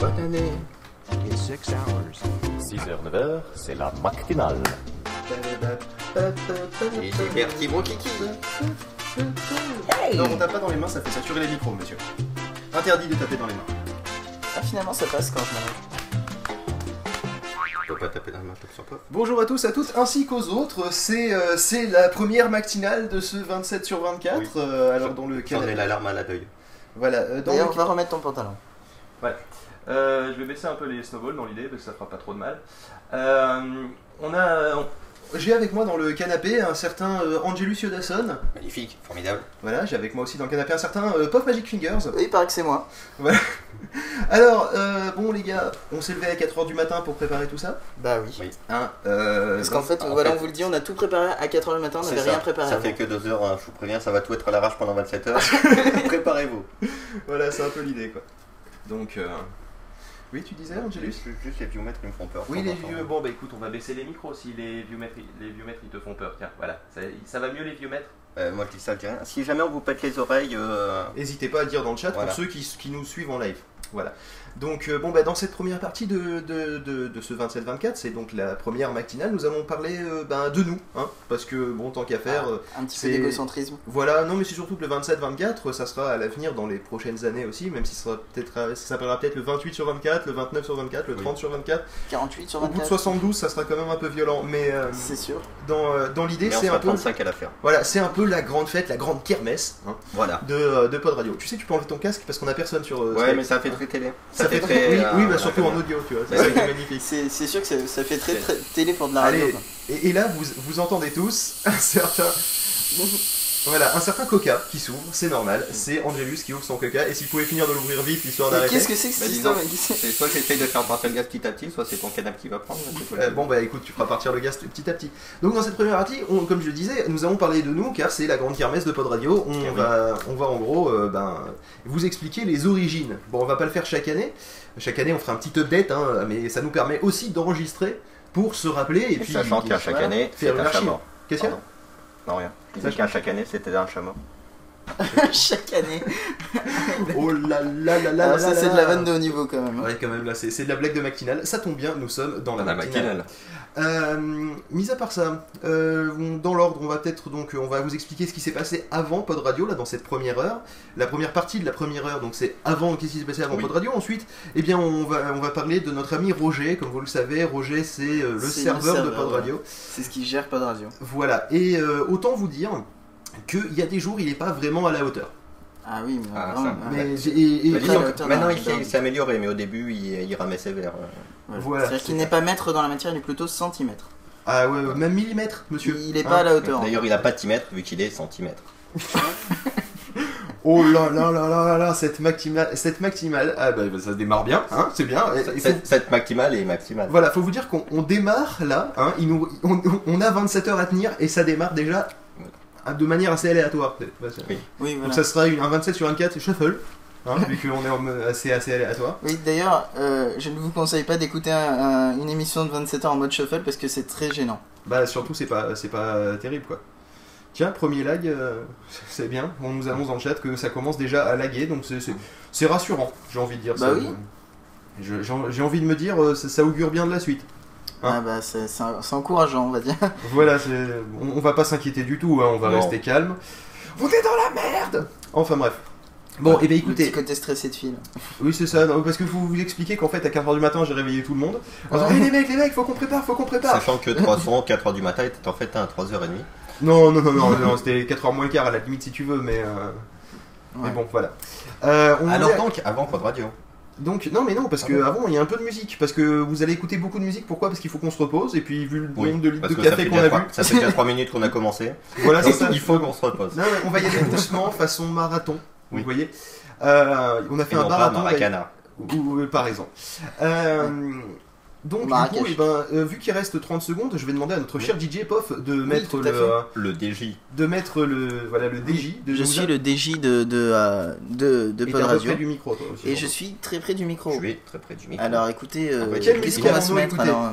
Bonne année. In six hours. 6h, 9h, c'est la matinale. Et j'ai Bertie mon kiki. Non, on tape pas dans les mains, ça fait saturer les micros, monsieur. Interdit de taper dans les mains. Ah, finalement, ça passe quand je m'arrête. Pas taper dans les mains, tape sur toi. Bonjour à tous, à toutes, ainsi qu'aux autres. C'est euh, c'est la première matinale de ce 27 sur 24. Oui. euh, alors dans le J'en ai l'alarme à la deuil. Voilà, euh, dans le D'ailleurs, on va remettre ton pantalon. Euh, je vais baisser un peu les snowballs dans l'idée parce que ça fera pas trop de mal. Euh, on a. on- J'ai avec moi dans le canapé un certain euh, Angelus Yodasson. Magnifique, formidable. Voilà, j'ai avec moi aussi dans le canapé un certain euh, Pop Magic Fingers. Oui, il paraît que c'est moi. Alors, euh, bon les gars, on s'est levé à 4h du matin pour préparer tout ça. Bah oui. Oui. Hein, euh, Parce qu'en fait, en voilà, fait- on vous le dit, on a tout préparé à 4h du matin, on C'est n'avait rien préparé Ça avant. fait que deux heures, hein, je vous préviens, ça va tout être à l'arrache pendant 27 heures. Préparez-vous. voilà, c'est un peu l'idée quoi. Donc, euh, oui, tu disais Angelus Juste, juste les viewmètres qui me font peur. Oui, les vieux. Bon, bah écoute, on va baisser les micros si les viewmètres, les viewmètres ils te font peur. Tiens, voilà. Ça, ça va mieux les viewmètres Euh, moi je dis ça, je dis rien. Si jamais on vous pète les oreilles, euh, N'hésitez pas à le dire dans le chat Voilà. pour ceux qui, qui nous suivent en live. Voilà. Donc, euh, bon, bah, dans cette première partie de, de, de, de ce 27-24, c'est donc la première matinale, nous allons parler euh, ben, de nous, hein, parce que, bon, tant qu'à faire, euh, Un petit peu d'égocentrisme. voilà, non, mais c'est surtout que le 27-24, ça sera à l'avenir dans les prochaines années aussi, même si ça, sera peut-être, ça s'appellera peut-être le 28 sur 24, le 29 sur 24, le Oui. 30 sur 24. 48 sur Au bout de 24. 72, ça sera quand même un peu violent, mais euh, C'est sûr. dans, euh, dans l'idée, c'est un peu, 35 à la faire. voilà, c'est un peu la grande fête, la grande kermesse hein, Voilà. de, euh, de Pod Radio. Tu sais, tu peux enlever ton casque parce qu'on a personne sur. euh, Ouais, Skype. mais ça fait très télé. Ça, fait très. Oui, euh, oui, bah, surtout en audio, tu vois. C'est magnifique. C'est sûr que ça, ça fait très, très télé pour de la radio. Allez, quoi. et, et là, vous, vous entendez tous un certain. Voilà, un certain coca qui s'ouvre, c'est normal. C'est Angelus qui ouvre son coca. Et s'il pouvait finir de l'ouvrir vite, histoire Mais d'arrêter. qu'est-ce que c'est que Bah, cette histoire c'est soit j'essaye de faire partir le gaz petit à petit, soit c'est ton canapé qui va prendre. Euh, bon bah écoute, tu feras partir le gaz petit à petit. Donc dans cette première partie, on- comme je le disais, nous allons parler de nous car c'est la grande kermesse de Pod Radio. On, Eh oui. va, on va en gros euh, ben, vous expliquer les origines. Bon, on va pas le faire chaque année. Chaque année, on fera un petit update, hein, mais ça nous permet aussi d'enregistrer pour se rappeler et puis Sachant qu'à chaque année, c'est faire une un archive. Qu'est-ce qu'il y a? Non, rien. Disais qu'à chaque année, c'était un chameau. Chaque année. Oh là là là là ça, c'est de la vanne de haut niveau quand même. hein. Ouais, quand même, là, c'est c'est de la blague de matinale. Ça tombe bien, nous sommes dans la, matinale. Euh, mis à part ça, euh, dans l'ordre, on va peut-être donc, on va vous expliquer ce qui s'est passé avant Pod Radio, là, dans cette première heure. La première partie de la première heure, donc c'est avant, qu'est-ce qui s'est passé avant Oui. Pod Radio. Ensuite, eh bien, on va, on va parler de notre ami Roger. Comme vous le savez, Roger, c'est euh, le serveur de Pod ouais. Radio. C'est ce qui gère de radio. Voilà. Et euh, autant vous dire qu'il y a des jours, il n'est pas vraiment à la hauteur. Ah oui, mais Ah, vraiment, ça. j'ai- et- et- maintenant, il s'est- d'un- il s'est amélioré, mais au début, il, il ramait sévère. euh. Voilà, C'est-à-dire qu'il n'est pas mètre dans la matière, il est plutôt centimètre. ah ouais, ouais, même millimètre, monsieur. Il est Hein pas à la hauteur. D'ailleurs, il a pas de mètres vu qu'il est centimètre. Oh là là là là là là, cette maximale, cette maximale, ah bah ça démarre bien, hein, c'est bien. Et- faut- Cette, cette maximale est maximale. Voilà, faut vous dire qu'on on démarre là, hein, il nous, on, on a 27 heures à tenir et ça démarre déjà ah, de manière assez aléatoire. Oui. Oui, Donc ça sera une, un 27 sur 24 shuffle, hein, vu qu'on est assez, assez aléatoire. Oui, d'ailleurs, euh, je ne vous conseille pas d'écouter un- un- une émission de 27 heures en mode shuffle parce que c'est très gênant. Bah surtout c'est pas, c'est pas euh, terrible quoi. Tiens, premier lag, euh, c'est bien, on nous annonce dans le chat que ça commence déjà à laguer, donc c'est- rassurant, j'ai envie de dire Bah ça. oui. J'ai envie de me dire, ça, ça augure bien de la suite. Hein. Ah bah, c'est encourageant, on va dire. Voilà, c'est- on, on va pas s'inquiéter du tout, hein, on va Non. rester calme. On est dans la merde Enfin bref. Bon, et bien Le petit écoutez, côté stressé de fil. oui c'est ça, non, parce que vous vous expliquez qu'en fait à 4h du matin j'ai réveillé tout le monde. En disant, Eh, les mecs, les mecs, faut qu'on prépare, faut qu'on prépare Sachant que 300, 4h du matin était en fait à 3h30. Non, non, non, non, non, c'était 4h moins le quart à la limite si tu veux, mais, euh, mais bon, voilà. Euh, on Alors est- donc, avant Pod Radio. Donc, non, mais non, parce Ah que bon avant il y a un peu de musique, parce que vous allez écouter beaucoup de musique, pourquoi? Parce qu'il faut qu'on se repose, et puis vu le Oui, nombre de litres de café qu'on a vu, ça fait déjà 3 minutes qu'on a commencé. voilà, c'est ça. il faut qu'on se repose. Non, mais on va y aller doucement, façon marathon, vous voyez? Euh, on a fait Et un non pas marathon. Maracana. Ou, ou- par exemple. Euh, donc, Marrakech. du coup, eh ben, euh, vu qu'il reste 30 secondes, je vais demander à notre cher DJ Pof de mettre tout à le, euh, Le DJ. de mettre le, voilà, le DJ. De Je nous suis a- le DJ de, de, euh, de, de et Pod t'es à peu Radio. près du micro, toi aussi. Et je suis très près du micro. Je suis très près du micro. Alors écoutez, euh, Ah quelle qu'est-ce musique qu'on va allons-nous se mettre écouter alors euh,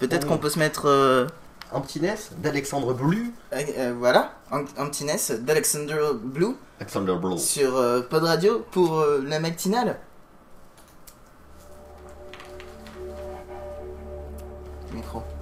Peut-être On- qu'on peut se mettre. euh, un petit NES d'Alexandre Blue. euh, euh, voilà, un, un petit NES d'Alexander Blue Alexander Blue. sur euh, Pod Radio pour euh, la matinale. Micro. Yes.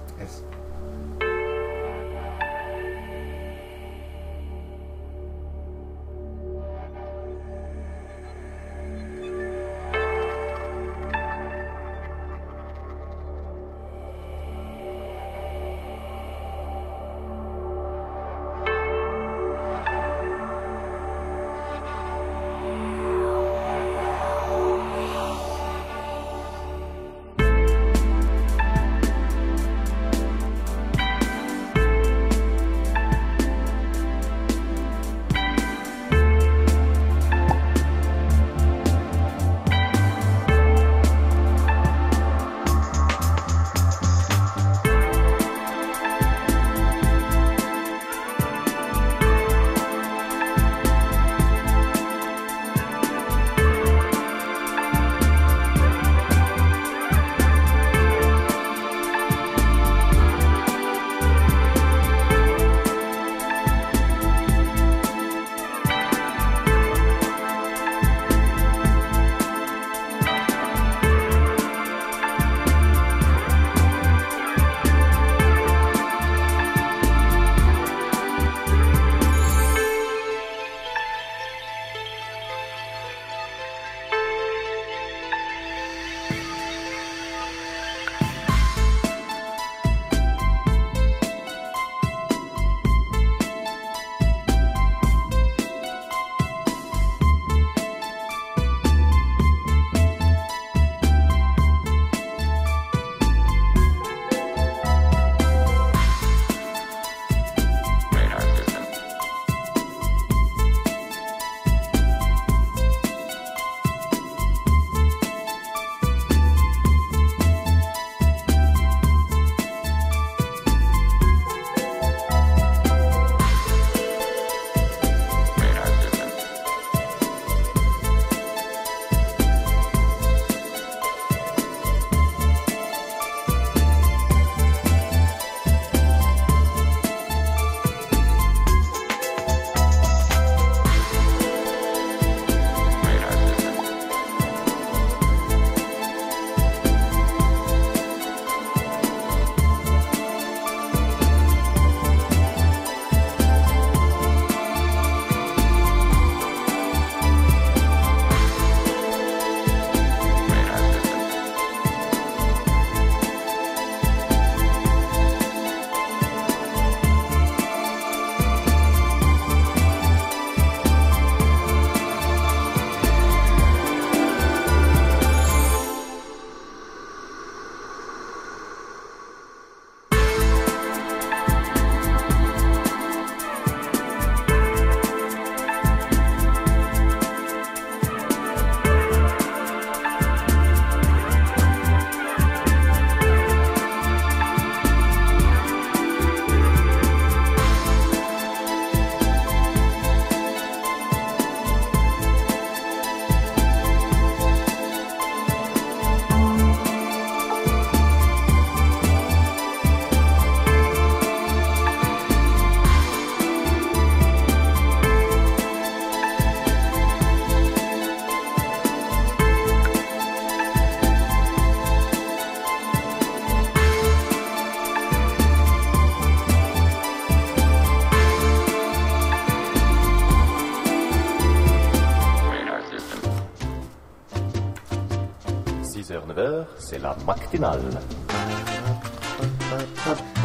Matinale.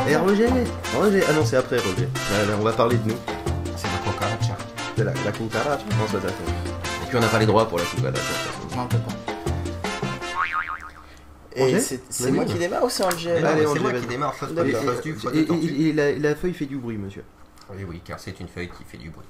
Et Roger, Roger, ah non c'est après Roger. Là, là, on va parler de nous. C'est la cucaracha. De la, la cucaracha, je pense que ça. Et puis on n'a pas les droits pour la cucaracha. Non, on peut pas. Et c'est c'est moi qui démarre ou c'est Angel Allez, c'est moi qui démarre, faute du fait du bruit, monsieur. Oui, oui, car c'est une feuille qui fait du bruit.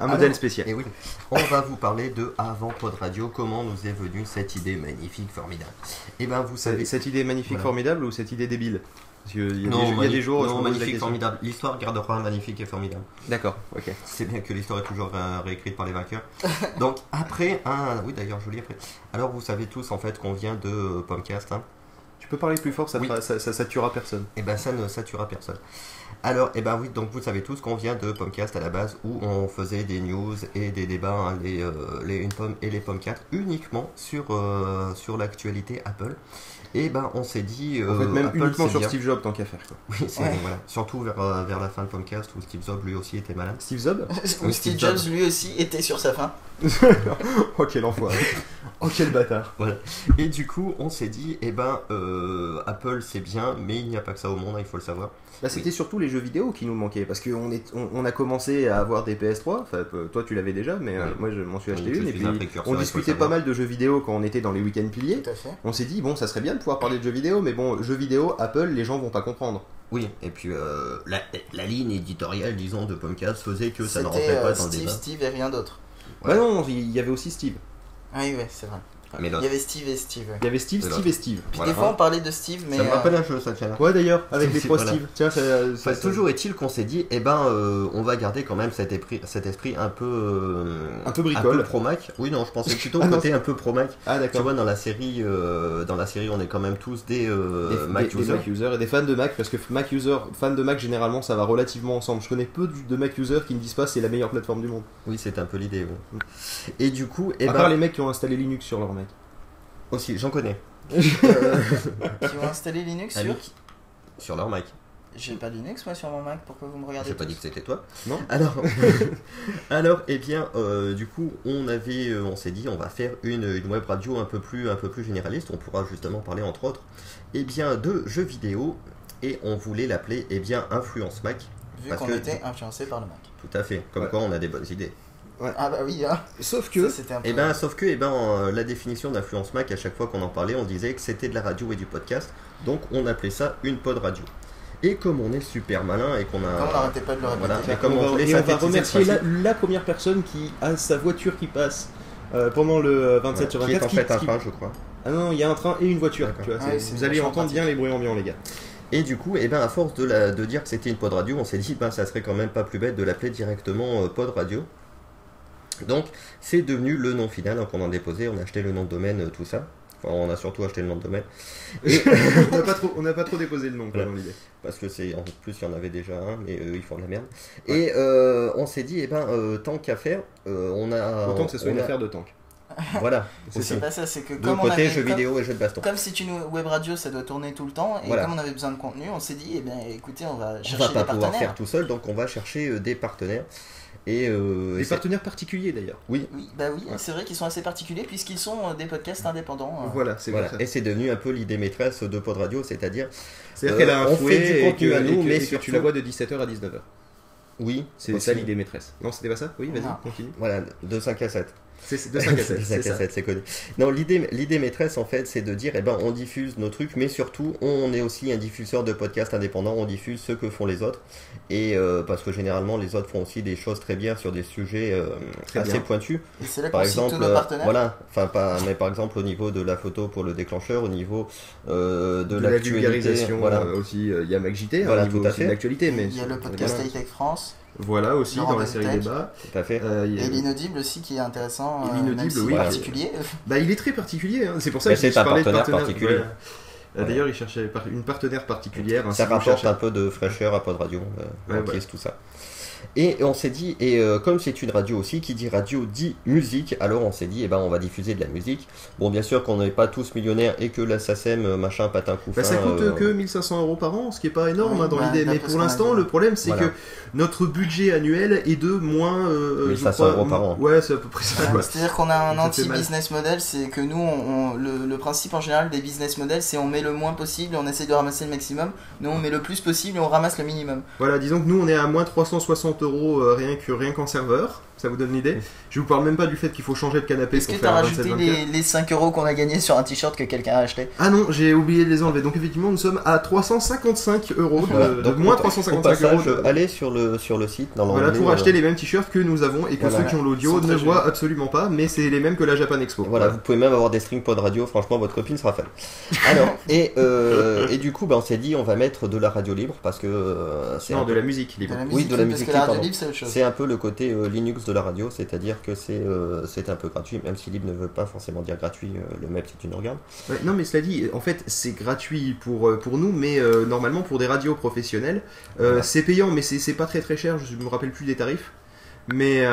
Un modèle spécial. Et oui, on va vous parler de avant Pod Radio, comment nous est venue cette idée magnifique, formidable? Et ben vous savez, Cette idée magnifique, Voilà. formidable ou cette idée débile? Parce qu'il y, a des- non, il y a magnifique- des jours où je non, magnifique, formidable. L'histoire gardera magnifique et formidable. D'accord, ok. C'est bien que l'histoire est toujours euh, réécrite par les vainqueurs. Donc après un, oui d'ailleurs joli après. Alors vous savez tous en fait qu'on vient de Pomcast, hein. Tu peux parler plus fort, ça, Oui. ça, ça, ça tuera personne. Et ben ça ne saturera personne. Alors, et ben oui, donc vous savez tous qu'on vient de Pomcast à la base où on faisait des news et des débats, hein, les, euh, les une pomme et les pommes 4, uniquement sur, euh, sur l'actualité Apple. Et ben on s'est dit. En fait, euh, même Apple, uniquement sur bien. Steve Jobs, tant qu'à faire. Quoi. Oui, c'est Ouais. voilà. Surtout vers, euh, vers la fin de Pomcast où Steve Jobs lui aussi était malade. Steve Jobs Où Steve Steve Jobs. Jobs lui aussi était sur sa fin. Oh, quel enfoiré. oh, quel bâtard. Et du coup, on s'est dit, eh ben, euh, Apple c'est bien, mais il n'y a pas que ça au monde, hein, il faut le savoir. Bah, c'était surtout les jeux vidéo qui nous manquaient parce qu'on est, on, on a commencé à avoir des PS3. Enfin, euh, toi tu l'avais déjà, mais euh, moi je m'en suis acheté Oui, une. Et puis on discutait le pas mal de jeux vidéo quand on était dans les week-ends piliers. Tout à fait. On s'est dit bon, ça serait bien de pouvoir parler de jeux vidéo, mais bon, jeux vidéo, Apple, les gens vont pas comprendre. Oui, et puis euh, la, la ligne éditoriale, disons, de Pomcast faisait que ça ne rentrait pas dans le Steve, débat. Steve et rien d'autre. Ouais. Bah non, il y avait aussi Steve. Ah oui, ouais, c'est vrai. Mais Il y avait Steve et Steve. Il y avait Steve, Steve et Steve. Puis Voilà. des fois on parlait de Steve, mais. ça me euh, rappelle un jeu, ça tient. Ouais d'ailleurs, avec les trois Voilà. Steve. Tiens, ça, ça- Enfin, ça- toujours est-il qu'on s'est dit, eh ben, euh, on va garder quand même cet esprit, cet esprit un peu, euh, Un peu bricole. pro Mac. Oui, non, je pensais plutôt Ah, au non, côté un peu pro Mac. Ah Tu d'accord. vois, dans la série, euh, dans la série, on est quand même tous des, euh, Des- Mac des- des users. Mac users et des fans de Mac parce que Mac user, fans de Mac généralement ça va relativement ensemble. Je connais peu de Mac users qui me disent pas c'est la meilleure plateforme du monde. Oui, c'est un peu l'idée. oui. Et du coup, eh à ben, part les mecs qui ont installé Linux sur leur Mac. Aussi, j'en connais. Qui ont installé Linux sur. qui- sur leur Mac. J'ai pas Linux moi sur mon Mac, pourquoi vous me regardez J'ai pas tous dit que c'était toi. Non. Alors, alors, eh bien, euh, du coup, on avait, euh, on s'est dit, on va faire une, une web radio un peu plus, un peu plus généraliste. On pourra justement parler entre autres, eh bien, de jeux vidéo. Et on voulait l'appeler, eh bien, Influence Mac. Vu Parce qu'on que- était influencé par le Mac. Tout à fait. Comme Ouais. quoi, on a des bonnes idées. Ah bah oui, hein. Sauf Ça, que c'était un peu. Eh ben, sauf que, eh ben, euh, la définition d'influence Mac, à chaque fois qu'on en parlait, on disait que c'était de la radio et du podcast. Donc, on appelait ça une pod radio. Et comme on est super malin et qu'on a, Comme on n'arrêtait pas de le répéter. Voilà. Comme on on et on va remercier la, première personne qui a sa voiture qui passe euh, pendant le 27 Ouais, sur qui est 24. en qui- fait un qui- train, je crois. Ah non, il y a un train et une voiture. Tu vois, vous allez entendre pratique. bien les bruits ambiants, les gars. Et du coup, eh ben, à force de, la, de dire que c'était une pod radio, on s'est dit, ben, ça serait quand même pas plus bête de l'appeler directement euh, pod radio. Donc, c'est devenu le nom final hein, qu'on a déposé. On a acheté le nom de domaine, euh, tout ça. Enfin, on a surtout acheté le nom de domaine. Et- on n'a pas, trop- on n'a pas trop déposé le nom, quoi, Voilà. dans l'idée. parce que c'est en plus il y en avait déjà un, mais eux ils font de la merde. Et euh, on s'est dit, eh ben, euh, tant qu'à faire, euh, on a. Autant que ce soit on une a- affaire de tank. Voilà, C'est pas ça, c'est que De comme on côté, avait. jeux comme- vidéo et jeux de baston. Comme c'est une web radio, ça doit tourner tout le temps. Et Voilà. comme on avait besoin de contenu, on s'est dit, eh bien, écoutez, on va On chercher va des pas pouvoir faire tout seul, donc on va chercher euh, des partenaires. Et, euh, Des partenaires particuliers d'ailleurs. Oui, bah oui, c'est vrai qu'ils sont assez particuliers puisqu'ils sont euh, des podcasts indépendants. euh. Voilà, c'est voilà. Et c'est devenu un peu l'idée maîtresse de Pod Radio, c'est-à-dire, C'est-à-dire Euh, qu'elle a un on fouet fait du contenu que, à nous, mais que tu surtout- la vois de 17h à 19h. oui, C'est ça l'idée maîtresse. Non, c'était pas ça? Oui, vas-y, continue. Voilà, de 5 à 7. C'est de 5 à 7, De c'est 5 à ça. 7, c'est connu. Non, l'idée, l'idée maîtresse, en fait, c'est de dire, eh ben, on diffuse nos trucs, mais surtout, on est aussi un diffuseur de podcasts indépendants, on diffuse ce que font les autres. Et euh, parce que généralement, les autres font aussi des choses très bien sur des sujets euh, Très assez bien. pointus. Et c'est là Par exemple, tous nos euh, partenaires. voilà, enfin pas, mais par exemple au niveau de la photo pour le déclencheur, au niveau euh, de, De, la l'actualité, vulgarisation voilà. euh, aussi, euh, il y a MacJT, Voilà, au niveau tout à aussi fait. de l'actualité, mais Il y a le podcast voilà. Hightech France. Voilà aussi Laurent dans la série débat. Tout à fait. Euh, Et l'inaudible aussi qui est intéressant. Et euh, l'inaudible, même si oui. particulier. Bah, il est très particulier, hein. c'est pour ça Mais que c'est je un parlais de partenaire partenaire particulier. voilà. Euh, D'ailleurs, il cherchait une partenaire particulière. ainsi Ça rapporte un peu de fraîcheur à Pod Radio, euh, Ouais, ouais. tout ça. Et on s'est dit, et euh, comme c'est une radio aussi, qui dit radio dit musique, alors on s'est dit, eh ben on va diffuser de la musique. Bon, bien sûr qu'on n'est pas tous millionnaires et que la SACEM, euh, machin, patin couffin. Bah, ça coûte euh, que 1500 euros par an, ce qui est pas énorme Oui, hein, dans bah, l'idée. Mais pour l'instant, le problème c'est Voilà. que notre budget annuel est de moins. Euh, je 1500 crois, euros par an. Ouais, c'est à peu près ça. Ouais. C'est-à-dire qu'on a un anti-business model, c'est que nous, on, on- le, le principe en général des business models, c'est on met le moins possible et on essaie de ramasser le maximum. Nous, on met le plus possible et on ramasse le minimum. Voilà, disons que nous on est à moins 360 euros euh, rien que rien qu'en serveur. Ça vous donne l'idée Je vous parle même pas du fait qu'il faut changer de canapé Est-ce pour que t'as un rajouté 27-24. les, les 5 euros qu'on a gagnés sur un t-shirt que quelqu'un a acheté Ah non, j'ai oublié de les enlever. Donc effectivement, nous sommes à 355 euros, de, voilà. de Donc, moins au- 355 au passage, euros. de- allez sur le, sur le site, dans Voilà, pour euh, acheter les mêmes t-shirts que nous avons et que Voilà. ceux qui ont l'audio ne voient absolument pas, mais c'est les mêmes que la Japan Expo. Voilà, vous pouvez même avoir des strings pod radio, franchement votre copine sera fan. Alors, et, euh, et du coup, bah, on s'est dit on va mettre de la radio libre parce que euh, c'est Non, de la musique libre. De Oui, de la musique, libre, c'est un peu le côté euh, Linux de la radio, c'est-à-dire que c'est euh, c'est un peu gratuit, même si libre ne veut pas forcément dire gratuit, euh, le même si tu nous regardes. Ouais, non, mais cela dit, en fait, c'est gratuit pour, euh, pour nous, mais euh, normalement pour des radios professionnelles, Voilà. c'est payant, mais c'est c'est pas très très cher. Je me rappelle plus des tarifs. Mais,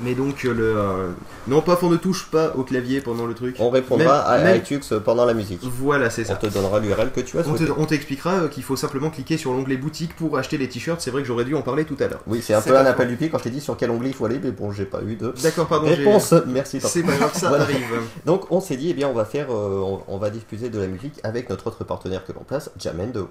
mais donc, euh, le, euh, non, paf, on ne touche pas au clavier pendant le truc. On répondra Même- à même- iTunes pendant la musique. Voilà, c'est On ça. te donnera l'URL que tu as On souhaité. on t'expliquera euh, qu'il faut simplement cliquer sur l'onglet boutique pour acheter les t-shirts. C'est vrai que j'aurais dû en parler tout à l'heure. Oui, c'est un peu un appel du pied quand je t'ai dit sur quel onglet il faut aller, mais bon, j'ai pas eu de D'accord, pardon. réponse. Merci. C'est pas grave, ça Voilà. arrive. Donc on s'est dit, eh bien, on va faire, euh, on, on va diffuser de la musique avec notre autre partenaire que l'on place, Jamendo.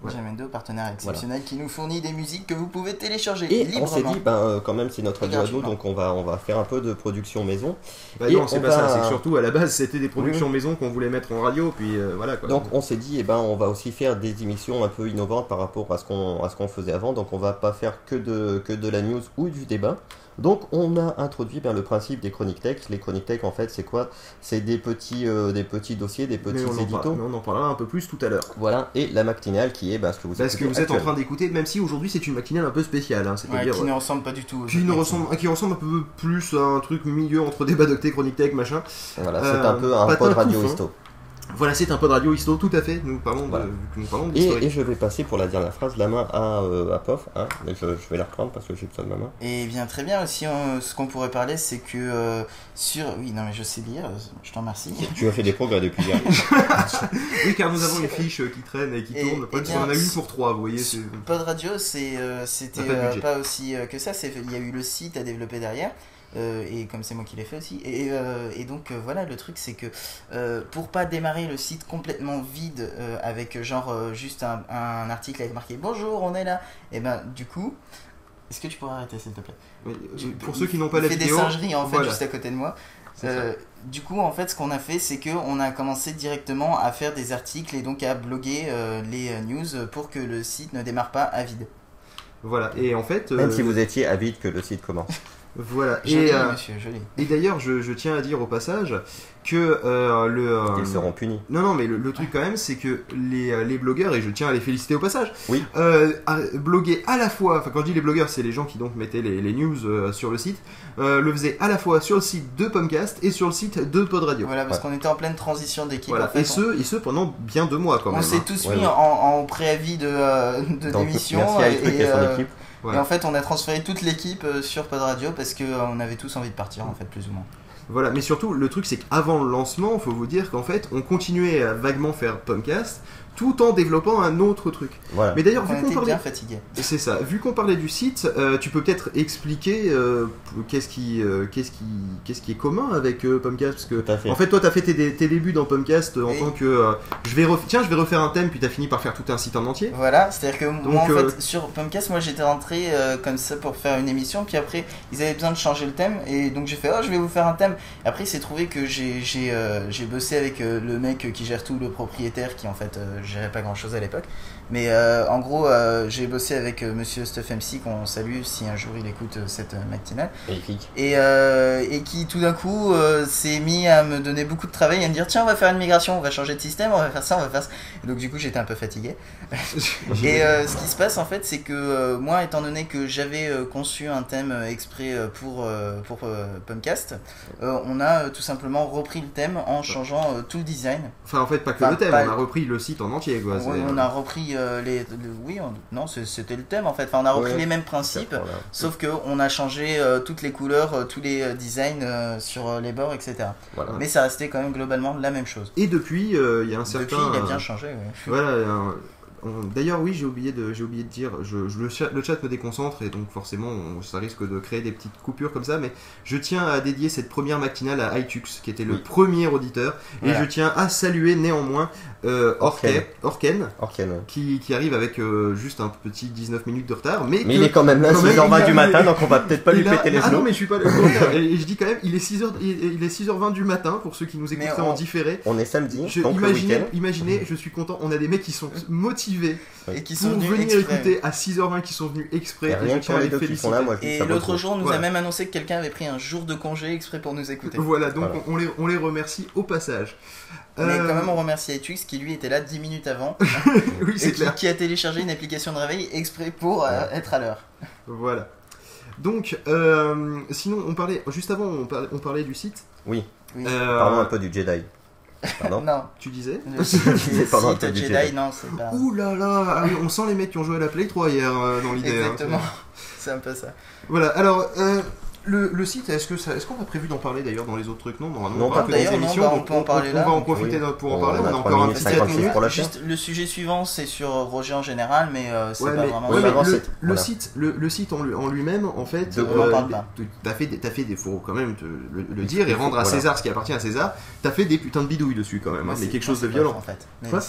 Ouais. Jamendo, partenaire exceptionnel qui nous fournit des musiques que vous pouvez télécharger Et on s'est dit, ben, euh, quand même, c'est notre radio donc on va, on va faire un peu de production maison. Bah Et non, c'est pas va- ça. C'est que surtout à la base, c'était des productions maison qu'on voulait mettre en radio, puis euh, voilà quoi. Donc on s'est dit, eh ben, on va aussi faire des émissions un peu innovantes par rapport à ce qu'on à ce qu'on faisait avant. Donc on va pas faire que de, que de la news ou du débat. Donc on a introduit ben, le principe des chroniques tech. Les chroniques tech, en fait, c'est quoi? C'est des petits, euh, des petits dossiers, des petits on en, éditos. parle- on en parlera un peu plus tout à l'heure. Voilà, et la matinale qui est ben, ce que vous Parce que écoutez vous êtes en train d'écouter, même si aujourd'hui c'est une matinale un peu spéciale, hein, Ouais, c'est-à-dire qui ne ressemble pas du tout. qui, ne ressemble, qui ressemble un peu plus à un truc milieu entre débat docté, chronique tech, machin. Voilà, Euh, c'est un peu un pod radio hein. Voilà, c'est un peu de radio histo, tout à fait. Nous parlons de, Voilà. nous parlons Et, et je vais passer pour la dernière phrase la main à, euh, à Pof. Hein, mais je, je vais la reprendre parce que j'ai besoin de ma main. Et bien très bien aussi, hein, ce qu'on pourrait parler, c'est que euh, sur... Oui, non mais je sais lire, je t'en remercie. Tu as fait des progrès depuis hier. Oui, car nous avons une fiche qui traîne et qui Et- tourne. Le problème, et c'est qu'on en a bien, une pour trois, vous voyez. Pod Radio, c'est, euh, c'était On euh, pas aussi euh, que ça. Il y a eu le site à développer derrière. Euh, et comme c'est moi qui l'ai fait aussi. Et, euh, et donc euh, voilà, le truc c'est que euh, pour pas démarrer le site complètement vide euh, avec genre euh, juste un, un article avec marqué bonjour, on est là, et ben du coup, est-ce que tu pourrais arrêter s'il te plaît? Oui, Pour ceux qui n'ont pas il la fait vidéo. des singeries en fait voilà. juste à côté de moi. Euh, du coup, en fait, ce qu'on a fait, c'est que on a commencé directement à faire des articles et donc à bloguer euh, les news pour que le site ne démarre pas à vide. Voilà, et en fait. Même si vous étiez avide que le site commence. Voilà, Joli, et, euh, monsieur, joli. et d'ailleurs, je, je tiens à dire au passage que euh, le. euh, Ils seront punis. Non, non, mais le, le truc quand même, c'est que les, euh, les blogueurs, et je tiens à les féliciter au passage, Oui. euh, à- bloguaient à la fois, enfin quand je dis les blogueurs, c'est les gens qui donc mettaient les, les news euh, sur le site, euh, le faisaient à la fois sur le site de Pomcast et sur le site de Pod Radio. Voilà, parce Ouais. qu'on était en pleine transition d'équipe. Voilà, en fait, et, ce, et ce pendant bien deux mois quand on, on même. s'est hein. tous Ouais, mis ouais. En, en préavis de, euh, de Donc, démission. merci à et, son euh, équipe. Voilà. et en fait, on a transféré toute l'équipe euh, sur Pod Radio parce qu'on avait tous envie de partir, en fait, plus ou moins. Voilà, mais surtout, le truc, c'est qu'avant le lancement, il faut vous dire qu'en fait, on continuait à vaguement faire Pomcast tout en développant un autre truc. Voilà. Mais d'ailleurs, vu qu'on parlait bien. C'est ça. Vu qu'on parlait du site, euh, tu peux peut-être expliquer euh, qu'est-ce qui, euh, qu'est-ce qui, qu'est-ce qui est commun avec euh, Pomcast? Parce que fait. en fait, toi, t'as fait tes, dé- tes débuts dans Pomcast euh, en tant que euh, je vais ref- tiens, je vais refaire un thème, puis t'as fini par faire tout un site en entier. Voilà, c'est-à-dire que moi en euh, fait sur Pumpcast, moi j'étais rentré euh, comme ça pour faire une émission, puis après ils avaient besoin de changer le thème, et donc j'ai fait oh je vais vous faire un thème. Après il s'est trouvé que j'ai j'ai euh, j'ai bossé avec euh, le mec qui gère tout, le propriétaire qui en fait gérait pas grand chose à l'époque. Mais euh, en gros euh, j'ai bossé avec euh, Monsieur Stuff MC qu'on salue si un jour il écoute euh, cette euh, matinale Magnifique. et, euh, et qui tout d'un coup euh, s'est mis à me donner beaucoup de travail, à me dire tiens on va faire une migration, on va changer de système, on va faire ça, on va faire ça. Et donc du coup j'étais un peu fatigué. Et euh, ce qui se passe en fait, c'est que euh, moi, étant donné que j'avais euh, conçu un thème exprès euh, pour, euh, pour euh, Pumpcast, euh, on a euh, tout simplement repris le thème en changeant euh, tout le design. Enfin, en fait, pas que Enfin, le thème, on a repris le site en entier, quoi. on a repris euh, les. oui, on- non, c'était le thème en fait. Enfin, on a repris Ouais. les mêmes principes. Voilà. Sauf que on a changé euh, toutes les couleurs, euh, tous les designs sur les bords, etc. Voilà. Mais ça restait quand même globalement la même chose. Et depuis, il y a un certain. Depuis, il a bien changé. ouais. Voilà. un- on- D'ailleurs, oui, j'ai oublié de, j'ai oublié de dire, je, je- le, chat, le chat me déconcentre et donc forcément, on- ça risque de créer des petites coupures comme ça. Mais je tiens à dédier cette première matinale à iTux, qui était le Oui. premier auditeur, et Voilà. je tiens à saluer néanmoins euh, Orken, Orken, Orken, ouais. qui, qui arrive avec euh, que un petit 19 minutes de retard, mais, Mais que- il est quand même là, quand même, 6h20 il a- du matin, donc on va peut-être pas lui a- péter les Ah non, genoux. mais je suis pas le et, je dis quand même, il est 6h, il, il est 6h20 du matin pour ceux qui nous on- en différé. On est samedi, Je- donc le imaginez, imaginez, je suis content, on a des mecs qui sont motivés Et qui pour sont venus venir exprès. écouter à 6h20 qui sont venus exprès. Et rien que pour les les deux qui sont là, moi je Et l'autre jour, on nous a même annoncé que quelqu'un avait pris un jour de congé exprès pour nous écouter. Voilà, donc on les remercie au passage. Mais Euh, quand même, on remercie Etux qui lui était là 10 minutes avant oui, et c'est qui, clair. qui a téléchargé une application de réveil exprès pour euh, être à l'heure. Voilà. Donc, euh, sinon, on parlait juste avant, on parlait, on parlait du site. Oui. Oui. Euh, Parlons un peu du Jedi. Pardon Non, Tu disais le site site dit Jedi, Jedi. non, c'est pas. Ouh là là, ah on sent les mecs qui ont joué à la Play 3 hier euh, dans l'idée. hein. Exactement. C'est un peu ça. Voilà, alors, euh, le, le site, est-ce que ça- est-ce qu'on a prévu d'en parler d'ailleurs dans les autres trucs Non, normalement, Non, on pas parle que des d'ailleurs, non, émissions, bah, on donc peut en parler on là. va en profiter Oui. pour en On parler, a on a encore un petit 56 minutes. pour la Juste le sujet suivant, c'est sur Roger en général, mais euh, c'est Ouais, pas mais, vraiment. ouais, mais le, le voilà. site, le, le site en, lui- en lui-même, en fait, De on t'as fait, des- t'as fait des faut quand même te le, le dire et rendre à voilà. César ce qui appartient à César. T'as fait des putains de bidouilles dessus quand même, hein, mais c'est- quelque chose de violent. en fait. Moi,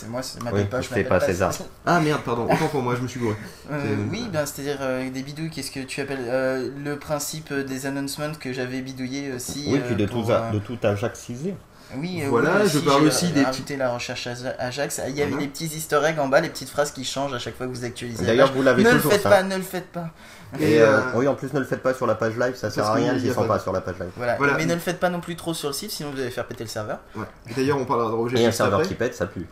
m'appelle pas, je m'appelle pas César. Ah merde, pardon, autant pour moi, je me suis gouré. Euh, oui, ben, c'est-à-dire euh, des bidouilles, qu'est-ce que tu appelles euh, le principe des announcements que j'avais bidouillé aussi Oui, euh, puis de pour, tout, euh, de tout ajaxisé. Oui, euh, Voilà, oui, je parle j'ai aussi des rajouté la recherche Aja- Ajax. Il y avait Mhm. des petits easter eggs en bas, les petites phrases qui changent à chaque fois que vous actualisez. D'ailleurs, vous l'avez ne le toujours faites ça. pas, ne le faites pas. Et Et, euh, euh, oui, en plus, ne le faites pas sur la page live, ça sert Parce à rien, ils sont pas- sur la page live. Voilà. Voilà. Mais ne le faites pas non plus trop sur le site, sinon vous allez faire péter le serveur. Ouais. D'ailleurs, on parlera de Roger Et un serveur après. qui pète, ça pue.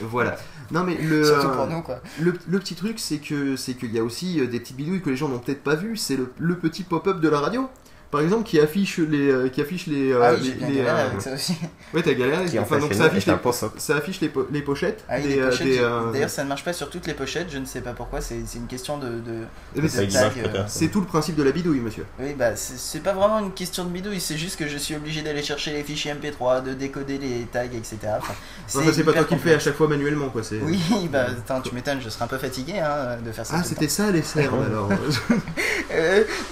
Voilà. Non mais le, euh, pour nous, quoi. le, le petit truc, c'est que c'est qu'il y a aussi euh, des petites bidouilles que les gens n'ont peut-être pas vu. C'est le, le petit pop-up de la radio. Par exemple, qui affiche les, euh, qui affiche les, euh, ah oui, les- les, galéré euh, avec ça aussi. Ouais, t'as galéré. Qui Enfin, donc ça affiche les, ça affiche les, po- les pochettes. Ah oui, D'ailleurs, ça ne marche pas sur toutes les pochettes, je ne sais pas pourquoi, c'est c'est une question de. de- mais Ça c'est- tout le principe de la bidouille, monsieur. Oui, bah c'est- c'est pas vraiment une question de bidouille, c'est juste que je suis obligé d'aller chercher les fichiers MP3, de décoder les tags, etc. Enfin, Enfin, c'est pas toi qui le fais à chaque fois manuellement, quoi. C'est. Oui, bah attends, tu m'étonnes, je serais un peu fatigué hein, de faire ça. Ah, c'était ça les cernes alors.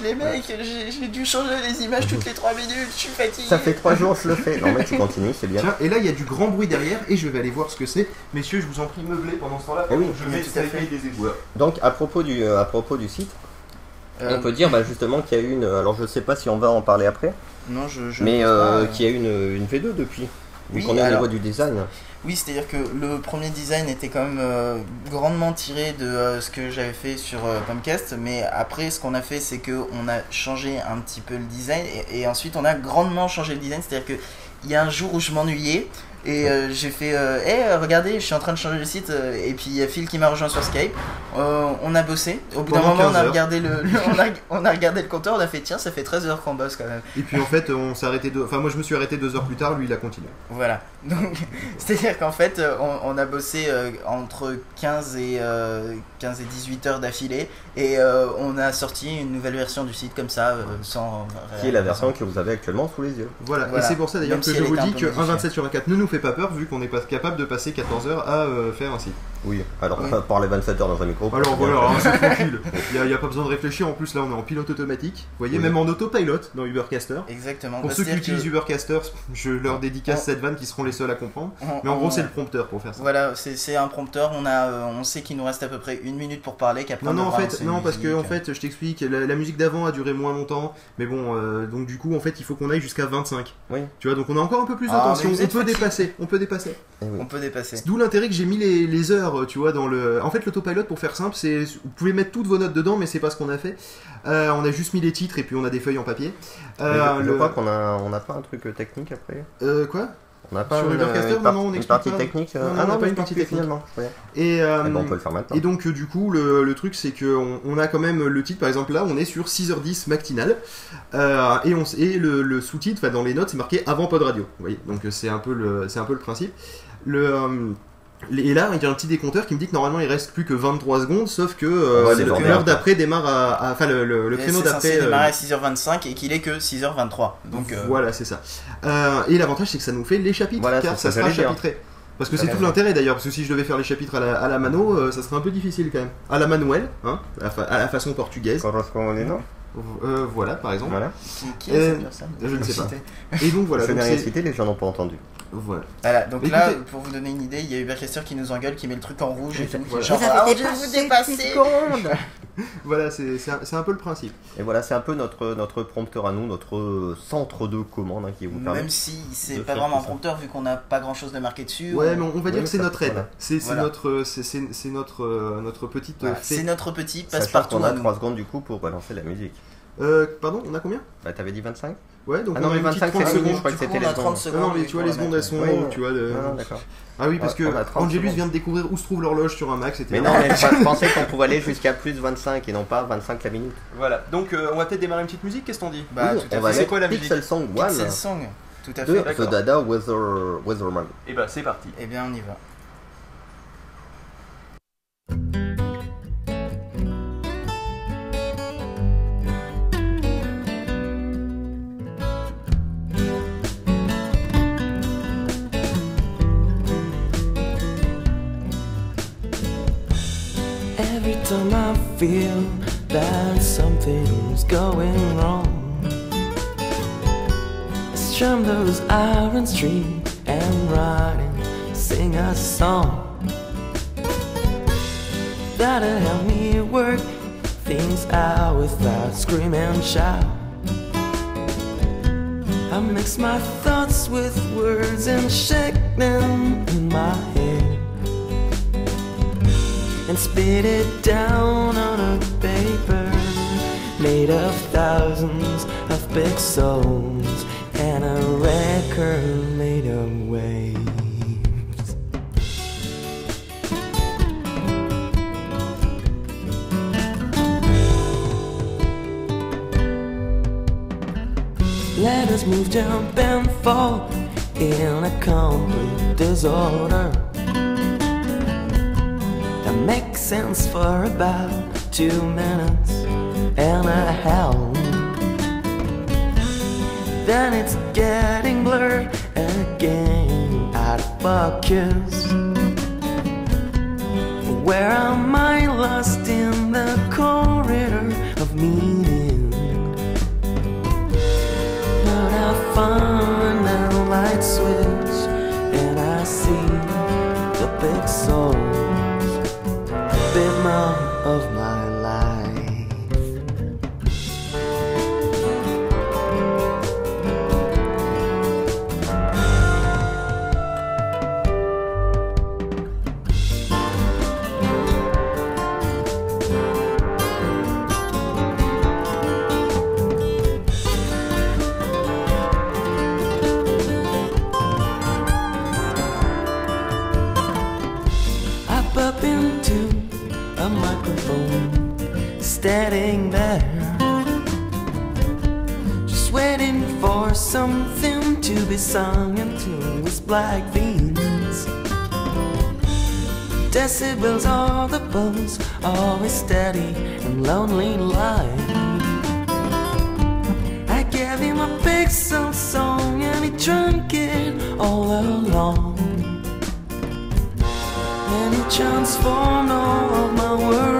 les mecs, j'ai dû changer les images toutes les 3 minutes, je suis fatigué. Ça fait trois jours, je le fais. Non, mais tu continues, c'est bien. Tiens, et là il y a du grand bruit derrière et je vais aller voir ce que c'est. Messieurs, je vous en prie, meublez pendant ce temps-là. Eh oui, je vais tout à fait. taper des égouts. Donc, à propos du, euh, à propos du site, Euh, on peut dire bah, justement qu'il y a eu une. Alors, je sais pas si on va en parler après, Non, je. je mais euh, euh. qu'il y a eu une, une V2 depuis. Vu Oui, qu'on est au alors- niveau du design. Oui, c'est-à-dire que le premier design était quand même euh, grandement tiré de euh, ce que j'avais fait sur euh, Pomcast, mais après ce qu'on a fait c'est que on a changé un petit peu le design et, et ensuite on a grandement changé le design, c'est-à-dire que il y a un jour où je m'ennuyais et euh, j'ai fait euh, hey, regardez, je suis en train de changer le site euh, et puis il y a Phil qui m'a rejoint sur Skype. Euh, on a bossé. Au bout d'un moment, on 15 a regardé le, le- on, a, on a regardé le compteur, on a fait tiens, ça fait 13 heures qu'on bosse quand même. Et puis en fait, on s'est arrêté deux. Enfin, moi je me suis arrêté deux heures plus tard, lui il a continué. Voilà. Donc, c'est-à-dire qu'en fait, euh, on, on a bossé euh, entre 15 et, euh, 15 et 18 heures d'affilée et euh, on a sorti une nouvelle version du site comme ça, euh, sans. Qui est la version que vous avez actuellement sous les yeux. Voilà, Voilà. et c'est pour ça d'ailleurs que si je vous dis modifiée. 1,27 sur 24 ne nous fait pas peur vu qu'on pas capable de passer 14 heures à euh, faire un site. Oui, alors par les 27 heures dans un micro. Alors voilà, hein, c'est tranquille. Il n'y a, pas besoin de réfléchir, en plus là on est en pilote automatique. Vous voyez, Oui. même en autopilot dans Ubercaster. Exactement. Pour Bah, ceux qui utilisent que Ubercaster, je leur dédicace On- cette vanne qui seront les seuls à comprendre. on- Mais en gros, c'est le prompteur pour faire ça. Voilà, c'est un prompteur. On a, euh, on sait qu'il nous reste à peu près une minute pour parler. Qu'après Non, on non, en fait, non, parce que en fait, je t'explique, la, la musique d'avant a duré moins longtemps, mais bon, euh, donc du coup, en fait, il faut qu'on aille jusqu'à 25. Oui. Tu vois, donc on a encore un peu plus de Ah, on, peut dépasser, on peut dépasser. Eh on peut dépasser. D'où l'intérêt que j'ai mis les, les tu vois, dans le. En fait, l'autopilot, pour faire simple, c'est. Vous pouvez mettre toutes vos notes dedans, mais c'est pas ce qu'on a fait. Euh, on a juste mis les titres et puis on a des feuilles en papier. Euh, je, je le- crois qu'on a, on n'a pas un truc euh, technique après. euh, quoi? On n'a pas Sur une, Ubercaster, une, non, on une partie pas. technique. euh, Non, non, ah on non, pas une partie technique. finalement. Et, euh, on peut le faire maintenant. Et donc euh, du coup le, le truc c'est que on, a quand même le titre par exemple là on est sur 6h10 matinal euh, et, on, et le, le sous-titre dans les notes c'est marqué avant pod radio vous voyez donc euh, c'est un peu le c'est un peu le principe le euh, et là, il y a un petit décompteur qui me dit que normalement il reste plus que 23 secondes, sauf que euh, le- l'heure après. d'après démarre à, Enfin, le, le- le Et créneau d'après. euh, démarrer à 6h25 et qu'il est que 6h23. Donc, euh, Voilà, c'est ça. Euh, et l'avantage, c'est que ça nous fait les chapitres, Voilà, car ça sera dire. chapitré. Parce que c'est tout l'intérêt d'ailleurs, parce que si je devais faire les chapitres à la, à la mano, euh, ça serait un peu difficile quand même. À la manuel, hein, à la, fa- à la façon portugaise. Correspondino. Euh, voilà, par exemple. Voilà. qui, est Euh, cette personne je ne sais pas. Et donc voilà, je donc n'ai rien cité, les gens n'ont pas entendu. voilà. Voilà, donc Écoutez- là, pour vous donner une idée, il y a Ubercaster qui nous engueule, qui met le truc en rouge et tout. Voilà. Genre, ah, je vais vous dépasser Voilà, c'est c'est un, un peu le principe. Et voilà, c'est un peu notre, notre prompteur à nous, notre centre de commande hein, qui vous permet. Même si c'est pas vraiment un ça. prompteur vu qu'on n'a pas grand chose de marqué dessus. Ouais, on- mais on, on va dire Oui, que c'est ça- notre aide. voilà. C'est notre, c'est- notre, euh, notre petite c'est notre petit passe-partout qu'on a à nous. 3 secondes du coup pour balancer la musique. Euh, pardon, on a combien? Bah, t'avais dit 25 Ouais, donc Ah on non, mais une petite 25 c'est 30 la minute, je secondes. crois que c'était on les a 30 secondes. secondes. Non, non, mais et tu vois, les secondes, elles sont Ouais, tu vois. Non, d'accord. Ah oui, parce que on a 30 Angelus secondes. vient de découvrir où se trouve l'horloge sur un Mac, c'était Mais non, mais je pensais qu'on pouvait aller jusqu'à plus 25 et non pas 25 la minute. Voilà, donc euh, on va peut-être démarrer une petite musique, qu'est-ce qu'on dit? Bah, Oui, tout à fait. C'est quoi la musique? Pixel Song Pixel 1 Song, tout à de fait. The. Dada Weather, Weatherman. Et bah c'est parti. Eh bien, on y va. Time I feel that something's going wrong, I strum those iron strings and write and sing a song. That'll help me work things out without scream and shout. I mix my thoughts with words and shake them in my head and spit it down on a paper made of thousands of pixels and a record made of waves. Let us move, jump, and fall in a complete disorder that makes sense for about two minutes and a half. Then it's getting blurred again out of focus. Where am I lost in the corridor of meaning? But I find a light switch and I see the pixels, a something to be sung into his black veins. Decibels are the pulse, always steady and lonely line. I gave him a pixel song and he drank it all along. And he transformed all of my worries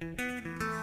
dans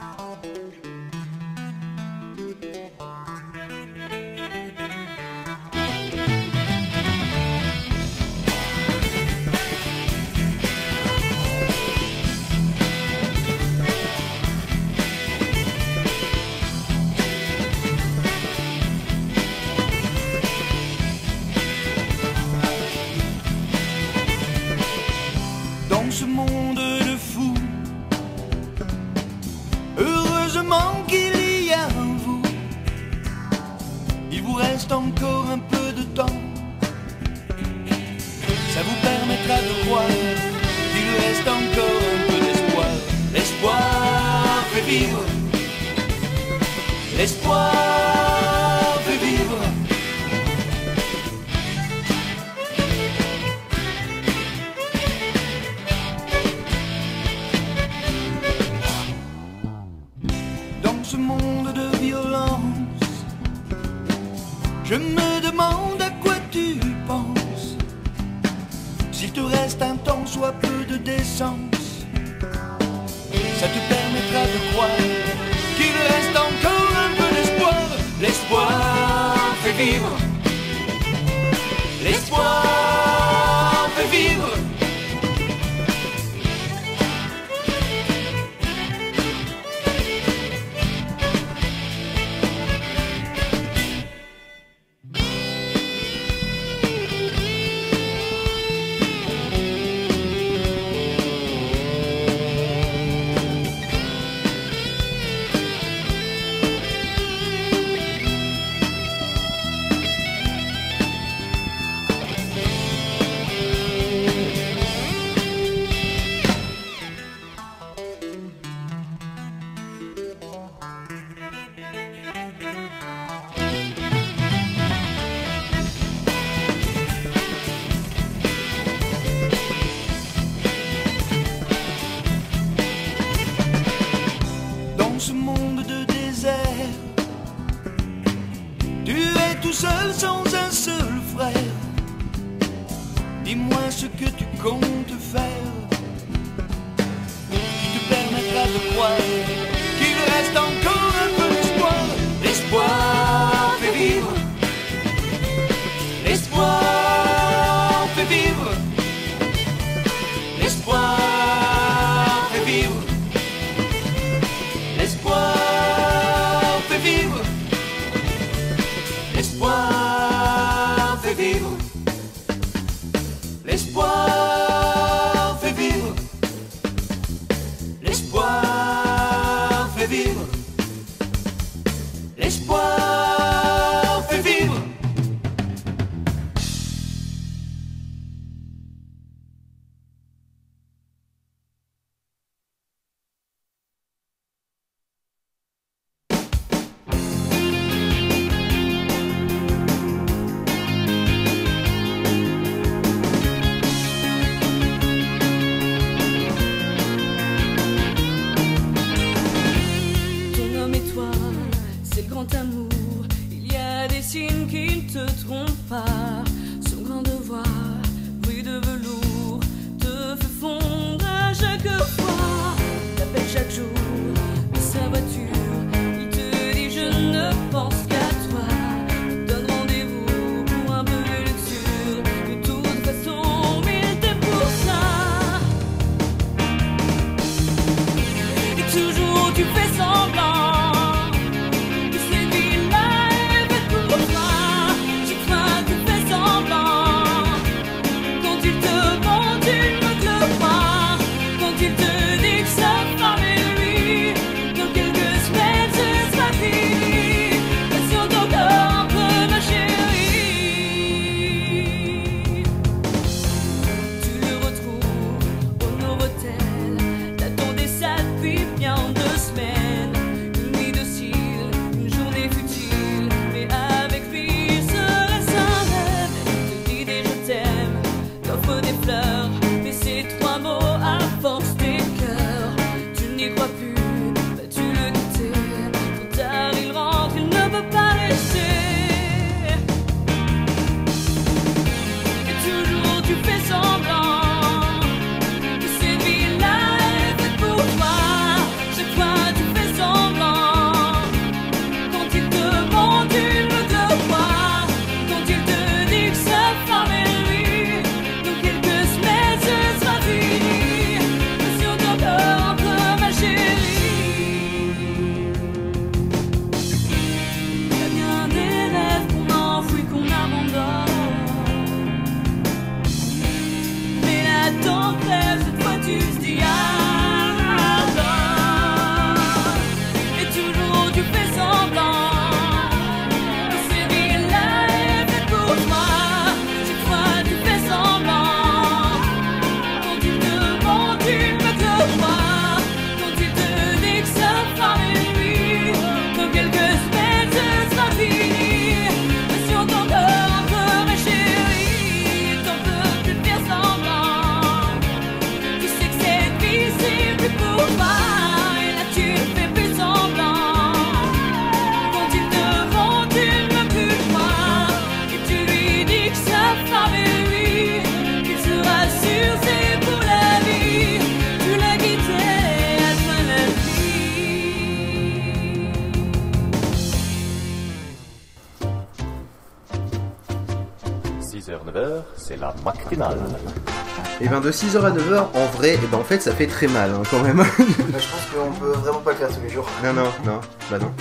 ben de 6h à 9h, en vrai, et ben en fait ça fait très mal hein, quand même. Bah, je pense qu'on peut vraiment pas le faire tous les jours. non, non, non, bah non.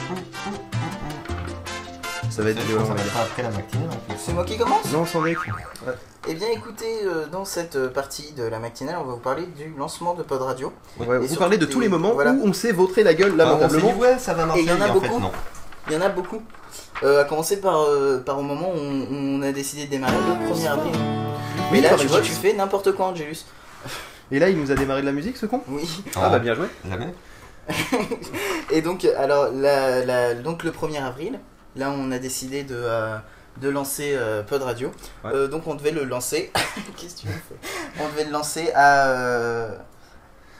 Ça va être Ça violent. va là. être après la matinale en plus. C'est moi qui commence Non, sans mec. Eh bien écoutez, euh, dans cette euh, partie de la matinale, on va vous parler du lancement de Pod Radio. On va Et vous surtout parler de tous les moments voilà. où on s'est vautré la gueule Ah, lamentablement. dit, ouais, ça va marcher. Et il y en a fait, beaucoup. non. Il y en a beaucoup. Euh, à commencer par, euh, par au moment où on, on a décidé de démarrer le 1er avril. Mais Oui, là, tu vois, tu fais n'importe quoi, Angelus. Et là, il nous a démarré de la musique, ce con? Oui. Ah bah bien joué. Jamais. Et donc, alors, la- la- donc le 1er avril, là, on a décidé de, euh, de lancer euh, Pod Radio. Ouais. Euh, donc, on devait le lancer. Qu'est-ce que tu veux faire? On devait le lancer à, euh,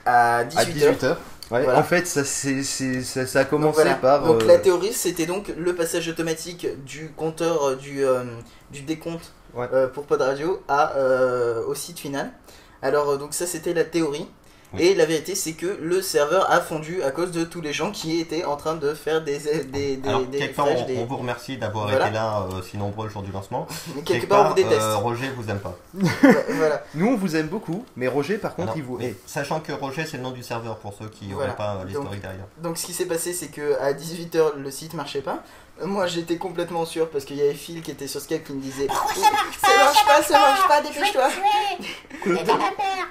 à 18h. À 18h. Ouais, Voilà. En fait, ça, ça, ça a Donc, commencé voilà. par. Donc la théorie, c'était donc le passage automatique du compteur du, euh, du décompte Ouais. euh, pour Pod Radio à, euh, au site final. Alors euh, donc ça c'était la théorie. Oui. Et la vérité c'est que le serveur a fondu à cause de tous les gens qui étaient en train de faire des, des, des, Alors, des quelque part, on, des- on vous remercie d'avoir Voilà. été là euh, si nombreux le jour du lancement. Mais quelque part on vous déteste. euh, Roger vous aime pas. Voilà. Nous, on vous aime beaucoup, mais Roger, par contre, Alors, il vous hait. Sachant que Roger, c'est le nom du serveur pour ceux qui n'auraient Voilà. pas l'historique derrière. Donc ce qui s'est passé c'est que à 18h le site marchait pas. Moi j'étais complètement sûr parce qu'il y avait Phil qui était sur Skype qui me disait Pourquoi ça marche pas Ça marche pas, ça marche pas, dépêche-toi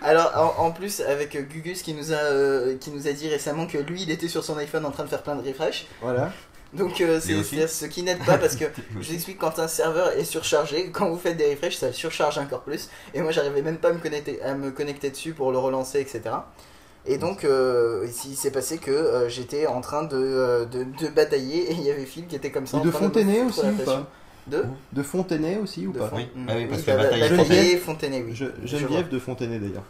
Alors en, en plus avec Gugus qui nous a euh, qui nous a dit récemment que lui il était sur son iPhone en train de faire plein de refresh. Voilà. Donc euh, c'est ce qui n'aide pas parce que je vous explique quand un serveur est surchargé, quand vous faites des refresh ça surcharge encore plus et moi j'arrivais même pas à me connecter à me connecter dessus pour le relancer etc. Et donc euh, il s'est passé que euh, j'étais en train de, euh, de, de batailler et il y avait Phil qui était comme ça. Et en de train Fontenay aussi ou pas De De Fontenay aussi ou De pas Fon- Oui. Mm. Ah oui, parce Oui, que batailler batailler Geneviève. Fontenay, oui. Je- Geneviève de Fontenay d'ailleurs.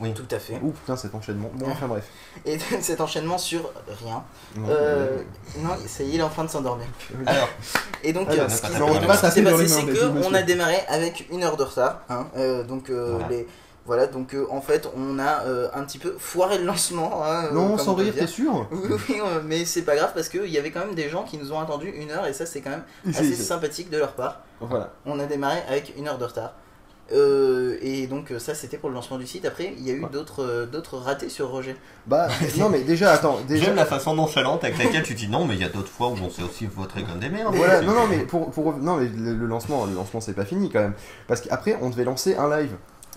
Oui. Tout à fait. Ouh putain cet enchaînement. Bon enfin bref. Et cet enchaînement sur rien. Non, Euh, non, ça y est, il est en train de s'endormir. Alors, Et donc, Alors, euh, ce qui, s'est passé, c'est mains, que vas-y, on monsieur. a démarré avec une heure de retard. hein, euh, donc, euh, Voilà. les, voilà, donc euh, en fait, on a euh, un petit peu foiré le lancement. hein, euh, non, comme sans rire, t'es sûr Oui, oui, mais c'est pas grave parce qu'il y avait quand même des gens qui nous ont attendu une heure et ça, c'est quand même assez C'est- c'est- sympathique de leur part. Voilà. On a démarré avec une heure de retard. Euh, et donc ça c'était pour le lancement du site. Après il y a eu Ouais. d'autres euh, d'autres ratés sur Roger. Bah non mais déjà attends, déjà j'aime la façon nonchalante avec laquelle tu dis non, mais il y a d'autres fois où on s'est aussi votre gun des merdes. Voilà, non, non, mais pour, pour non, mais le, le lancement, le lancement, c'est pas fini quand même, parce qu'après, on devait lancer un live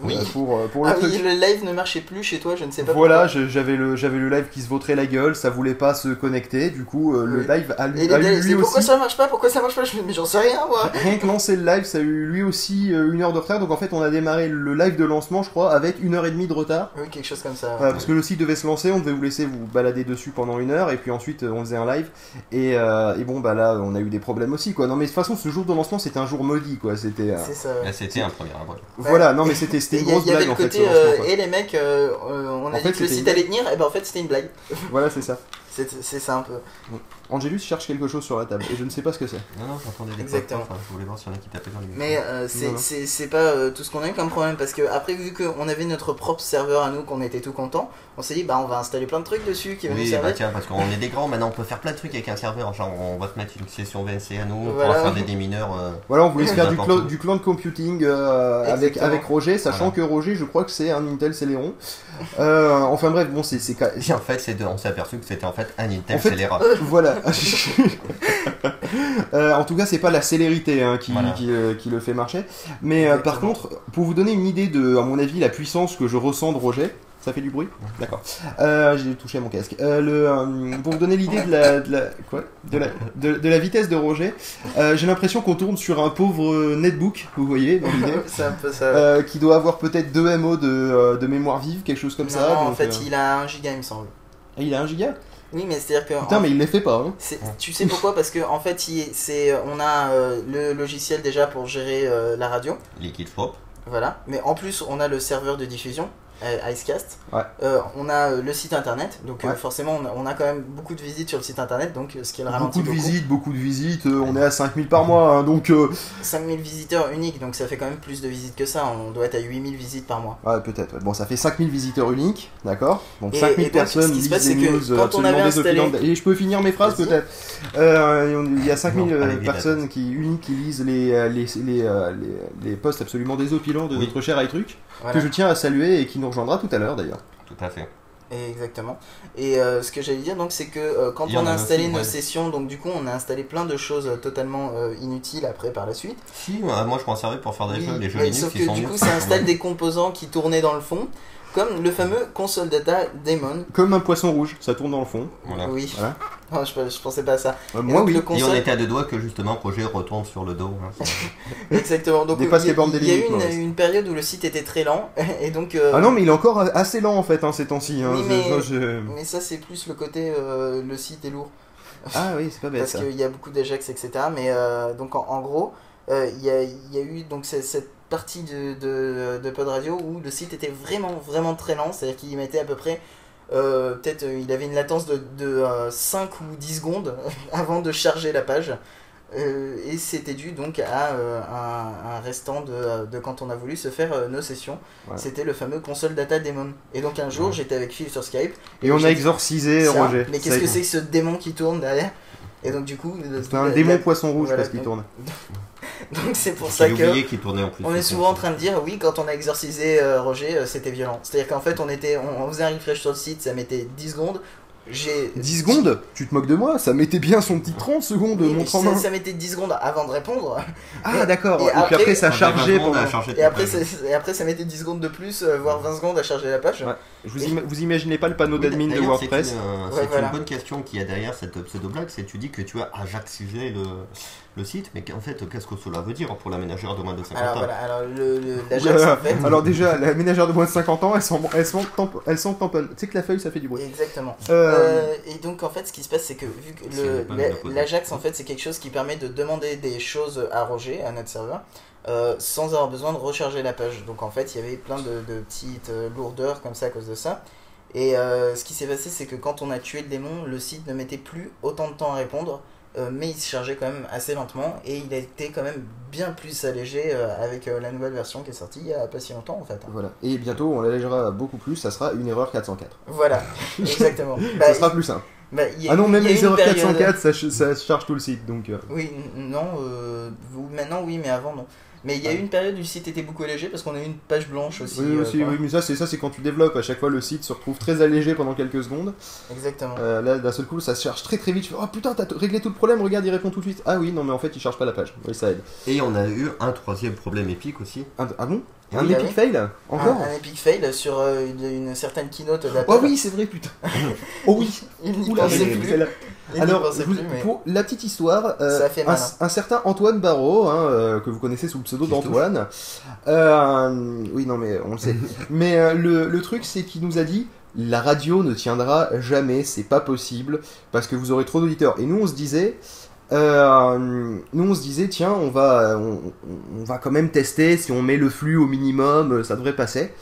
Oui. euh, pour euh, pour le Ah truc. oui, le live ne marchait plus chez toi, je ne sais pas Voilà, pourquoi. j'avais le j'avais le live qui se vautrait la gueule, ça voulait pas se connecter, du coup euh, le Oui. live a, Et a eu lui pourquoi aussi. ça marche pas Pourquoi ça marche pas Je me dis, mais j'en sais rien moi. Rien que lancer le live, ça a eu lui aussi euh, une heure de retard, donc en fait on a démarré le live de lancement, je crois, avec une heure et demie de retard. Oui, quelque chose comme ça. Parce que le site devait se lancer, on devait vous laisser vous balader dessus pendant une heure, et puis ensuite on faisait un live. Et, euh, et bon, bah là, on a eu des problèmes aussi, quoi. Non, mais de toute façon, ce jour de lancement, c'était un jour maudit, quoi. C'était. euh, C'est ça. Là, C'était un premier avril. Voilà, non, mais c'était c'était Et une Il y, il avait le en fait. côté, euh, et les mecs, euh, on a En dit fait, que le site allait tenir, et ben en fait c'était une blague. Voilà, c'est ça. C'est ça un peu. Angelus cherche quelque chose sur la table, et je ne sais pas ce que c'est. Non, non, j'entendais des Exactement. enfin, je voulais voir s'il y en a qui tapaient dans les Mais euh, c'est- pas euh, tout ce qu'on a eu comme problème parce que après vu qu'on avait notre propre serveur à nous qu'on était tout content, on s'est dit bah on va installer plein de trucs dessus qui vont nous Oui, bah servir. tiens, parce qu'on est des grands, maintenant on peut faire plein de trucs avec un serveur. Genre, on va se mettre une session VNC à nous, on Voilà. pourra faire des démineurs. euh, Voilà, on voulait se faire du, cloud, où. du cloud computing euh, avec, avec Roger, sachant Voilà. que Roger, je crois que c'est un Intel Celeron. Euh, enfin bref, bon, c'est. Et en fait, on s'est aperçu que c'était en fait un Intel En fait, Celera. voilà. Euh, en tout cas, c'est pas la célérité hein, qui, Voilà. qui, euh, qui le fait marcher. Mais euh, par contre, pour vous donner une idée de, à mon avis, la puissance que je ressens de Roger, ça fait du bruit D'accord. Euh, J'ai touché à mon casque. Euh, le, euh, pour vous donner l'idée de la, de la, quoi? De la, de, de la vitesse de Roger, euh, j'ai l'impression qu'on tourne sur un pauvre euh, netbook, vous voyez, dans l'idée. c'est un peu ça. Euh, qui doit avoir peut-être 2 MO de, euh, de mémoire vive, quelque chose comme non, ça. en donc, fait euh, il a un giga il me semble. ah, il a 1 giga? Oui mais c'est à dire que Putain, en- mais il les fait pas. Hein. c'est- tu sais pourquoi? Parce que en fait il- c'est on a euh, le logiciel déjà pour gérer euh, la radio. Liquid Swap. Voilà, mais en plus on a le serveur de diffusion. Euh, Icecast. Ouais. Euh, on a euh, le site internet, donc euh, forcément on a, on a quand même beaucoup de visites sur le site internet, donc ce qui le ralentit Beaucoup de beaucoup. visites, beaucoup de visites. euh, on est à 5000 par mois, hein, donc. euh, 5000 visiteurs uniques, donc ça fait quand même plus de visites que ça. On doit être à 8000 visites par mois. Ouais, peut-être. ouais. Bon, ça fait 5000 visiteurs uniques, d'accord Donc Et- 5000 et donc, personnes se lisent des c'est que news quand on absolument avait installé- désopilantes. Et je peux finir mes phrases peut-être Euh, Il y a 5000 Non, euh, allez, vite, personnes qui, uniques qui lisent les, les, les, les, les posts absolument désopilants de Oui. notre cher iTruc, Voilà. que je tiens à saluer et qui nous rejoindra tout à l'heure d'ailleurs. Tout à fait. Et Exactement. Et euh, ce que j'allais dire, donc, c'est que euh, quand on a installé aussi, nos ouais. sessions, donc du coup, on a installé plein de choses euh, totalement euh, inutiles après par la suite. Si, moi je m'en servais pour faire des Oui, jeux, les jeux Linux sauf qui que sont du coup, ça installe des composants qui tournaient dans le fond, comme le fameux console data daemon. Comme un poisson rouge, ça tourne dans le fond. Voilà. Oui. Voilà. Non, je, je pensais pas à ça. Euh, moi donc, oui. le Et on console- était à deux doigts que justement Projet retombe sur le dos. hein. Exactement. Donc Dépasse il y a, les bornes des il y a eu une, période où le site était très lent et donc. euh, Ah non, mais il est encore assez lent en fait hein, ces temps-ci. hein. Oui, mais- je- je- mais ça c'est plus le côté euh, le site est lourd Ah oui, c'est pas bête parce qu'il y a beaucoup d'Ajax etc. Mais euh, donc en, en gros euh, il y, y a eu donc cette partie de, de, de Pod Radio où le site était vraiment vraiment très lent, c'est-à-dire qu'il mettait à peu près euh, peut-être euh, il avait une latence de, de euh, 5 ou 10 secondes avant de charger la page. Euh, et c'était dû donc à euh, un, un restant de, de quand on a voulu se faire euh, nos sessions. Ouais. C'était le fameux console data daemon. Et donc un jour Ouais. j'étais avec Phil sur Skype. Et on a exorcisé Roger. Mais qu'est-ce que est. c'est que ce démon qui tourne derrière? Et donc du coup. C'est un la- démon la- poisson rouge voilà, parce qu'il donc- tourne. Donc c'est pour ça que. oublié qu'il tournait en plus. On est souvent en train de dire oui quand on a exorcisé euh, Roger euh, c'était violent. C'est-à-dire qu'en fait on était on, on faisait un refresh sur le site ça mettait 10 secondes. J'ai 10 secondes Tu te moques de moi Ça mettait bien son petit 30 secondes mais montre en ça, main. ça mettait 10 secondes avant de répondre. Ah d'accord. Et Et, puis après- après ça chargeait pendant. pendant. Et après, ça, et après ça mettait 10 secondes de plus, euh, voire 20 secondes à charger la page. Ouais. Je vous, vous imaginez pas le panneau Oui, d'admin de WordPress C'est une, euh, Ouais, c'est voilà. une bonne question qu'il y a derrière cette pseudo-blague, c'est tu dis que tu as ajaxisé le, le site, mais en fait, qu'est-ce que cela veut dire pour la ménagère de moins de 50 Alors ans voilà, alors le, le- Oula. l'Ajax en fait. Alors déjà, la ménagère de moins de 50 ans, elle sent, elle sent, tamp- elle sent tamponne. Tu sais que la feuille, ça fait du bruit. Exactement. Euh, Euh, et donc en fait ce qui se passe c'est que vu que le- la- l'Ajax en fait c'est quelque chose qui permet de demander des choses à Roger, à notre serveur, euh, sans avoir besoin de recharger la page. Donc en fait il y avait plein de, de petites lourdeurs comme ça à cause de ça. Et euh, ce qui s'est passé c'est que quand on a tué le démon, le site ne mettait plus autant de temps à répondre. Euh, mais il se chargeait quand même assez lentement et il a été quand même bien plus allégé euh, avec euh, la nouvelle version qui est sortie il y a pas si longtemps en fait. Voilà. Et bientôt, on l'allégera beaucoup plus, ça sera une erreur 404. Voilà, exactement. Bah, ça sera plus simple. bah, a Ah non, même les erreurs période- 404, ça, ça charge tout le site. Donc, Oui, non, euh, maintenant oui, mais avant non. Mais il y a eu une période où le site était beaucoup allégé parce qu'on a eu une page blanche aussi. oui, euh, aussi, oui, mais ça, c'est ça, c'est quand tu développes. À chaque fois, le site se retrouve très allégé pendant quelques secondes. Exactement. Euh, là, d'un seul coup, ça se charge très très vite. Tu fais, oh putain, t'as réglé tout le problème. Regarde, il répond tout de suite. Ah oui, non, mais en fait, il charge pas la page. Oui, ça aide. Et on a eu un troisième problème épique aussi. Un- ah bon? Oui, Un epic fail un, Encore? Un epic fail sur euh, une, une certaine keynote d'Apple. Oh oui, c'est vrai, putain. oh oui. Il n'y Oula, pensait plus. Alors, pensait je vous- plus, mais- pour la petite histoire, euh, un, hein. un certain Antoine Barrault, hein, euh, que vous connaissez sous le pseudo d'Antoine, euh, oui, non, mais on le sait. mais le, le truc, c'est qu'il nous a dit la radio ne tiendra jamais, c'est pas possible, parce que vous aurez trop d'auditeurs. Et nous, on se disait. euh, nous on se disait tiens on va on, on va quand même tester si on met le flux au minimum ça devrait passer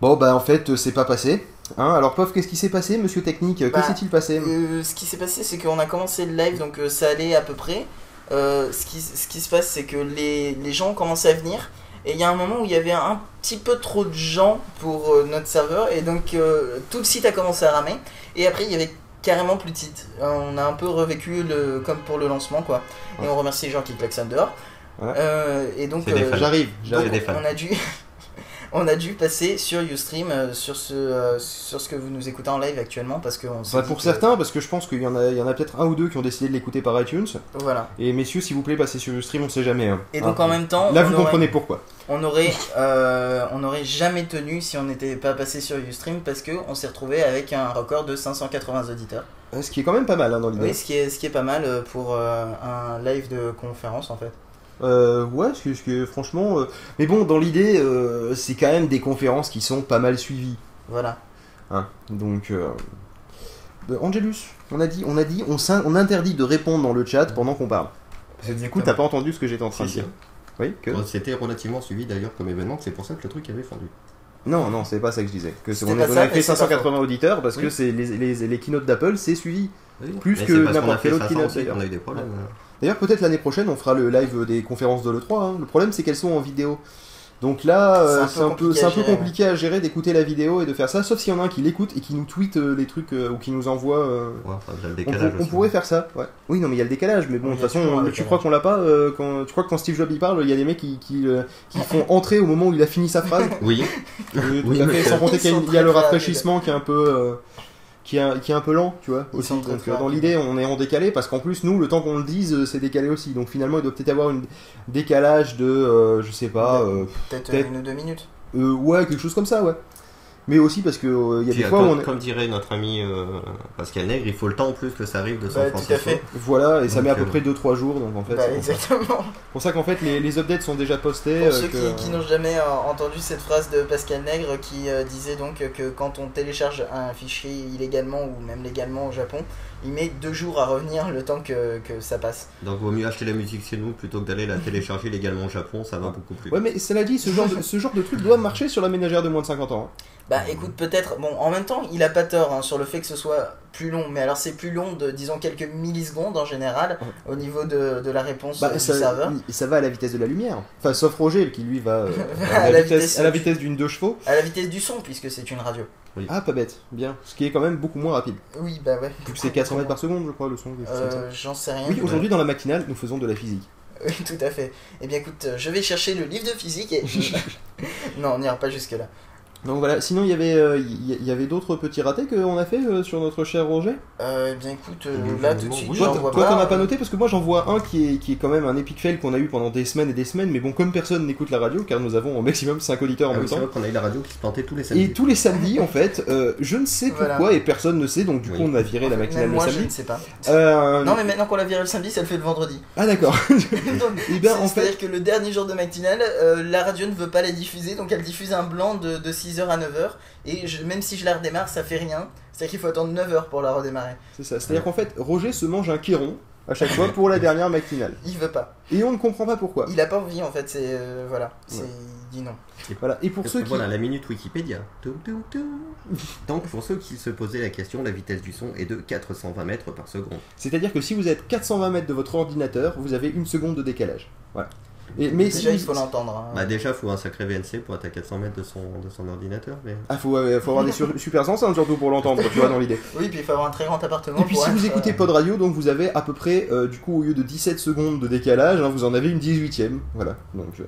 bon bah en fait c'est pas passé hein. alors Pof qu'est-ce qui s'est passé monsieur technique? Bah, que s'est-il passé? Euh, ce qui s'est passé, c'est qu'on a commencé le live, donc euh, ça allait à peu près. Euh, ce, qui, ce qui se passe, c'est que les, les gens ont commencé à venir. Et il y a un moment où il y avait un petit peu trop de gens pour euh, notre serveur. Et donc euh, tout le site a commencé à ramer. Et après, il y avait carrément plus de site. Euh, on a un peu revécu le, comme pour le lancement, quoi. Et on remercie les gens qui klaxonnent dehors. Ouais. Euh, et donc, euh, j'arrive j'arrive on a dû on a dû passer sur Ustream euh, sur ce euh, sur ce que vous nous écoutez en live actuellement parce s'est Enfin, dit pour que- certains, parce que je pense qu'il y en a, il y en a peut-être un ou deux qui ont décidé de l'écouter par iTunes. voilà Et messieurs, s'il vous plaît, passez sur Ustream, on sait jamais. hein. et donc Ah. en même temps Là, on vous aurait, comprenez pourquoi. on aurait euh, on aurait jamais tenu si on n'était pas passé sur Ustream parce que on s'est retrouvé avec un record de 580 auditeurs Euh, Ce qui est quand même pas mal hein, dans l'idée. oui ce qui est ce qui est pas mal euh, pour euh, un live de conférence en fait Euh, ouais, ce que, franchement. euh, Mais bon, dans l'idée, euh, c'est quand même des conférences qui sont pas mal suivies. voilà Hein. Donc. Angelus, on a dit, on a dit, on, on interdit de répondre dans le chat pendant qu'on parle. Parce que du coup, t'as pas entendu ce que j'étais en train de dire. Oui, que. Bon, C'était relativement suivi d'ailleurs comme événement, c'est pour ça que le truc avait fondu. Non, non, c'est pas ça que je disais. Que on, on ça, a fait c'est pas 580 auditeurs parce que Oui. c'est les, les, les keynotes d'Apple, c'est suivi. Oui. Plus Mais que parce n'importe fait quel autre 500 keynote, qu'on a eu des problèmes. D'ailleurs, peut-être l'année prochaine, on fera le live des conférences de l'E3. hein. Le problème, c'est qu'elles sont en vidéo. Donc là, euh, c'est un, peu, un compliqué à gérer d'écouter la vidéo et de faire ça, sauf s'il y en a un qui l'écoute et qui nous tweet euh, les trucs euh, ou qui nous envoie. euh, Ouais, enfin, déjà le on, décalage on aussi. pourrait faire ça, ouais. Oui, non, mais il y a le décalage, mais bon, de Il toute façon, tu crois qu'on l'a pas euh, quand, Tu crois que quand Steve Jobs y parle, il y a des mecs qui, qui, le- qui font entrer au moment où il a fini sa phrase? Oui, mais sans compter qu'il y a, sont il y a le rafraîchissement qui est un peu. euh, qui est, qui est un peu lent, tu vois, aussi. Donc, euh, dans l'idée, on est en décalé parce qu'en plus, nous, le temps qu'on le dise, euh, c'est décalé aussi. Donc finalement, il doit peut-être y avoir un décalage de, euh, je sais pas, Peut-être peut-être- une ou deux minutes. euh, ouais, quelque chose comme ça, ouais. Mais aussi parce que euh, il y a Puis, des euh, fois où comme, on est. comme dirait notre ami euh, Pascal Nègre, il faut le temps en plus que ça arrive de San Bah, tout à Francisco. fait. Voilà, et ça Donc, met à peu euh, près 2-3 jours, donc en fait. Bah, c'est pour ça. exactement. C'est pour ça qu'en fait, les, les updates sont déjà postés. Pour euh, ceux que- qui, qui n'ont jamais euh, entendu cette phrase de Pascal Nègre qui euh, disait donc que quand on télécharge un fichier illégalement ou même légalement au Japon, il met deux jours à revenir le temps que, que ça passe. Donc vaut mieux acheter la musique chez nous plutôt que d'aller la télécharger légalement au Japon, ça va beaucoup plus. Ouais, mais cela dit, ce genre, de, ce genre de truc doit marcher sur la ménagère de moins de 50 ans. hein. Bah écoute, peut-être, bon, en même temps, il a pas tort hein, sur le fait que ce soit plus long, mais alors c'est plus long de, disons, quelques millisecondes en général au niveau de, de la réponse Bah, euh, du ça, serveur. ça va à la vitesse de la lumière. Enfin, sauf Roger, qui lui va euh, à, À la vitesse, vitesse- à la vitesse d'une deux chevaux. À la vitesse du son, puisque c'est une radio. Ah, pas bête, bien. Ce qui est quand même beaucoup moins rapide. Oui, bah ouais. C'est 400 mètres par seconde, je crois, le son. Euh, J'en sais rien. Oui, aujourd'hui, dans la matinale, nous faisons de la physique. Oui, tout à fait. Eh bien, écoute, je vais chercher le livre de physique et. non, on n'ira pas jusque-là. Donc voilà, sinon, il y avait, euh, il y- avait d'autres petits ratés qu'on a fait euh, sur notre cher Roger? Euh, eh bien, écoute, euh, là tout de suite, Oui, Toi, j'en vois toi, pas. t'en as pas noté parce que moi j'en vois un qui est, qui est quand même un epic fail qu'on a eu pendant des semaines et des semaines, mais bon, comme personne n'écoute la radio, car nous avons au maximum 5 auditeurs en Ah même oui, temps. qu'on a eu la radio qui se plantait tous les samedis. Et tous les samedis, en fait, euh, je ne sais Voilà. pourquoi et personne ne sait, donc du coup Oui. on a viré la matinale le je samedi. ne sais pas. Euh, Non, mais maintenant qu'on l'a viré le samedi, ça le fait le vendredi. Ah d'accord. Ben en C'est-à-dire fait, que le dernier jour de matinale, euh, la radio ne veut pas la diffuser, donc elle diffuse un blanc de, de 6h à 9h. Et je- même si je la redémarre, ça fait rien. C'est-à-dire qu'il faut attendre 9h pour la redémarrer. c'est ça. C'est-à-dire qu'en fait, Roger se mange un kéron à chaque fois pour la dernière matinale. Il veut pas. Et on ne comprend pas pourquoi. Il a pas envie en fait, c'est. euh, voilà. C'est- Ouais. Il dit non. Voilà. Et pour ceux qui. Voilà la minute Wikipédia. Toum, toum, toum. Donc pour ceux qui se posaient la question, la vitesse du son est de 420 mètres par seconde. C'est-à-dire que si vous êtes 420 mètres de votre ordinateur, vous avez une seconde de décalage. Voilà. Et, mais Déjà, si il faut l'entendre. hein. Bah déjà faut un sacré VNC pour être à 400 mètres de son, de son ordinateur. Mais... Ah, faut, ouais, faut avoir des sur- super enceintes surtout pour l'entendre, tu vois, dans l'idée. Oui, puis il faut avoir un très grand appartement. Et puis pour si vous écoutez euh, Pod Radio, donc vous avez à peu près, euh, du coup, au lieu de 17 secondes de décalage, hein, vous en avez une 18ème. Voilà. Donc, euh,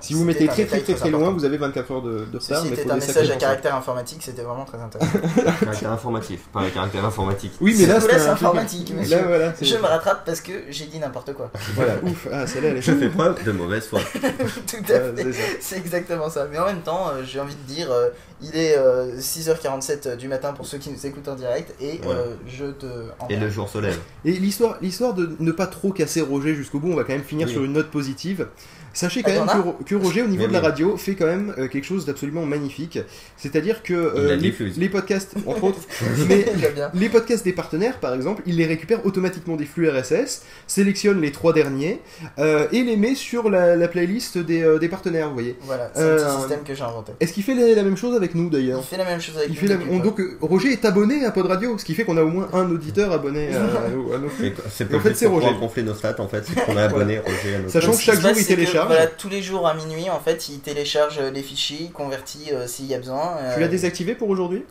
si vous c'était mettez très très très, important. loin, vous avez 24 heures de, de retard. Ceci mais était faut un message à caractère informatique, c'était vraiment très intéressant. caractère informatif, pas un caractère informatique. Oui, mais là, c'est informatique, monsieur. Là, voilà, Je me rattrape parce que j'ai dit n'importe quoi. Voilà, ouf. Ah, celle-là, elle est Je fais preuve de mauvaise foi. Tout à fait. c'est exactement ça. Mais en même temps, euh, j'ai envie de dire, euh, il est euh, 6h47 du matin pour ceux qui nous écoutent en direct et euh, je te. Et le jour se lève. Et l'histoire, l'histoire de ne pas trop casser Roger jusqu'au bout, on va quand même finir sur une note positive. Sachez quand Ah, même que, Ro- que Roger, au niveau de la radio, fait quand même euh, quelque chose d'absolument magnifique. C'est-à-dire que euh, Il les, podcasts, entre autres, mais Il les podcasts des partenaires, par exemple, il les récupère automatiquement des flux RSS, sélectionne les trois derniers euh, et les met sur la, la playlist des, euh, des partenaires, vous voyez. Voilà, c'est Euh, un petit système que j'ai inventé. Est-ce qu'il fait la, la même chose avec nous Il d'ailleurs fait la même chose avec il nous fait la- depuis on- peu. donc Roger est abonné à Pod Radio, ce qui fait qu'on a au moins un auditeur abonné à, à nos- à nos flux. C'est en peut-être fait, c'est Roger. gonfler nos stats en fait, c'est qu'on a abonné Roger à notre Sachant que chaque se jour, il c'est Voilà, tous les jours à minuit, en fait, il télécharge euh, les fichiers, il convertit euh, s'il y a besoin. euh, Tu l'as désactivé pour aujourd'hui?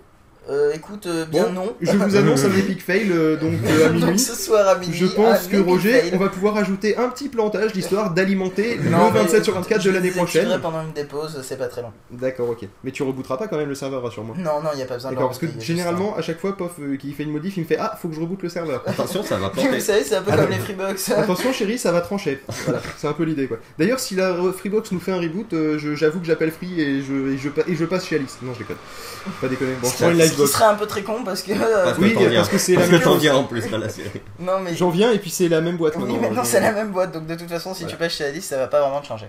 Euh, Écoute, euh, bien Bon, non. Je vous annonce un epic fail euh, donc euh, à Donc minuit. ce soir à minuit. Je pense que Roger, fail. on va pouvoir ajouter un petit plantage l'histoire d'alimenter le mais 27 sur écoute, 24 je de le l'année prochaine. pendant une dépose, c'est pas très long. D'accord, ok. Mais tu rebooteras pas quand même le serveur, rassure-moi. Non, non, il n'y a pas besoin de D'accord, parce que y généralement, à chaque fois, Pof euh, qui fait une modif, il me fait Ah, faut que je reboote le serveur. Attention, ça va un- Vous planter. savez, c'est un peu comme les Freebox. Attention, chérie, ça va trancher. Voilà, c'est un peu l'idée quoi. D'ailleurs, si la re- Freebox nous fait un reboot, je- j'avoue que j'appelle Free et je, et, je, pa- et je passe chez Alice. Non, je déconne. Pas déconner. Bon, je prends une Ce qui serait un peu très con parce que. euh, Parce que Oui, viens. parce que c'est la même viens en plus dans la série. Non, mais. J'en viens et puis c'est la même boîte Oui, maintenant. c'est la même boîte, donc de toute façon, si Voilà. tu passes chez Alice, ça va pas vraiment te changer.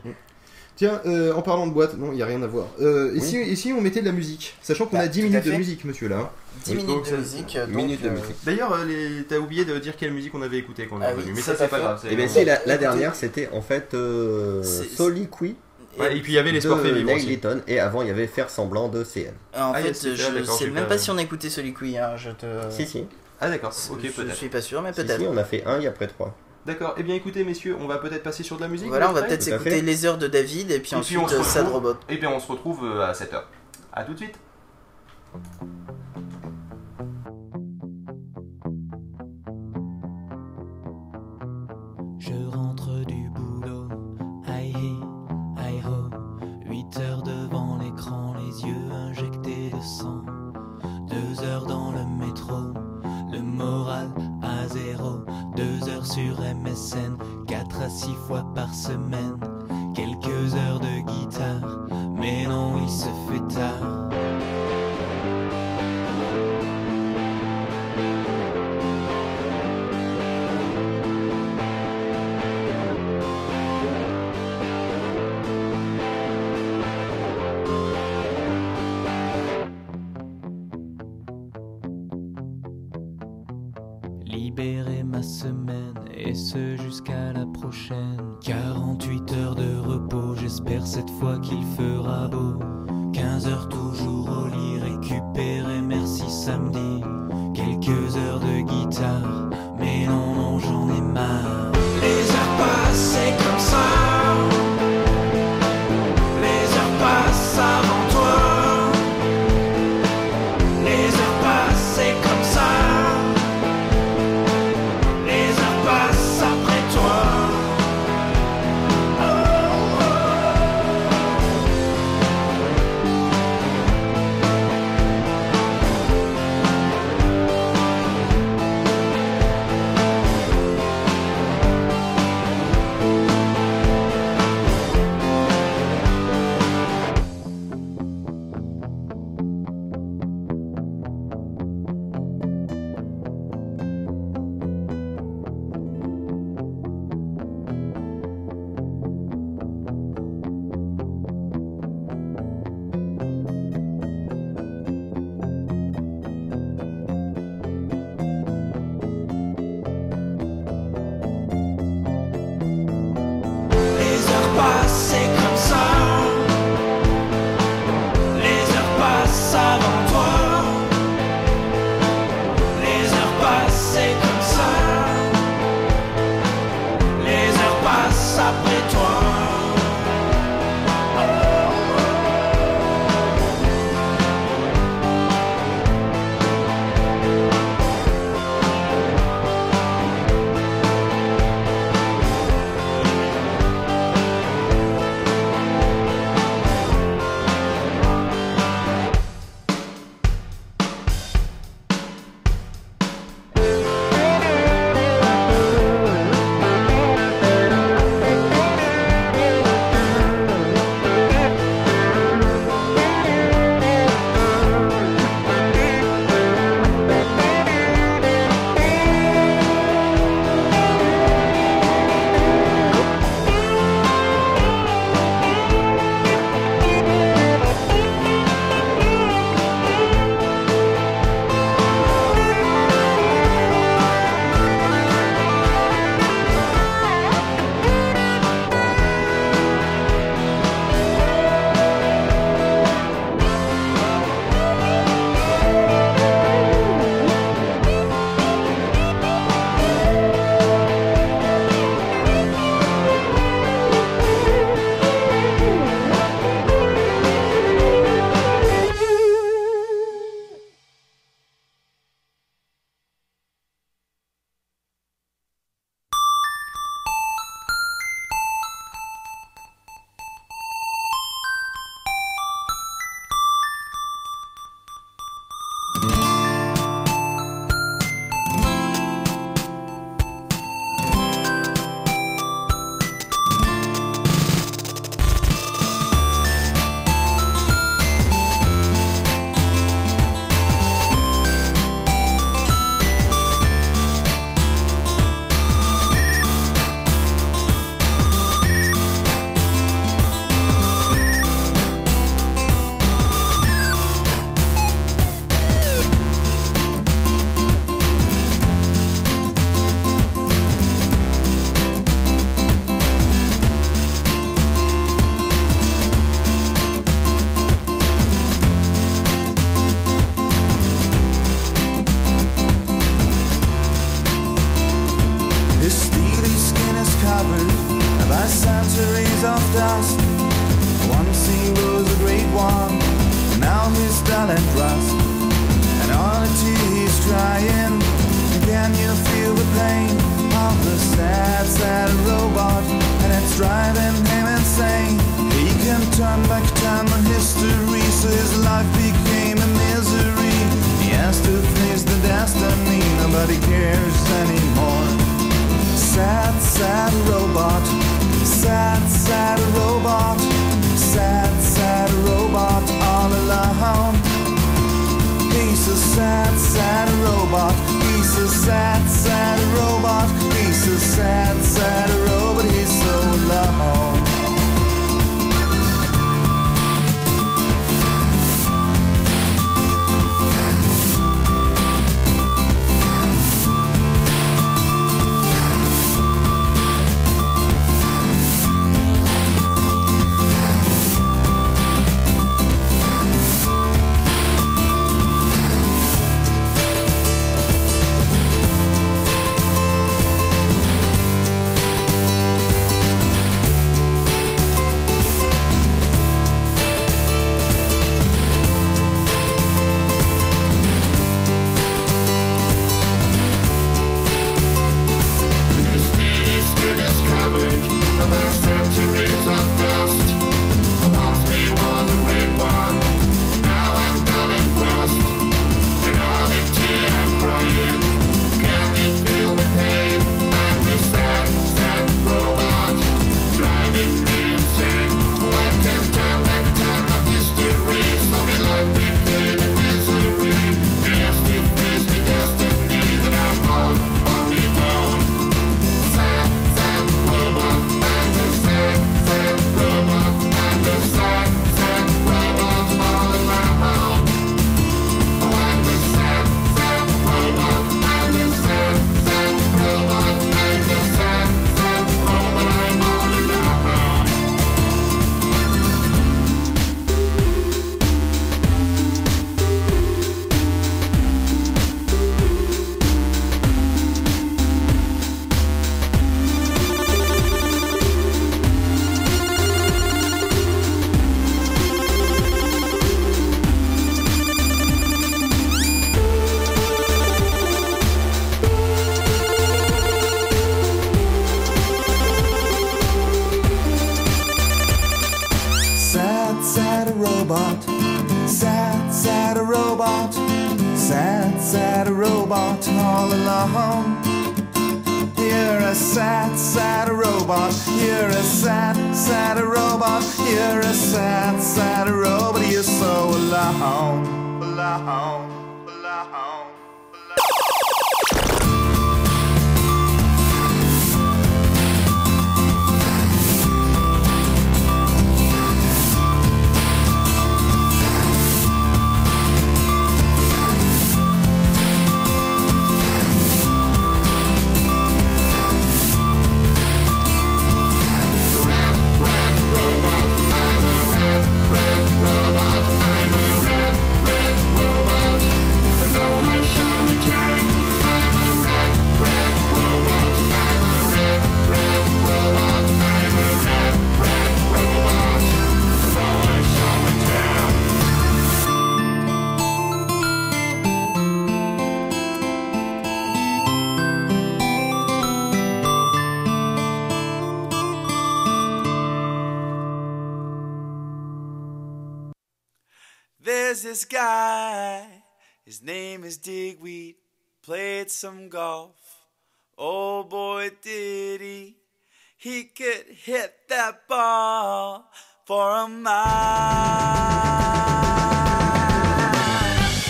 Tiens, euh, en parlant de boîte, non, il n'y a rien à voir. Euh, et, Oui. si, et si on mettait de la musique Sachant qu'on Bah, a 10 tout à minutes de musique, monsieur, là. hein. 10 Oui, minutes donc, de musique. euh, musique. D'ailleurs, les... t'as oublié de dire quelle musique on avait écouté quand on est Ah revenu. oui, Mais ça, c'est pas grave. Et bien Bon, si, la, dernière c'était en fait euh, Soliqui. Ouais, et puis il y avait les sports de Neil aussi. Litton, et avant il y avait Faire semblant de CM. En Ah, fait, c'est je d'accord, sais j'ai même pas- pas si on a écouté celui qui hein, je te. Si, si. Ah d'accord, ok je, peut-être. suis pas sûr, mais Si, peut-être. si, on a fait un, il y a après trois. D'accord, eh bien écoutez messieurs, on va peut-être passer sur de la musique. Voilà, on va peut-être Tout à s'écouter fait. les heures de David et puis Et puis ensuite on se euh, Sad retrouve- Robot. Eh bien on se retrouve euh, à 7h. A tout de suite. Deux heures dans le métro, le moral à zéro. Deux heures sur MSN, quatre à six fois par semaine. Quelques heures de guitare, mais non, il se fait tard. Cette fois qu'il fera some golf. Oh boy, did he! He could hit that ball for a mile.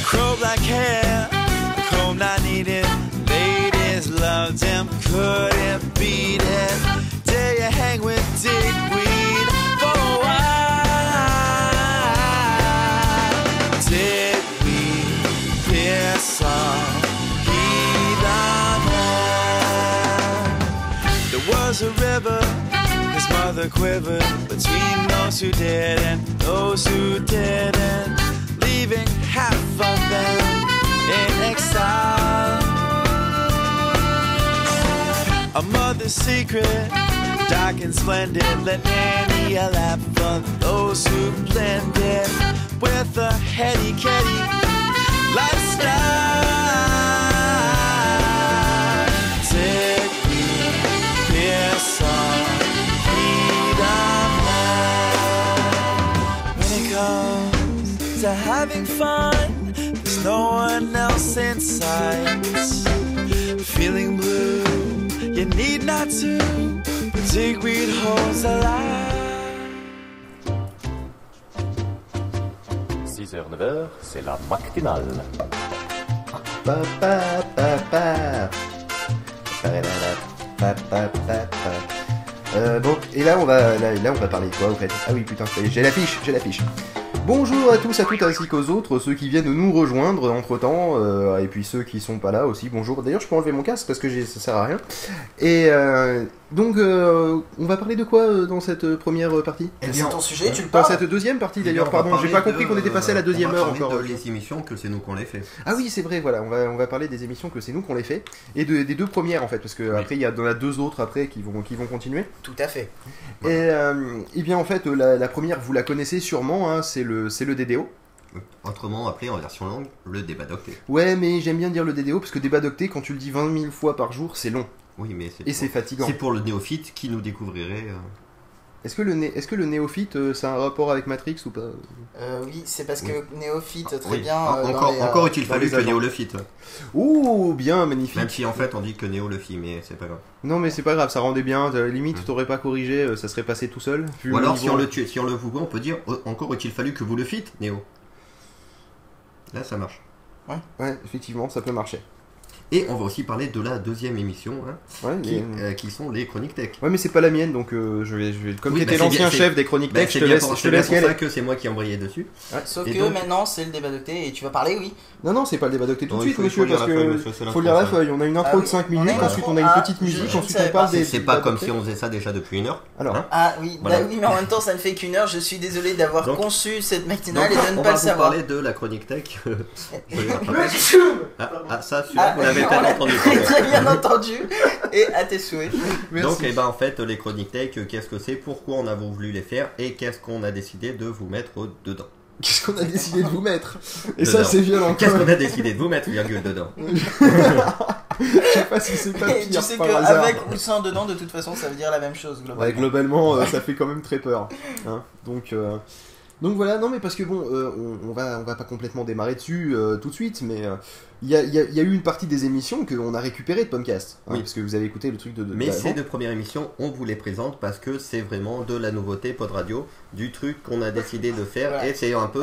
Crow black hair, comb not needed. Ladies loved him, couldn't beat it. Dare you hang with Digweed the quiver between those who did and those who didn't, leaving half of them in exile. A mother's secret, dark and splendid, let nanny a lap for those who blended with a heady, catty lifestyle. Having fun. There's no one else in sight. Feeling blue, you need not to. But digweed holds the light. 6h, 9h, c'est la matinale. Pa, pa, pa, pa. Pa, pa, pa, pa. Euh, bon, et là on va là, là, on va parler de quoi au fait? Ah oui putain, j'ai l'affiche, j'ai l'affiche. Bonjour à tous, à toutes ainsi qu'aux autres, ceux qui viennent nous rejoindre entre temps, et puis ceux qui sont pas là aussi, bonjour. D'ailleurs, je peux enlever mon casque parce que ça sert à rien. Et euh, donc, euh, on va parler de quoi euh, dans cette euh, première euh, partie? Eh bien, C'est ton sujet, tu le Dans cette deuxième partie Eh d'ailleurs, pardon, j'ai pas compris qu'on était passé à la deuxième on va heure parler encore. de les émissions que c'est nous qu'on les fait. Ah oui, c'est vrai, voilà, on va, on va parler des émissions que c'est nous qu'on les fait, et de- des deux premières en fait, parce que après il y en a deux autres après qui vont, qui vont continuer. Tout à fait. Et, euh, et bien en fait, euh, la, la première, vous la connaissez sûrement, hein, c'est le, c'est le DDO. Autrement appelé en version longue, le débat d'octet. Ouais, mais j'aime bien dire le DDO parce que débat d'octet, quand tu le dis 20 000 fois par jour, c'est long. Oui, mais c'est Et c'est fatigant. C'est pour le néophyte qui nous découvrirait. euh, Est-ce que, le né- est-ce que le néophyte, euh, ça a un rapport avec Matrix ou pas? Euh, oui, c'est parce que Néophyte, très oui. bien. En- euh, encore, les, euh, encore est-il dans fallu que agents. Néo le fit. Ouh, bien, magnifique. Même si en fait on dit que Néo le fit, mais c'est pas grave. Non, mais c'est pas grave, ça rendait bien. euh, Limite, t'aurais pas corrigé, euh, ça serait passé tout seul. Ou alors si on le tue, si on le voue, on peut dire euh, encore est-il fallu que vous le fites, Néo? Là ça marche. Ouais, effectivement, ça peut marcher. Et on va aussi parler de la deuxième émission, hein, Ouais, qui, mais- euh, qui sont les chroniques tech. Ouais, mais c'est pas la mienne, donc euh, je vais, je vais. Comme Oui, t'étais bah, c'est l'ancien chef des chroniques Bah, tech, je c'est te bien laisse, pour, je te laisse pour ça que c'est moi qui ai embrayé dessus. Sauf Et que donc- maintenant c'est le débat d'octet et tu vas parler, oui. Non, non, c'est pas le débat d'octet tout de suite, monsieur, parce que faut lire la feuille. On a une intro Ah de oui, 5 on a minutes, ensuite on a une petite musique, ensuite on parle des. C'est pas comme si on faisait ça déjà depuis une heure. Alors, Hein Ah oui, bah oui, mais en même temps ça ne fait qu'une heure. Je suis désolé d'avoir conçu cette matinale et de on ne va pas le vous savoir. parler de la chronique tech. Ah, ah, ça, celui-là, Ah, entendu. très, très bien entendu et à tes souhaits. Donc, eh ben, en fait, les chroniques tech, euh, qu'est-ce que c'est, pourquoi on a voulu les faire et qu'est-ce qu'on a décidé de vous mettre dedans. qu'est-ce qu'on a décidé de vous mettre? Et Dedans. ça, c'est violent. Qu'est-ce qu'on a décidé de vous mettre, virgule, dedans Je sais pas si c'est pas Et pire tu sais par hasard. qu'avec ou sans dedans, de toute façon, ça veut dire la même chose globalement. Ouais, globalement, euh, ça fait quand même très peur. hein. donc, euh, donc voilà, non, mais parce que bon, euh, on, on va, on va pas complètement démarrer dessus euh, tout de suite, mais euh, il y, a, il y a- il y a eu une partie des émissions qu'on a récupérées de Pomcast. hein, Oui. Parce que vous avez écouté le truc de. de Mais ces deux premières émissions, on vous les présente parce que c'est vraiment de la nouveauté Pod Radio, du truc qu'on a décidé de faire Voilà. et c'est un peu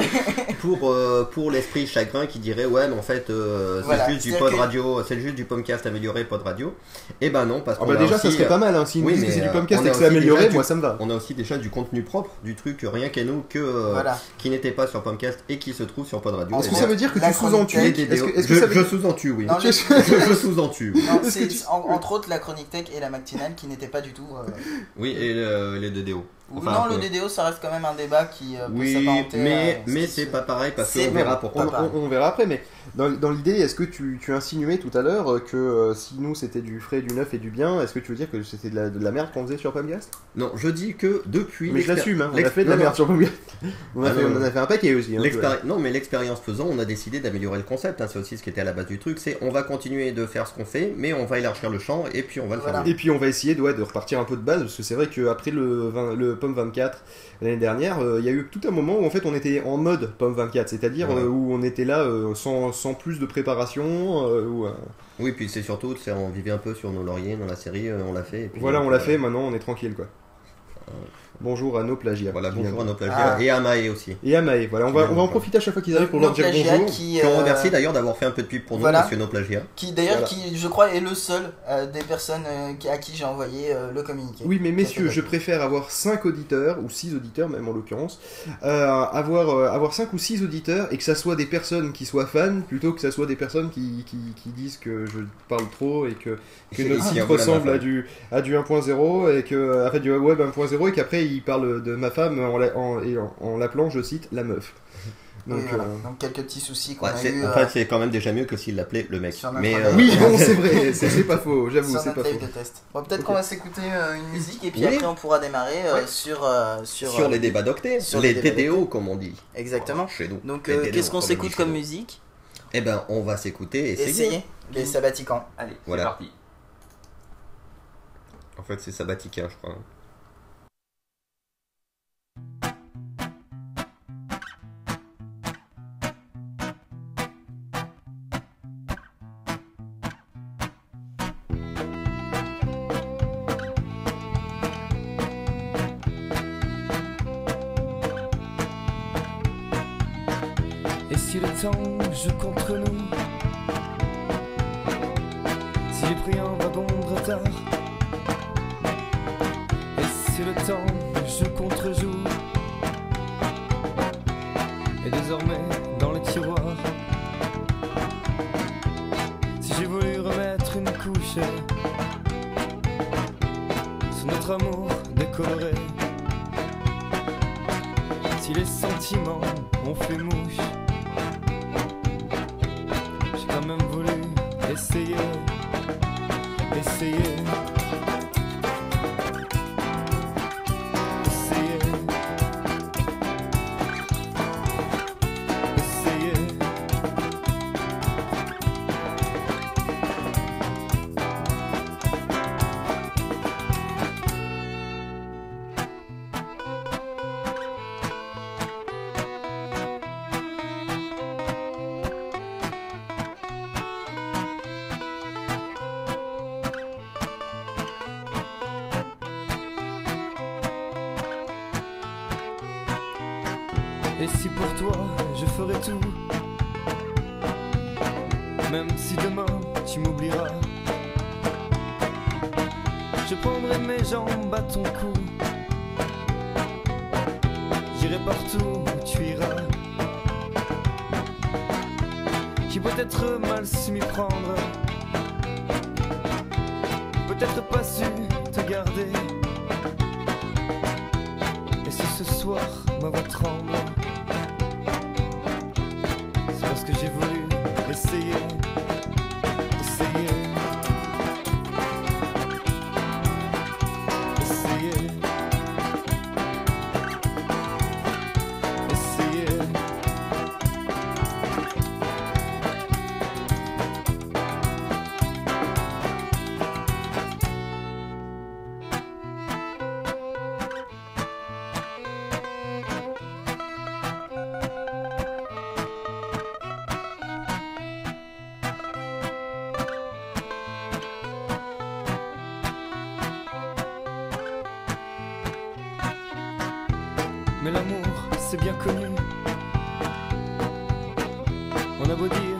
pour, euh, pour l'esprit chagrin qui dirait ouais mais en fait euh, c'est Voilà, juste du Pod que- Radio, c'est juste du Pomcast amélioré Pod Radio. Et ben non parce Ah qu'on bah a déjà, ça aussi, serait euh, pas mal, hein. Nous oui, disent que mais, c'est du euh, Pomcast on et que c'est amélioré, du- moi ça me va. On a aussi déjà du contenu propre, du truc rien qu'à nous que euh, Voilà. qui n'était pas sur Pomcast et qui se trouve sur Pod Radio. Est-ce Et que ça veut dire que tu sous-entues je, sous-entue oui. Non, je, tu- en- entre autres la chronique tech et la matinale qui n'étaient pas du tout. euh, Oui et le- les deux DO. Ou Enfin, non, le. DDO, ça reste quand même un débat qui euh, peut Oui, s'apparenter mais, à mais c'est pas pareil parce qu'on verra. On, on- on verra après, mais dans, dans l'idée, est-ce que tu, tu insinuais tout à l'heure euh, que euh, si nous c'était du frais, du neuf et du bien, est-ce que tu veux dire que c'était de la, de la merde qu'on faisait sur Pomcast Non, je dis que depuis. Mais je l'assume, hein, on a fait de la merde sur Pomcast. On, a Ah fait- non, on en a fait un paquet aussi. hein, Non, mais l'expérience faisant, on a décidé d'améliorer le concept. hein, C'est aussi ce qui était à la base du truc. C'est on va continuer de faire ce qu'on fait, mais on va élargir le champ et puis on va le Voilà. faire. Et puis on va essayer de, ouais, de repartir un peu de base, parce que c'est vrai qu'après le, 20 le POM 24 l'année dernière, euh, il y a eu tout un moment où en fait on était en mode POM 24, c'est-à-dire Ouais. euh, où on était là euh, sans, sans plus de préparation. où, Oui, puis c'est surtout, on vivait un peu sur nos lauriers dans la série, on l'a fait. et puis, voilà, on l'a fait, maintenant on est tranquille quoi. Bonjour à nos plagiats. Voilà, bonjour à nos plagiats Ah. et à Maë aussi. Et à Maë, voilà, on va, on va en profiter à chaque fois qu'ils arrivent pour leur Nos dire plagiats bonjour. qui, Qu'on euh, remercie d'ailleurs d'avoir fait un peu de pub pour nous, voilà. monsieur nos plagiats. qui d'ailleurs, Voilà. qui je crois est le seul euh, des personnes euh, à qui j'ai envoyé euh, le communiqué. Oui, mais messieurs, je préfère avoir 5 auditeurs, ou 6 auditeurs même en l'occurrence, euh, avoir, euh, avoir 5 ou 6 auditeurs et que ça soit des personnes qui soient fans plutôt que ça soit des personnes qui, qui, qui disent que je parle trop et que, que notre site ressemble à du, à du 1.0 et que, en fait, du web 1.0 et qu'après ils parlent de ma femme en, la- en, en, en l'appelant, je cite, la meuf. Donc, Oui, voilà. euh, Donc quelques petits soucis qu'on Ouais, a c'est- eu en euh, fait, c'est quand même déjà mieux que s'il l'appelait le mec. Mais, euh, Oui, bon, c'est vrai, c'est c'est pas faux, j'avoue, sur c'est notre pas faux. de test. Bon, peut-être qu'on va s'écouter euh, une musique et puis Oui. après on pourra démarrer euh, Ouais. sur, euh, sur, sur les débats d'octet, sur les TDO comme on dit. Exactement. Chez nous. Donc euh, qu'est-ce qu'on s'écoute comme musique Eh ben, on va s'écouter et essayer. Essayez les sabbaticans. Allez, c'est Voilà. parti. En fait, c'est Sabbatica, je crois. Et bien connu. On a beau dire,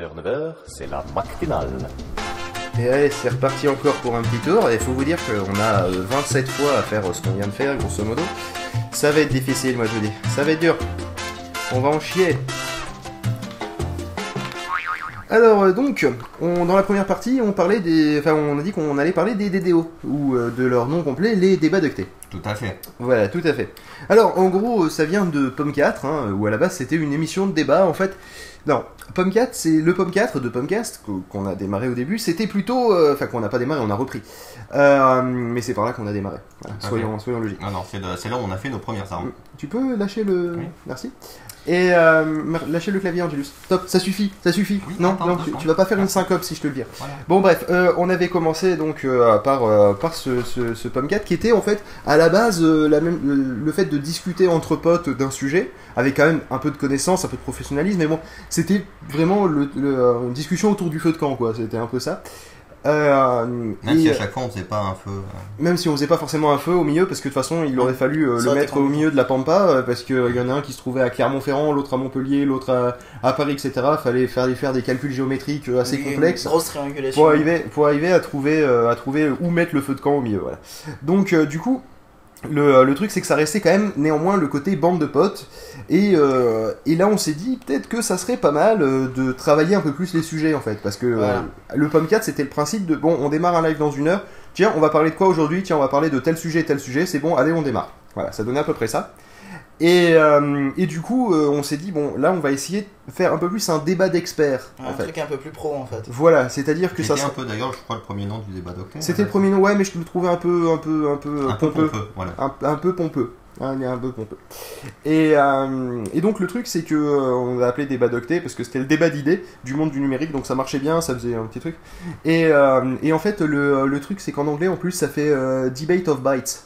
6h-9h, c'est la MAC. Et allez, c'est reparti encore pour un petit tour. Il faut vous dire qu'on a euh, 27 fois à faire euh, ce qu'on vient de faire, grosso modo. Ça va être difficile, moi je vous dis. Ça va être dur. On va en chier. Alors euh, donc, dans la première partie, on parlait des, enfin, on a dit qu'on allait parler des DDO ou de leur nom complet, les débats ductés. Tout à fait. Voilà, tout à fait. Alors, en gros, ça vient de Pomme 4, hein, où à la base c'était une émission de débat. En fait, non, Pomme 4, c'est le Pomme 4 de Pommecast qu'o- qu'on a démarré au début. C'était plutôt, euh, enfin, qu'on n'a pas démarré, on a repris. Euh, mais c'est par là qu'on a démarré. Voilà, soyons, logiques. Non, non, c'est de- c'est là où on a fait nos premières armes. Tu peux lâcher le. Merci. Et euh, lâcher le clavier, Angelus. Top, ça suffit, ça suffit. non, attends, non, tu, vas pas faire une syncope si je te le dis. Bon, bref, euh, on avait commencé donc euh, par, euh, par ce, ce, ce Pomcat qui était en fait à la base euh, la même, le, le fait de discuter entre potes d'un sujet avec quand même un peu de connaissance, un peu de professionnalisme, mais bon, c'était vraiment le, le- euh, une discussion autour du feu de camp, quoi. C'était un peu ça. Euh, Même si à chaque fois on faisait pas un feu. euh, même si on faisait pas forcément un feu au milieu, parce que de toute façon il aurait fallu euh, le mettre au milieu de la Pampa, euh, parce qu'il y en a un qui se trouvait à Clermont-Ferrand, l'autre à Montpellier, l'autre à, à Paris, etc. Fallait faire, faire des calculs géométriques assez Oui, complexes grosse triangulation. pour arriver, pour arriver à trouver, euh, à trouver où mettre le feu de camp au milieu. Voilà. Donc euh, du coup, le, le truc c'est que ça restait quand même néanmoins le côté bande de potes. Et, euh, et là on s'est dit peut-être que ça serait pas mal euh, de travailler un peu plus les sujets en fait. Parce que Voilà. euh, le Pomcat c'était le principe de bon on démarre un live dans une heure. Tiens on va parler de quoi aujourd'hui? Tiens on va parler de tel sujet, tel sujet. C'est bon allez on démarre. Voilà ça donnait à peu près ça. Et, euh, et du coup, euh, on s'est dit, bon, là, on va essayer de faire un peu plus un débat d'experts, Un en fait. truc un peu plus pro en fait. Voilà, c'est-à-dire que ça... C'était un peu d'ailleurs, je crois, le premier nom du débat d'octet. C'était le premier nom, ouais, mais je le trouvais un peu, un peu, un peu Un peu pompeux. pompeux, voilà. Un, un peu pompeux. Hein, il est un peu pompeux. Et, euh, et donc le truc, c'est que euh, on l'a appelé débat d'octet parce que c'était le débat d'idées du monde du numérique, donc ça marchait bien, ça faisait un petit truc. Et, euh, et en fait, le, le truc, c'est qu'en anglais, en plus, ça fait euh, debate of bytes.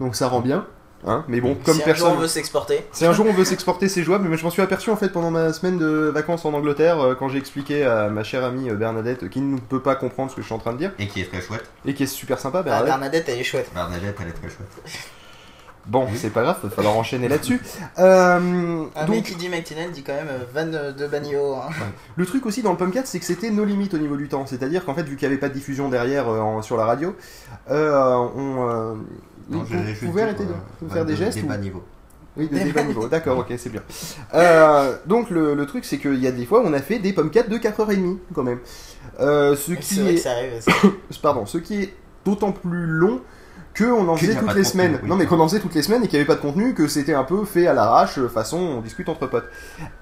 Donc ça rend bien. Hein, mais bon, comme si un personne. jour on veut s'exporter. Si un jour on veut s'exporter, c'est jouable, mais je m'en suis aperçu en fait pendant ma semaine de vacances en Angleterre, euh, quand j'ai expliqué à ma chère amie euh, Bernadette, qui ne peut pas comprendre ce que je suis en train de dire, Et qui est très chouette. et qui est super sympa, Ah, Bernadette. Bernadette elle est chouette. Bernadette, elle est très chouette. Bon, c'est pas grave, va falloir enchaîner là-dessus. Euh, Ah, mais donc, qui dit McTinel dit quand même euh, van de, Banio. hein. le truc aussi dans le Pomcat, c'est que c'était nos limites au niveau du temps. C'est-à-dire qu'en fait, vu qu'il n'y avait pas de diffusion derrière euh, en- sur la radio, euh, on, euh, Non, vous- pouvez arrêter de, euh, de faire des de- gestes débat ou- niveau. Oui, de débat niveau. D'accord, ok, c'est bien. Euh, donc le, le truc, c'est qu'il y a des fois, on a fait des Pomcat de 4h30 quand même. Euh, ce C'est qui vrai est, que ça arrive. ça. pardon, ce qui est d'autant plus long que on en faisait toutes les contenu, semaines. oui. Non, mais qu'on en faisait toutes les semaines et qu'il n'y avait pas de contenu, que c'était un peu fait à l'arrache, euh, façon on discute entre potes.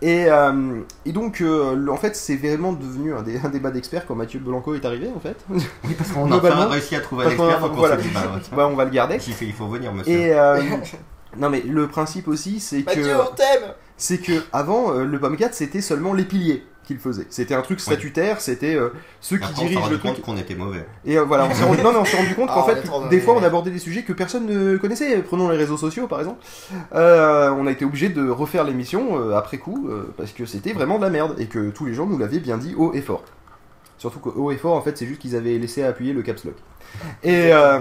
Et, euh, et donc, euh, en fait, c'est vraiment devenu un, dé- un débat d'experts quand Mathieu Blanco est arrivé, en fait. Oui, parce qu'on a enfin réussi à trouver un expert pour voilà. débat. ouais. Bah, on va le garder. Il faut- il faut venir, monsieur. Et euh, non, mais le principe aussi, c'est que Mathieu, on t'aime c'est que avant euh, le POM4 c'était seulement les piliers qu'il faisait. C'était un truc statutaire, c'était euh, ceux qui on dirigent rendu le truc. compte qu'on était mauvais. Et euh, voilà, on s'est rendu, non, mais on s'est rendu compte Ah, qu'en on fait, des fois, on abordait des sujets que personne ne connaissait. Prenons les réseaux sociaux, par exemple. Euh, on a été obligé de refaire l'émission euh, après coup euh, parce que c'était vraiment de la merde et que tous les gens nous l'avaient bien dit haut et fort. Surtout que haut et fort, en fait, c'est juste qu'ils avaient laissé appuyer le caps lock. Et euh,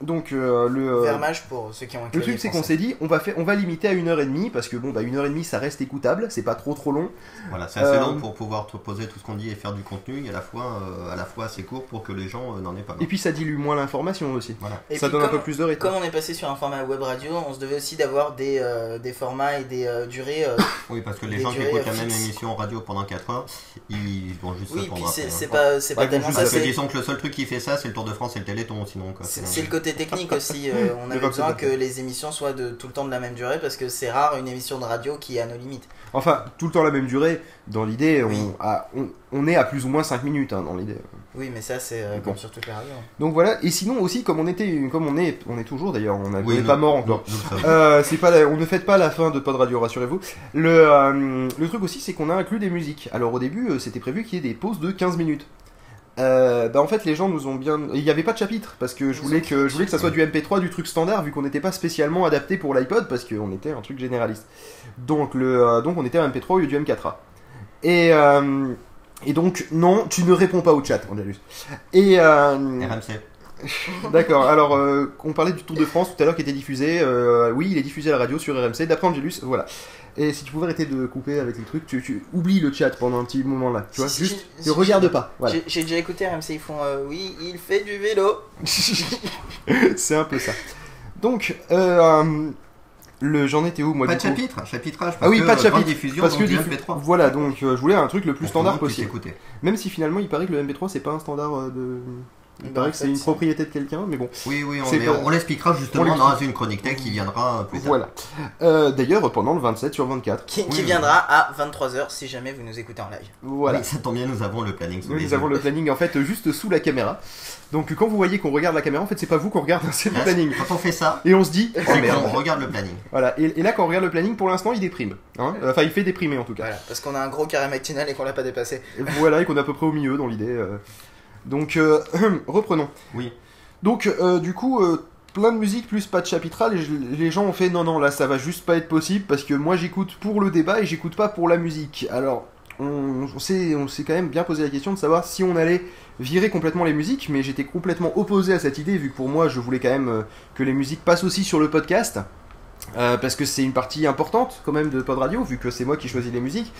donc euh, le euh, Vermage pour ceux qui ont le truc c'est qu'on s'est dit on va faire on va limiter à une heure et demie parce que bon bah une heure et demie ça reste écoutable c'est pas trop trop long Voilà, c'est assez Euh, long pour pouvoir te poser tout ce qu'on dit et faire du contenu, et à la fois, euh, à la fois assez court pour que les gens euh, n'en aient pas marre. et puis ça dilue moins l'information aussi Voilà. Et ça donne un peu plus de rythme Comme on est passé sur un format web radio, on se devait aussi d'avoir des, euh, des formats et des euh, durées. euh, Oui, parce que les gens qui écoutent la euh, même émission radio pendant 4 heures, ils vont juste Oui, puis c'est hein. pas, c'est pas tellement. Parce que disons que le seul truc qui fait ça, c'est le Tour de France et le Téléthon, sinon quoi. c'est- c'est le côté technique aussi. euh, on avait besoin que les émissions soient de tout le temps de la même durée parce que c'est rare une émission de radio qui est à nos limites. enfin tout le temps la même durée dans l'idée on, Oui. a- on, on est à plus ou moins 5 minutes hein, dans l'idée Oui, mais ça, c'est euh, Bon. comme sur toutes les radios. donc voilà et sinon aussi comme on était comme on est on est toujours d'ailleurs on n'est Oui, pas mort encore. Euh, c'est pas la- on ne fête pas la fin de Pod Radio, rassurez-vous. Le, euh, le truc aussi, c'est qu'on a inclus des musiques. Alors au début, c'était prévu qu'il y ait des pauses de 15 minutes. Euh, bah en fait, les gens nous ont bien. Il n'y avait pas de chapitre parce que je voulais que je voulais que ça soit du MP3, du truc standard, vu qu'on n'était pas spécialement adapté pour l'iPod parce qu'on était un truc généraliste. Donc le, euh, donc on était à MP3 au lieu du M4A. Et euh, et donc non, tu ne réponds pas au chat, Angelus. Et euh, RMC. D'accord, alors on parlait du Tour de France tout à l'heure qui était diffusé. oui, il est diffusé à la radio sur RMC, d'après Angelus, voilà. Et si tu pouvais arrêter de couper avec les trucs, tu, tu oublies le chat pendant un petit moment là, tu vois, Si, juste, si, ne si, regarde pas, voilà. J'ai- déjà écouté RMC, ils font euh, oui, il fait du vélo. C'est un peu ça. Donc, euh, le j'en étais où moi Pas du de coup chapitre, chapitrage. Ah oui, pas de euh, chapitre. diffusion, parce que diffu- MP3. voilà, donc euh, je voulais un truc le plus standard possible. Même si finalement il paraît que le MP3 c'est pas un standard euh, de. Il Bah, paraît que c'est une propriété de quelqu'un, mais bon. Oui, oui, on, C'est mais pas- on l'expliquera justement on dans une chronique tech qui viendra plus tard. Voilà. Euh, D'ailleurs, pendant le 27 sur 24. Qui, qui Oui, viendra à 23h si jamais vous nous écoutez en live. Voilà. Oui, ça tombe bien, nous avons le planning sous Nous, les nous avons le planning en fait juste sous la caméra. Donc quand vous voyez qu'on regarde la caméra, en fait c'est pas vous qu'on regarde, c'est le Là, planning. Quand on fait ça, Et on se dit, oh c'est merde. qu'on regarde le planning. Voilà. Et, et là quand on regarde le planning, pour l'instant il déprime. Hein enfin il fait déprimer en tout cas. Voilà, parce qu'on a un gros carré matinal et qu'on l'a pas dépassé. Et voilà, et qu'on est à peu près au milieu dans l'idée. euh. Donc euh, reprenons. Oui. Donc euh, du coup, euh, plein de musique plus pas de chapitral, et je- les gens ont fait non non là ça va juste pas être possible parce que moi j'écoute pour le débat et j'écoute pas pour la musique. Alors on, on s'est quand même bien posé la question de savoir si on allait virer complètement les musiques, mais j'étais complètement opposé à cette idée vu que pour moi je voulais quand même que les musiques passent aussi sur le podcast. Euh, parce que c'est une partie importante quand même de Pod Radio, vu que c'est moi qui choisis les musiques.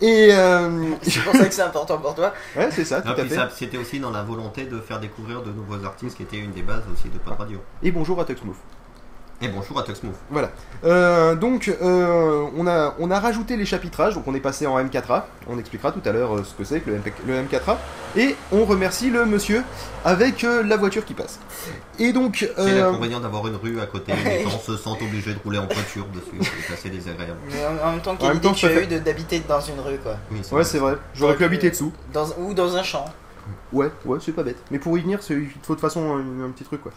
Et euh, C'est pour ça que c'est important pour toi. ouais, c'est ça, tout à fait. ça, C'était aussi dans la volonté de faire découvrir de nouveaux artistes, qui était une des bases aussi de Pod Radio. Et bonjour à Tuxmove. Et bonjour à Tuxmove. Voilà. Euh, donc, euh, on, a, on a rajouté les chapitrages, donc on est passé en M4A. On expliquera tout à l'heure euh, ce que c'est que le, MP le M4A. Et on remercie le monsieur avec euh, la voiture qui passe. Et donc. C'est l'inconvénient d'avoir une rue à côté, les gens se sentent obligés de rouler en voiture dessus, c'est assez désagréable. Mais en, en même temps, quelle idée tu as fait- eu d'habiter dans une rue, quoi. Oui, Ouais, c'est vrai. J'aurais pu habiter dessous. Dans, ou dans un champ. Ouais, ouais, c'est pas bête. Mais pour y venir, c'est- il faut de toute façon un, un petit truc quoi.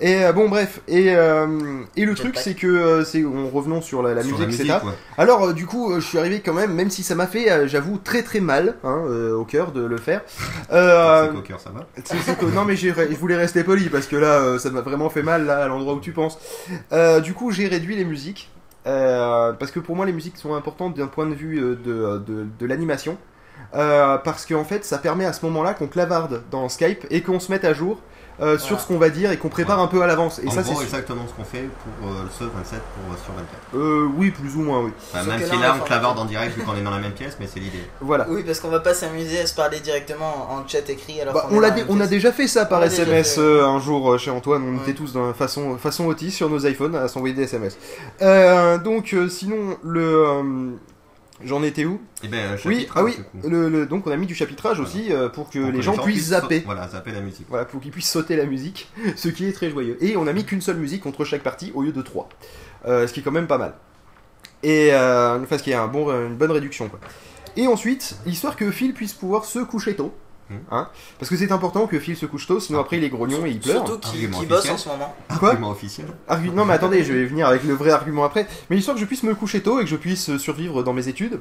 Et euh, bon, bref. Et, euh, et le truc, c'est que euh, c'est on revenons sur la, la Sur musique, la etc. musique, ouais. Alors, euh, du coup, je suis arrivé quand même, même si ça m'a fait, j'avoue, très très mal hein, au cœur de le faire. Euh, C'est qu'au cœur, ça va. c'est- c'est non mais je voulais rester poli parce que là ça m'a vraiment fait mal là à l'endroit où tu penses. Du coup j'ai réduit les musiques parce que pour moi les musiques sont importantes d'un point de vue de, de, de l'animation. Euh, parce qu'en fait ça permet à ce moment-là qu'on clavarde dans Skype et qu'on se mette à jour euh, sur ce qu'on va dire et qu'on prépare Ouais. un peu à l'avance. Et en ça c'est exactement ce qu'on fait pour euh, ce 27 pour, euh, sur 24. euh, oui plus ou moins oui. Même si là, on clavarde en direct vu qu'on est dans la même pièce, mais c'est l'idée. Voilà. Oui, parce qu'on va pas s'amuser à se parler directement en chat écrit. Alors Bah, on, même on a déjà fait ça par On SMS fait. euh, un jour euh, chez Antoine. On Ouais. était tous dans façon, façon Otis sur nos iPhones à s'envoyer des SMS. Euh, donc, euh, sinon, le. Euh, J'en étais où? Et ben, Oui, chapitre, ah oui, le, le- donc on a mis du chapitrage Voilà. aussi euh, pour que les gens puissent zapper. Voilà, zapper la musique. Voilà, pour qu'ils puissent sauter la musique, ce qui est très joyeux. Et on a mis qu'une seule musique contre chaque partie au lieu de trois. Euh, ce qui est quand même pas mal. Et euh, enfin, ce qui est un bon, une bonne réduction. Quoi. Et ensuite, histoire que Phil puisse pouvoir se coucher tôt. Hein, parce que c'est important que Phil se couche tôt, sinon après il est grognon et il pleure. Surtout qui, Argument qui bosse officiel. en ce moment. Quoi Argument officiel. Argu- Non mais attendez, je vais venir avec le vrai argument après. Mais histoire que je puisse me coucher tôt et que je puisse euh, survivre dans mes études.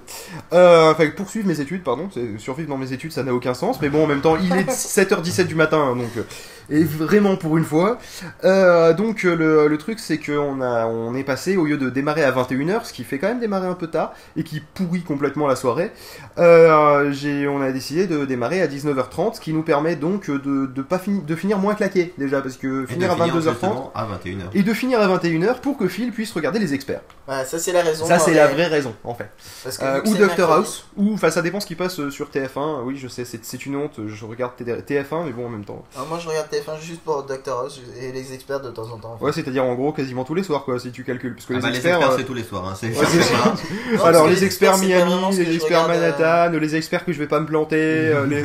Euh, enfin, poursuivre mes études, pardon. C'est- Survivre dans mes études, ça n'a aucun sens. Mais bon, en même temps, il est 7h17 du matin, hein, donc... euh, Et vraiment pour une fois. Euh, donc euh, le, le truc, c'est qu'on a, on est passé, au lieu de démarrer à 21h, ce qui fait quand même démarrer un peu tard, et qui pourrit complètement la soirée, euh, j'ai, on a décidé de démarrer à 19h30, ce qui nous permet donc de, de, pas fini- de finir moins claqué, déjà, parce que finir à finir 22h30 justement à 21h. et de finir à 21h pour que Phil puisse regarder les experts. Voilà, ça c'est la raison. Ça, c'est la vraie raison, en fait. Parce que Euh, vu que ou Doctor mercredi- House, ou, enfin, ça dépend ce qui passe sur TF1. Oui, je sais, c'est c'est une honte, je regarde TF1, mais bon, en même temps. Alors, moi je regarde TF1 juste pour Doctor House et les experts de temps en temps. Ouais, c'est-à-dire en gros quasiment tous les soirs, quoi, si tu calcules. Parce que Ah les bah, les experts. experts, euh, c'est tous les soirs. Hein. C'est Ouais. Non, Alors, les experts Miami, les experts regarde, euh, Manhattan, les experts que je vais pas me planter, euh, les.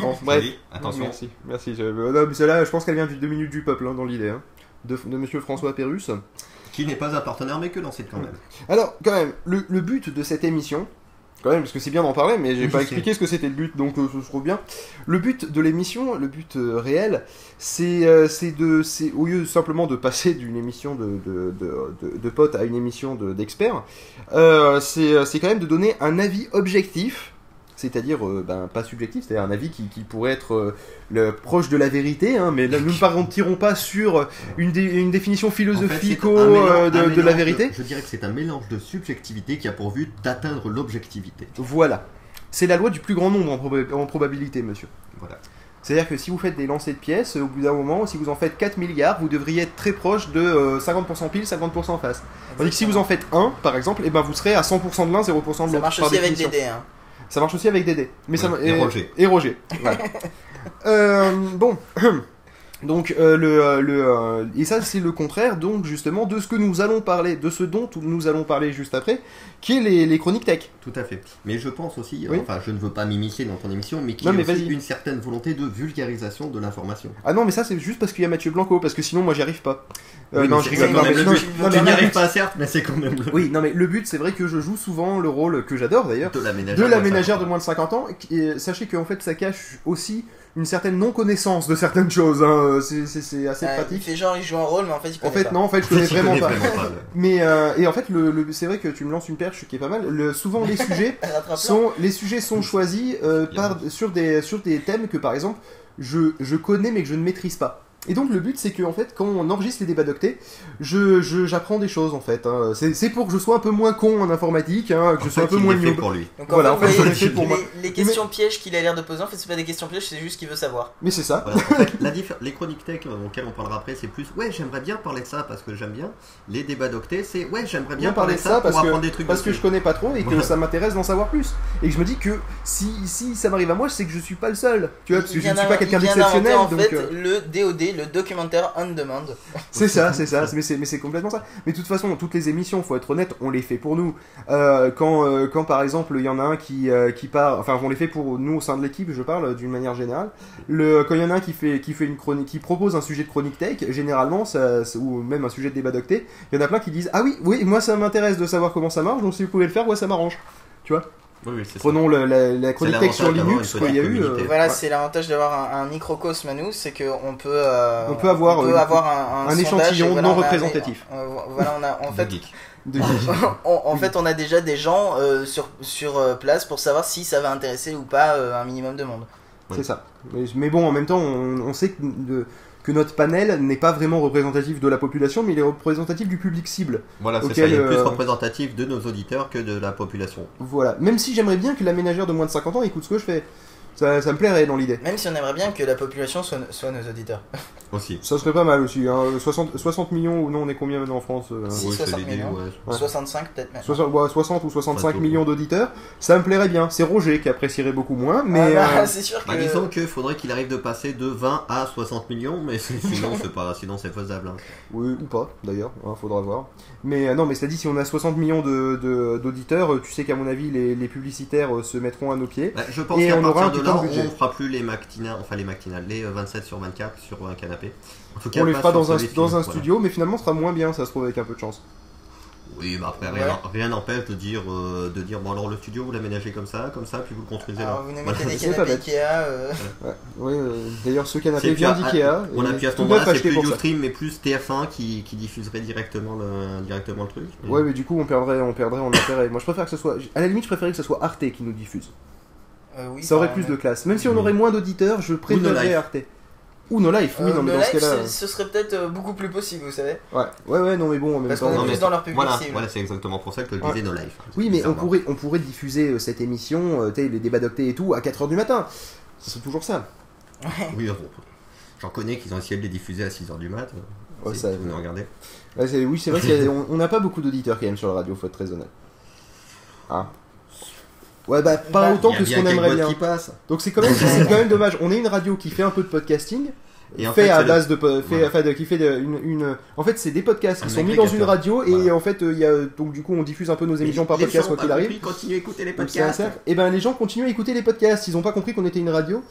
Bon, bref. Oui, attention. Merci, merci. Je- euh, non, mais celle-là, je pense qu'elle vient du 2 minutes du peuple, hein, dans l'idée. hein, de, de monsieur François Pérus. Qui n'est pas un partenaire, mais que dans site quand même. Alors, quand même, le, le but de cette émission, quand même, parce que c'est bien d'en parler, mais j'ai Oui, pas je expliqué ce que c'était le but, donc euh, ce se trouve bien. Le but de l'émission, le but euh, réel, c'est euh, c'est de, c'est au lieu simplement de passer d'une émission de, de, de, de- de potes à une émission de- d'experts, euh, c'est euh, c'est quand même de donner un avis objectif. C'est-à-dire, euh, ben, pas subjectif, c'est-à-dire un avis qui, qui pourrait être euh, le, proche de la vérité, hein, mais là, nous ne partirons pas sur une, dé- une définition En fait, c'est philosophico un mélange- euh, de, un de la vérité. Je dirais que c'est un mélange de subjectivité qui a pour but d'atteindre l'objectivité. Voilà. C'est la loi du plus grand nombre en, proba- en probabilité, monsieur. Voilà. C'est-à-dire que si vous faites des lancers de pièces, au bout d'un moment, si vous en faites 4 milliards, vous devriez être très proche de euh, 50% pile, 50% face. Tandis que si vous en faites 1, par exemple, et ben vous serez à 100% de l'un, 0% de l'autre. Ça marche aussi avec définition. Dédé. Hein. Ça marche aussi avec Dédé. Mais ça, Ouais, et Roger. Et Roger. Voilà. Euh, bon. Donc euh, le, euh, le euh, et ça c'est le contraire donc justement de ce que nous allons parler, de ce dont nous allons parler juste après, qui est les, les chroniques tech. Tout à fait. Mais je pense aussi, euh, Oui. enfin je ne veux pas m'immiscer dans ton émission, mais y a une certaine volonté de vulgarisation de l'information. Ah non mais ça c'est juste parce qu'il y a Mathieu Blanco parce que sinon moi j'y arrive pas. Euh, Oui, non je rigole. Non, mais- non, non, Tu n'y arrives pas certes, mais c'est quand même le Oui, non mais le but c'est vrai que je joue souvent le rôle que j'adore d'ailleurs de la de ménagère. la ménagère de moins de 50 ans. Et sachez qu'en fait ça cache aussi une certaine non-connaissance de certaines choses. hein. C'est- assez Euh, il pratique. fait genre il joue un rôle, mais en fait il En connaît fait pas. non, en fait je connais vraiment pas. vraiment pas, le- Mais euh, et en fait le, le- c'est vrai que tu me lances une perche qui est pas mal. Le, souvent les sujets sont les sujets sont choisis euh, par sur des sur des thèmes que par exemple je, je connais mais que je ne maîtrise pas. Et donc le but c'est que en fait quand on enregistre les débats d'octet, je, je- j'apprends des choses en fait. hein. C'est, c'est pour que je sois un peu moins con en informatique, hein, que je sois un fait, peu il moins fait noob. pour lui. Donc Voilà, fait, en fait, vous je l'ai voyez, fait pour moi. les, les questions pièges qu'il a l'air de poser, en fait, c'est pas des questions pièges, c'est juste ce qu'il veut savoir. Mais c'est ça. Voilà, en fait, la diffé- les chroniques tech euh, auxquelles on parlera après, c'est plus ouais, j'aimerais bien parler de ça parce que j'aime bien. Les débats d'octet, c'est ouais, j'aimerais bien bien parler de ça parce apprendre que, des trucs parce que je connais pas trop et que Voilà. ça m'intéresse d'en savoir plus. Et que je me dis que si, si ça m'arrive à moi, c'est que je suis pas le seul. Tu vois, parce que je ne suis pas quelqu'un d'exceptionnel. en donc, fait euh, le DOD, le documentaire on demand. C'est ça, c'est ça, mais c'est, complètement ça. Mais de toute façon, toutes les émissions, faut être honnête, on les fait pour nous. Euh, quand, euh, quand par exemple, il y en a un qui, euh, qui part, enfin, on les fait pour nous au sein de l'équipe, je parle d'une manière générale. Le, quand il y en a un qui fait, qui fait une chronique, qui propose un sujet de chronique tech, généralement, ça, ou même un sujet de débat d'octet, il y en a plein qui disent Ah oui, oui, moi ça m'intéresse de savoir comment ça marche, donc si vous pouvez le faire, moi ça m'arrange. Tu vois? Oui, oui, c'est ça. Prenons le- la, la chronique tech sur Linux, quoi, il y a eu. euh. Voilà, ouais. c'est l'avantage d'avoir un, un microcosme à nous, c'est qu'on peut, euh, On peut avoir, on peut euh, avoir un, échantillon voilà, non représentatif. voilà, on a en De fait, geek. de- on- en fait, on a déjà des gens euh, sur sur euh, place pour savoir si ça va intéresser ou pas euh, un minimum de monde. C'est ça. Mais, mais bon, en même temps, on, on sait que, de- que notre panel n'est pas vraiment représentatif de la population, mais il est représentatif du public cible. Voilà, c'est ça. Il est plus euh, représentatif de nos auditeurs que de la population. Voilà. Même si j'aimerais bien que la ménagère de moins de 50 ans écoute ce que je fais. Ça, ça me plairait dans l'idée. Même si on aimerait bien que la population soit, soit nos auditeurs. Aussi. Ça serait pas mal aussi. Hein. 60, 60 millions ou non, on est combien maintenant en France euh, Si, c'est 60 l'idée, millions. ouais. Ouais. 65 peut-être même. 60, ouais, 60 ou 65 Pas millions d'auditeurs, ça me plairait bien. C'est Roger qui apprécierait beaucoup moins, mais Ah bah, euh, c'est sûr que. Bah, disons qu'il faudrait qu'il arrive de passer de 20 à 60 millions, mais sinon c'est pas, sinon c'est faisable. hein. oui ou pas d'ailleurs, hein, faudra voir. Mais euh, non, mais c'est dit si on a 60 millions de- de- d'auditeurs, euh, tu sais qu'à mon avis les, les publicitaires euh, se mettront à nos pieds. Bah, je pense Et qu'à on aura un de budget. on fera plus les matinales, enfin les matinales, les euh, 27 sur 24 sur un canapé. En tout cas, On les fera dans un, Solid dans Film, un voilà. studio, mais finalement ce sera moins bien, ça se trouve avec un peu de chance. Oui, mais après, Ouais. rien n'empêche de dire, euh, de dire, bon alors le studio vous l'aménagez comme ça, comme ça, puis vous le construisez Alors, là. vous Voilà. des canapés. Ikea. euh, Ouais, ouais, euh, d'ailleurs ce canapé C'est vient d'Ikea. On a et pu à ce moment-là, c'est plus. Ustream, mais plus TF1 qui, qui diffuserait directement le, directement le truc. Mais- Ouais, mais du coup on perdrait, on perdrait en intérêt. Moi je préfère que ce soit. À la limite, je préférais que ce soit Arte qui nous diffuse. Euh, oui, Ça aurait plus de classe. Même si on aurait moins d'auditeurs, je préférerais. Arte. Ou No Life, oui, Euh, non, mais le dans ce cas-là. ce- serait peut-être euh, beaucoup plus possible, vous savez. Ouais, ouais, ouais, non, mais bon, en même Parce qu'on est plus dans leur public Voilà, c'est exactement pour ça que je Ouais. disais No Life. Oui, mais on pourrait, on pourrait diffuser cette émission, euh, les débats d'octet et tout, à 4h du matin. Ce serait toujours ça. Oui, bon, j'en connais qui ont essayé de les diffuser à 6h du mat. Ouais, Si, ça- vous nous regardez. Ouais, oui, c'est vrai qu'on n'a pas beaucoup d'auditeurs quand même sur la radio, faut être très honnête. Ah. Ouais, bah pas Bah, autant que ce qu'on aimerait bien. qui. Donc c'est quand même, c'est quand même dommage. On est une radio qui fait un peu de podcasting, Et en fait, fait, à base de, fait, de- qui fait de- une, une- en fait c'est des podcasts qui Un sont mis dans une radio et Voilà. en fait euh, il y a donc du coup on diffuse un peu nos émissions par Les podcast gens quoi qu'il arrive. Continuez à écouter les podcasts. Et ben les gens continuent à écouter les podcasts. Ils ont pas compris qu'on était une radio.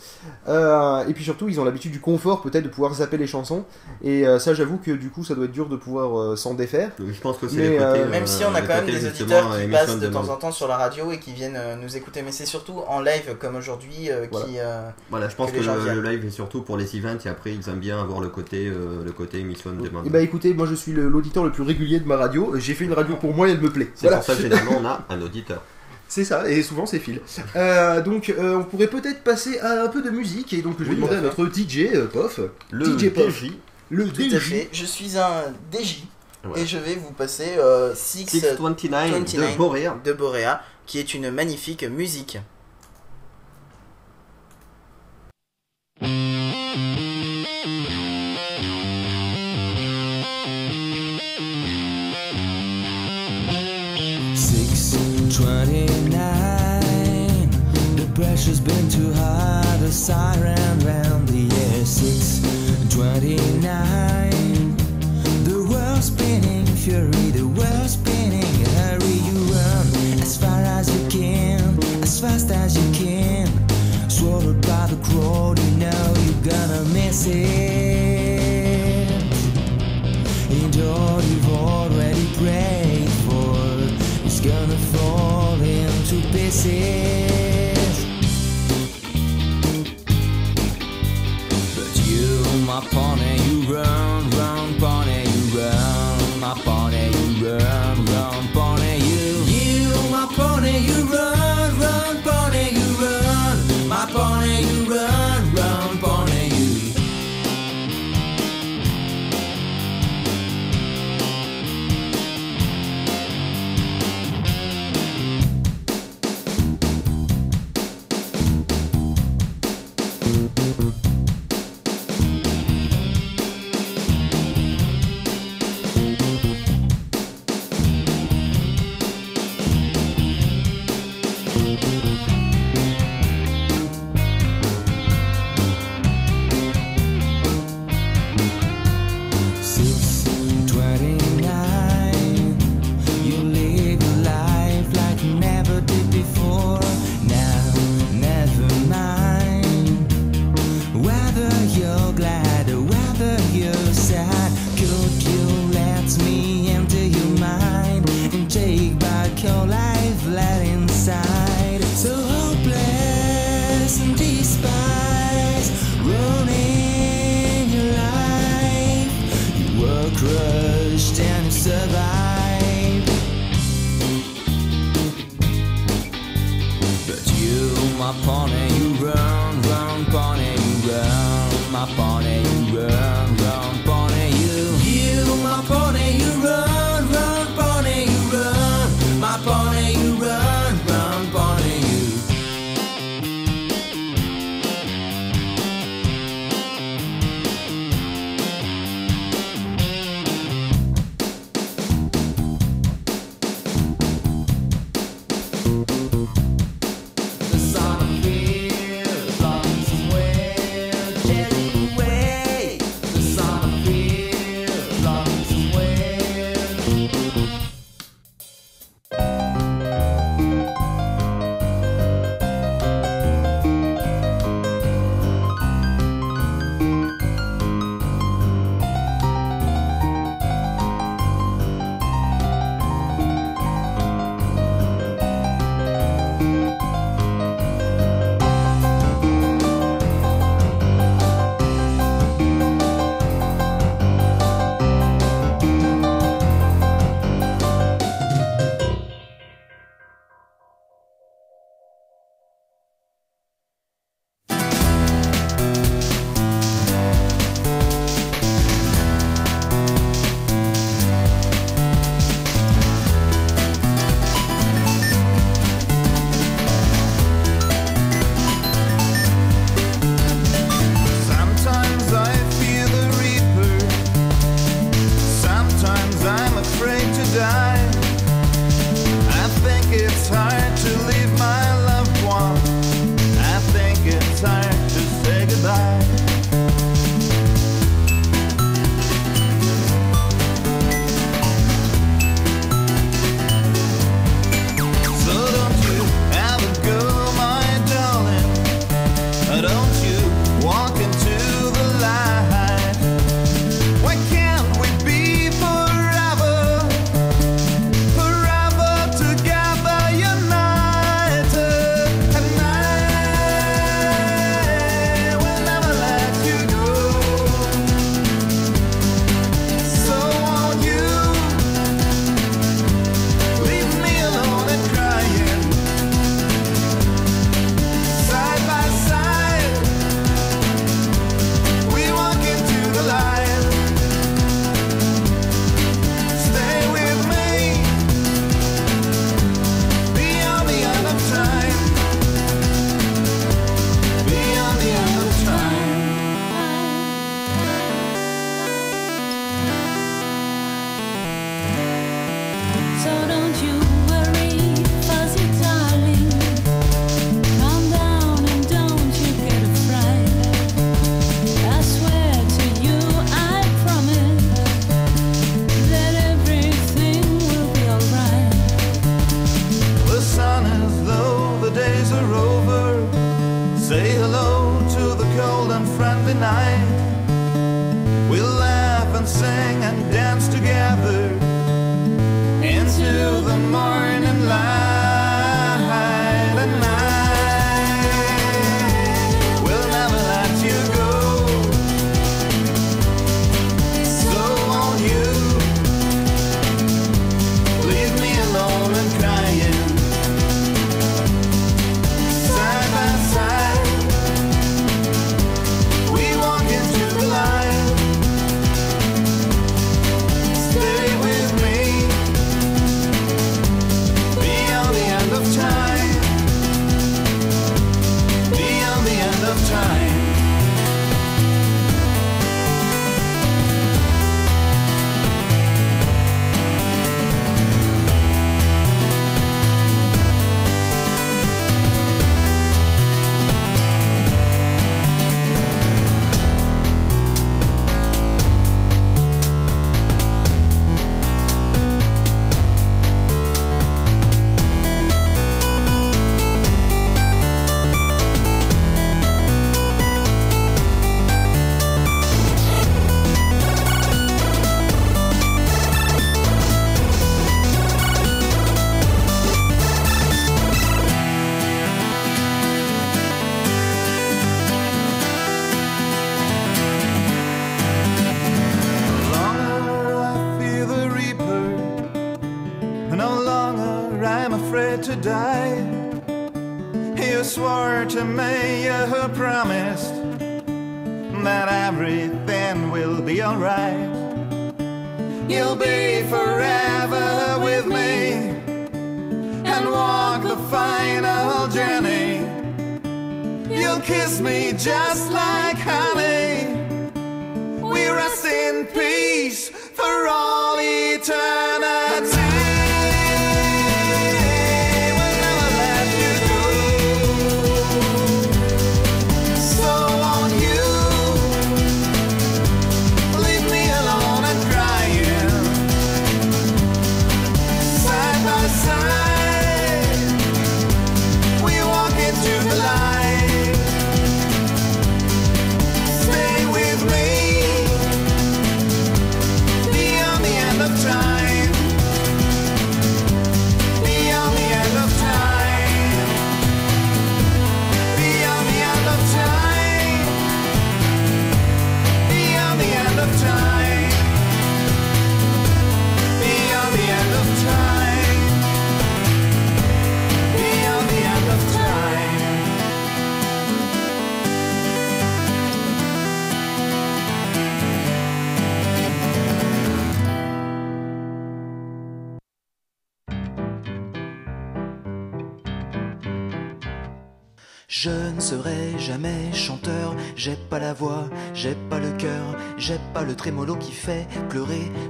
Euh, et puis surtout ils ont l'habitude du confort peut-être de pouvoir zapper les chansons. Et euh, ça j'avoue que du coup ça doit être dur de pouvoir euh, s'en défaire. Donc, Je pense que c'est Mais, les côtés, euh, Même si on a quand même des auditeurs qui passent de temps demande. en temps sur la radio et qui viennent nous écouter, mais c'est surtout en live comme aujourd'hui euh, Voilà. qui. euh, Voilà, je pense que le live est surtout pour les events et après ils aiment bien avoir le côté, euh, le côté émission de demande. Et bah écoutez, moi je suis le- l'auditeur le plus régulier de ma radio. J'ai fait une radio pour moi et elle me plaît. C'est Voilà. pour ça que généralement on a un auditeur. C'est ça, et souvent c'est Phil. Euh, donc euh, on pourrait peut-être passer à un peu de musique, et donc je vais Oui, demander à notre DJ euh, Pof, Le DJ Pof, DJ, le Tout à DJ, fait. Je suis un DJ Ouais. et je vais vous passer euh, Six, 629 29 de Boréa. de Borea, qui est une magnifique musique. Pressure's been too high. The siren round the air. Six twenty-nine. The world's spinning, fury. The world's spinning. Hurry, you run as far as you can, as fast as you can. Swallowed by the crowd, you know you're gonna miss it. And all you've already prayed for is gonna fall into pieces. You, my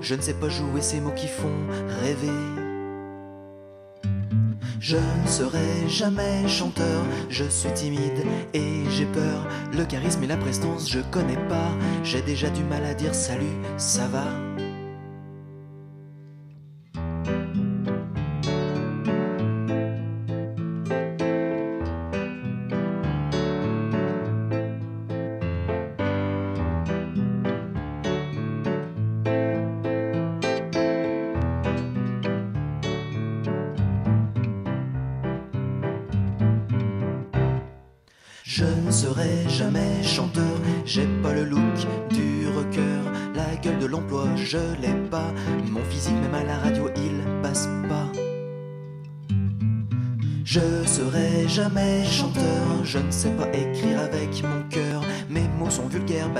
je ne sais pas jouer ces mots qui font rêver. Je ne serai jamais chanteur, je suis timide et j'ai peur, le charisme et la prestance je connais pas, j'ai déjà du mal à dire salut, ça va.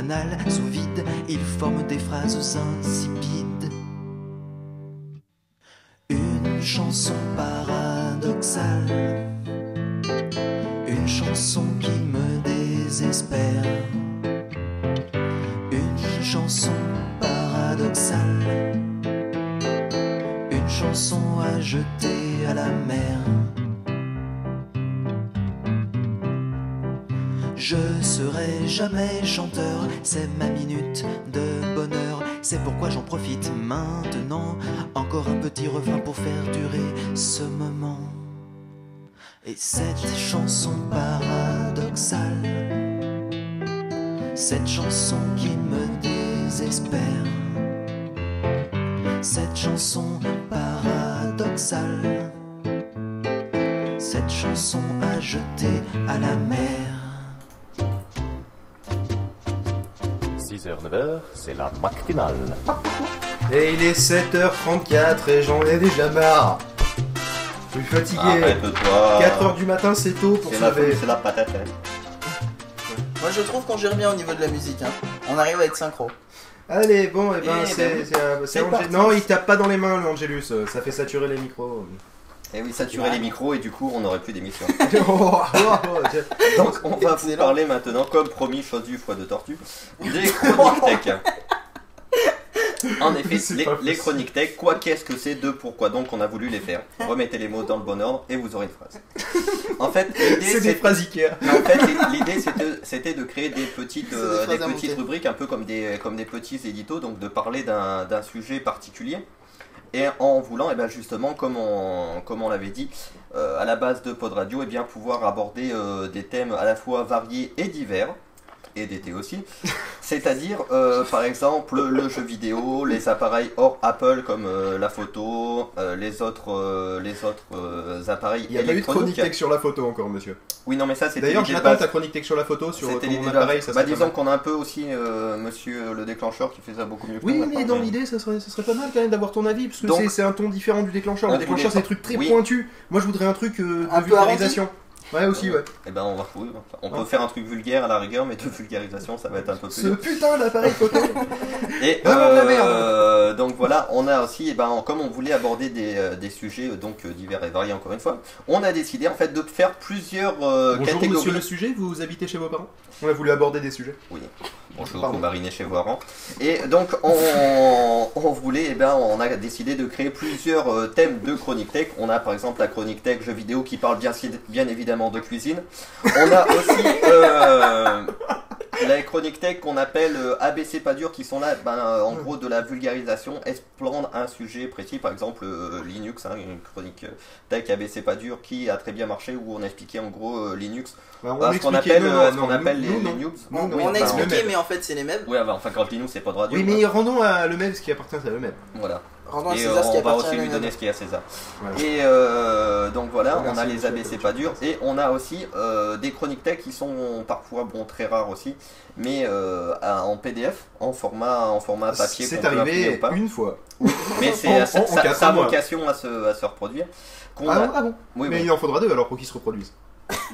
Vulgaires, banals, sous vide, ils forment des phrases insipides. C'est ma minute de bonheur. C'est pourquoi j'en profite maintenant. Encore un petit refrain pour faire durer ce moment. Et cette chanson paradoxale, cette chanson qui me désespère, cette chanson paradoxale, cette chanson à jeter à la mer. 9h, c'est la matinale. Et il est 7h34 et j'en ai déjà marre. Je suis fatigué. Arrête-toi. 4h du matin, c'est tôt pour C'est se la, lever. c'est la patate. hein. Moi je trouve qu'on gère bien au niveau de la musique. Hein. On arrive à être synchro. Allez, bon, et ben Eh c'est. ben, c'est, euh, c'est c'est Angé- parti. Non, il tape pas dans les mains, le Angelus. euh, Ça fait saturer les micros. Et oui, saturer les micros et du coup on n'aurait plus d'émission. Oh, oh, oh. Donc on va vous parler maintenant, comme promis, chose du foie de tortue, des chroniques tech. En effet, les, chroniques tech, quoi qu'est-ce que c'est, de pourquoi donc on a voulu les faire. Remettez les mots dans le bon ordre et vous aurez une phrase. En fait, l'idée C'est des phrases Ikea. En fait, l'idée c'était- de créer des petites, euh, des petites rubriques, un peu comme des, comme des petits éditos, donc de parler d'un d'un sujet particulier. Et en voulant, eh ben justement, comme on, on l'avait dit, euh, à la base de Pod Radio, eh bien, pouvoir aborder euh, des thèmes à la fois variés et divers, et d'été aussi. C'est-à-dire, euh, par exemple, le jeu vidéo, les appareils hors Apple comme euh, la photo, euh, les autres, euh, les autres euh, appareils Il n'y a pas eu de chronique tech sur la photo encore, monsieur. Oui, non, mais ça, c'était D'ailleurs, j'attends ta chronique tech sur la photo sur C'était ton appareil. Ça bah, disons qu'on a un peu aussi euh, monsieur le déclencheur qui fait ça beaucoup mieux que Oui, mais dans l'idée, ça serait, ça serait pas mal quand même d'avoir ton avis, parce que c'est- c'est un ton différent du déclencheur. Le déclencheur, c'est des trucs très oui. pointus. Moi, je voudrais un truc euh, de vulgarisation. Ouais, aussi, ouais. Et ben on va oui, enfin, on peut Ouais. faire un truc vulgaire à la rigueur, mais de vulgarisation, ça va être un peu plus. Ce putain d'appareil photo Et Vraiment de la euh, donc voilà, on a aussi, eh ben, comme on voulait aborder des, euh, des sujets euh, donc euh, divers et variés encore une fois, on a décidé en fait de faire plusieurs euh, Bonjour catégories. monsieur le sujet, vous habitez chez vos parents? On a voulu aborder des sujets. Bonjour, Pardon. vous marinez chez Voiran. Et donc, on, on voulait, eh ben, on a décidé de créer plusieurs euh, thèmes de chronique tech. On a par exemple la chronique tech jeux vidéo qui parle bien, bien évidemment de cuisine. On a aussi euh, la chronique tech qu'on appelle euh, ABC pas dur qui sont là, ben, euh, en gros, de la vulgarisation, explore un sujet précis, par exemple euh, Linux, hein, une chronique tech ABC pas dur qui a très bien marché où on a expliqué en gros euh, Linux. Bah, on Bah, ce qu'on expliquait, appelle, non, non, ce qu'on non, appelle nous, les, les. Oui, On a expliqué, mais en fait, c'est les mêmes. Ouais, bah, enfin quand Linux c'est pas radio. Oui, mais rendons à le même ce qui appartient à le même. Voilà. Rendons à Et César euh, ce qui on va aussi lui donner ce qui est à César. Voilà. Et euh, donc voilà, Merci, on a les ABC pas durs et on a aussi euh, des chroniques tech qui sont parfois bon très rares aussi, mais euh, en PDF, en format en format papier. C'est arrivé ou pas. une fois. Mais c'est a mois. vocation à se, à se reproduire. Ah, a- bon, ah bon Oui, Mais il en faudra deux alors pour qu'ils se reproduisent.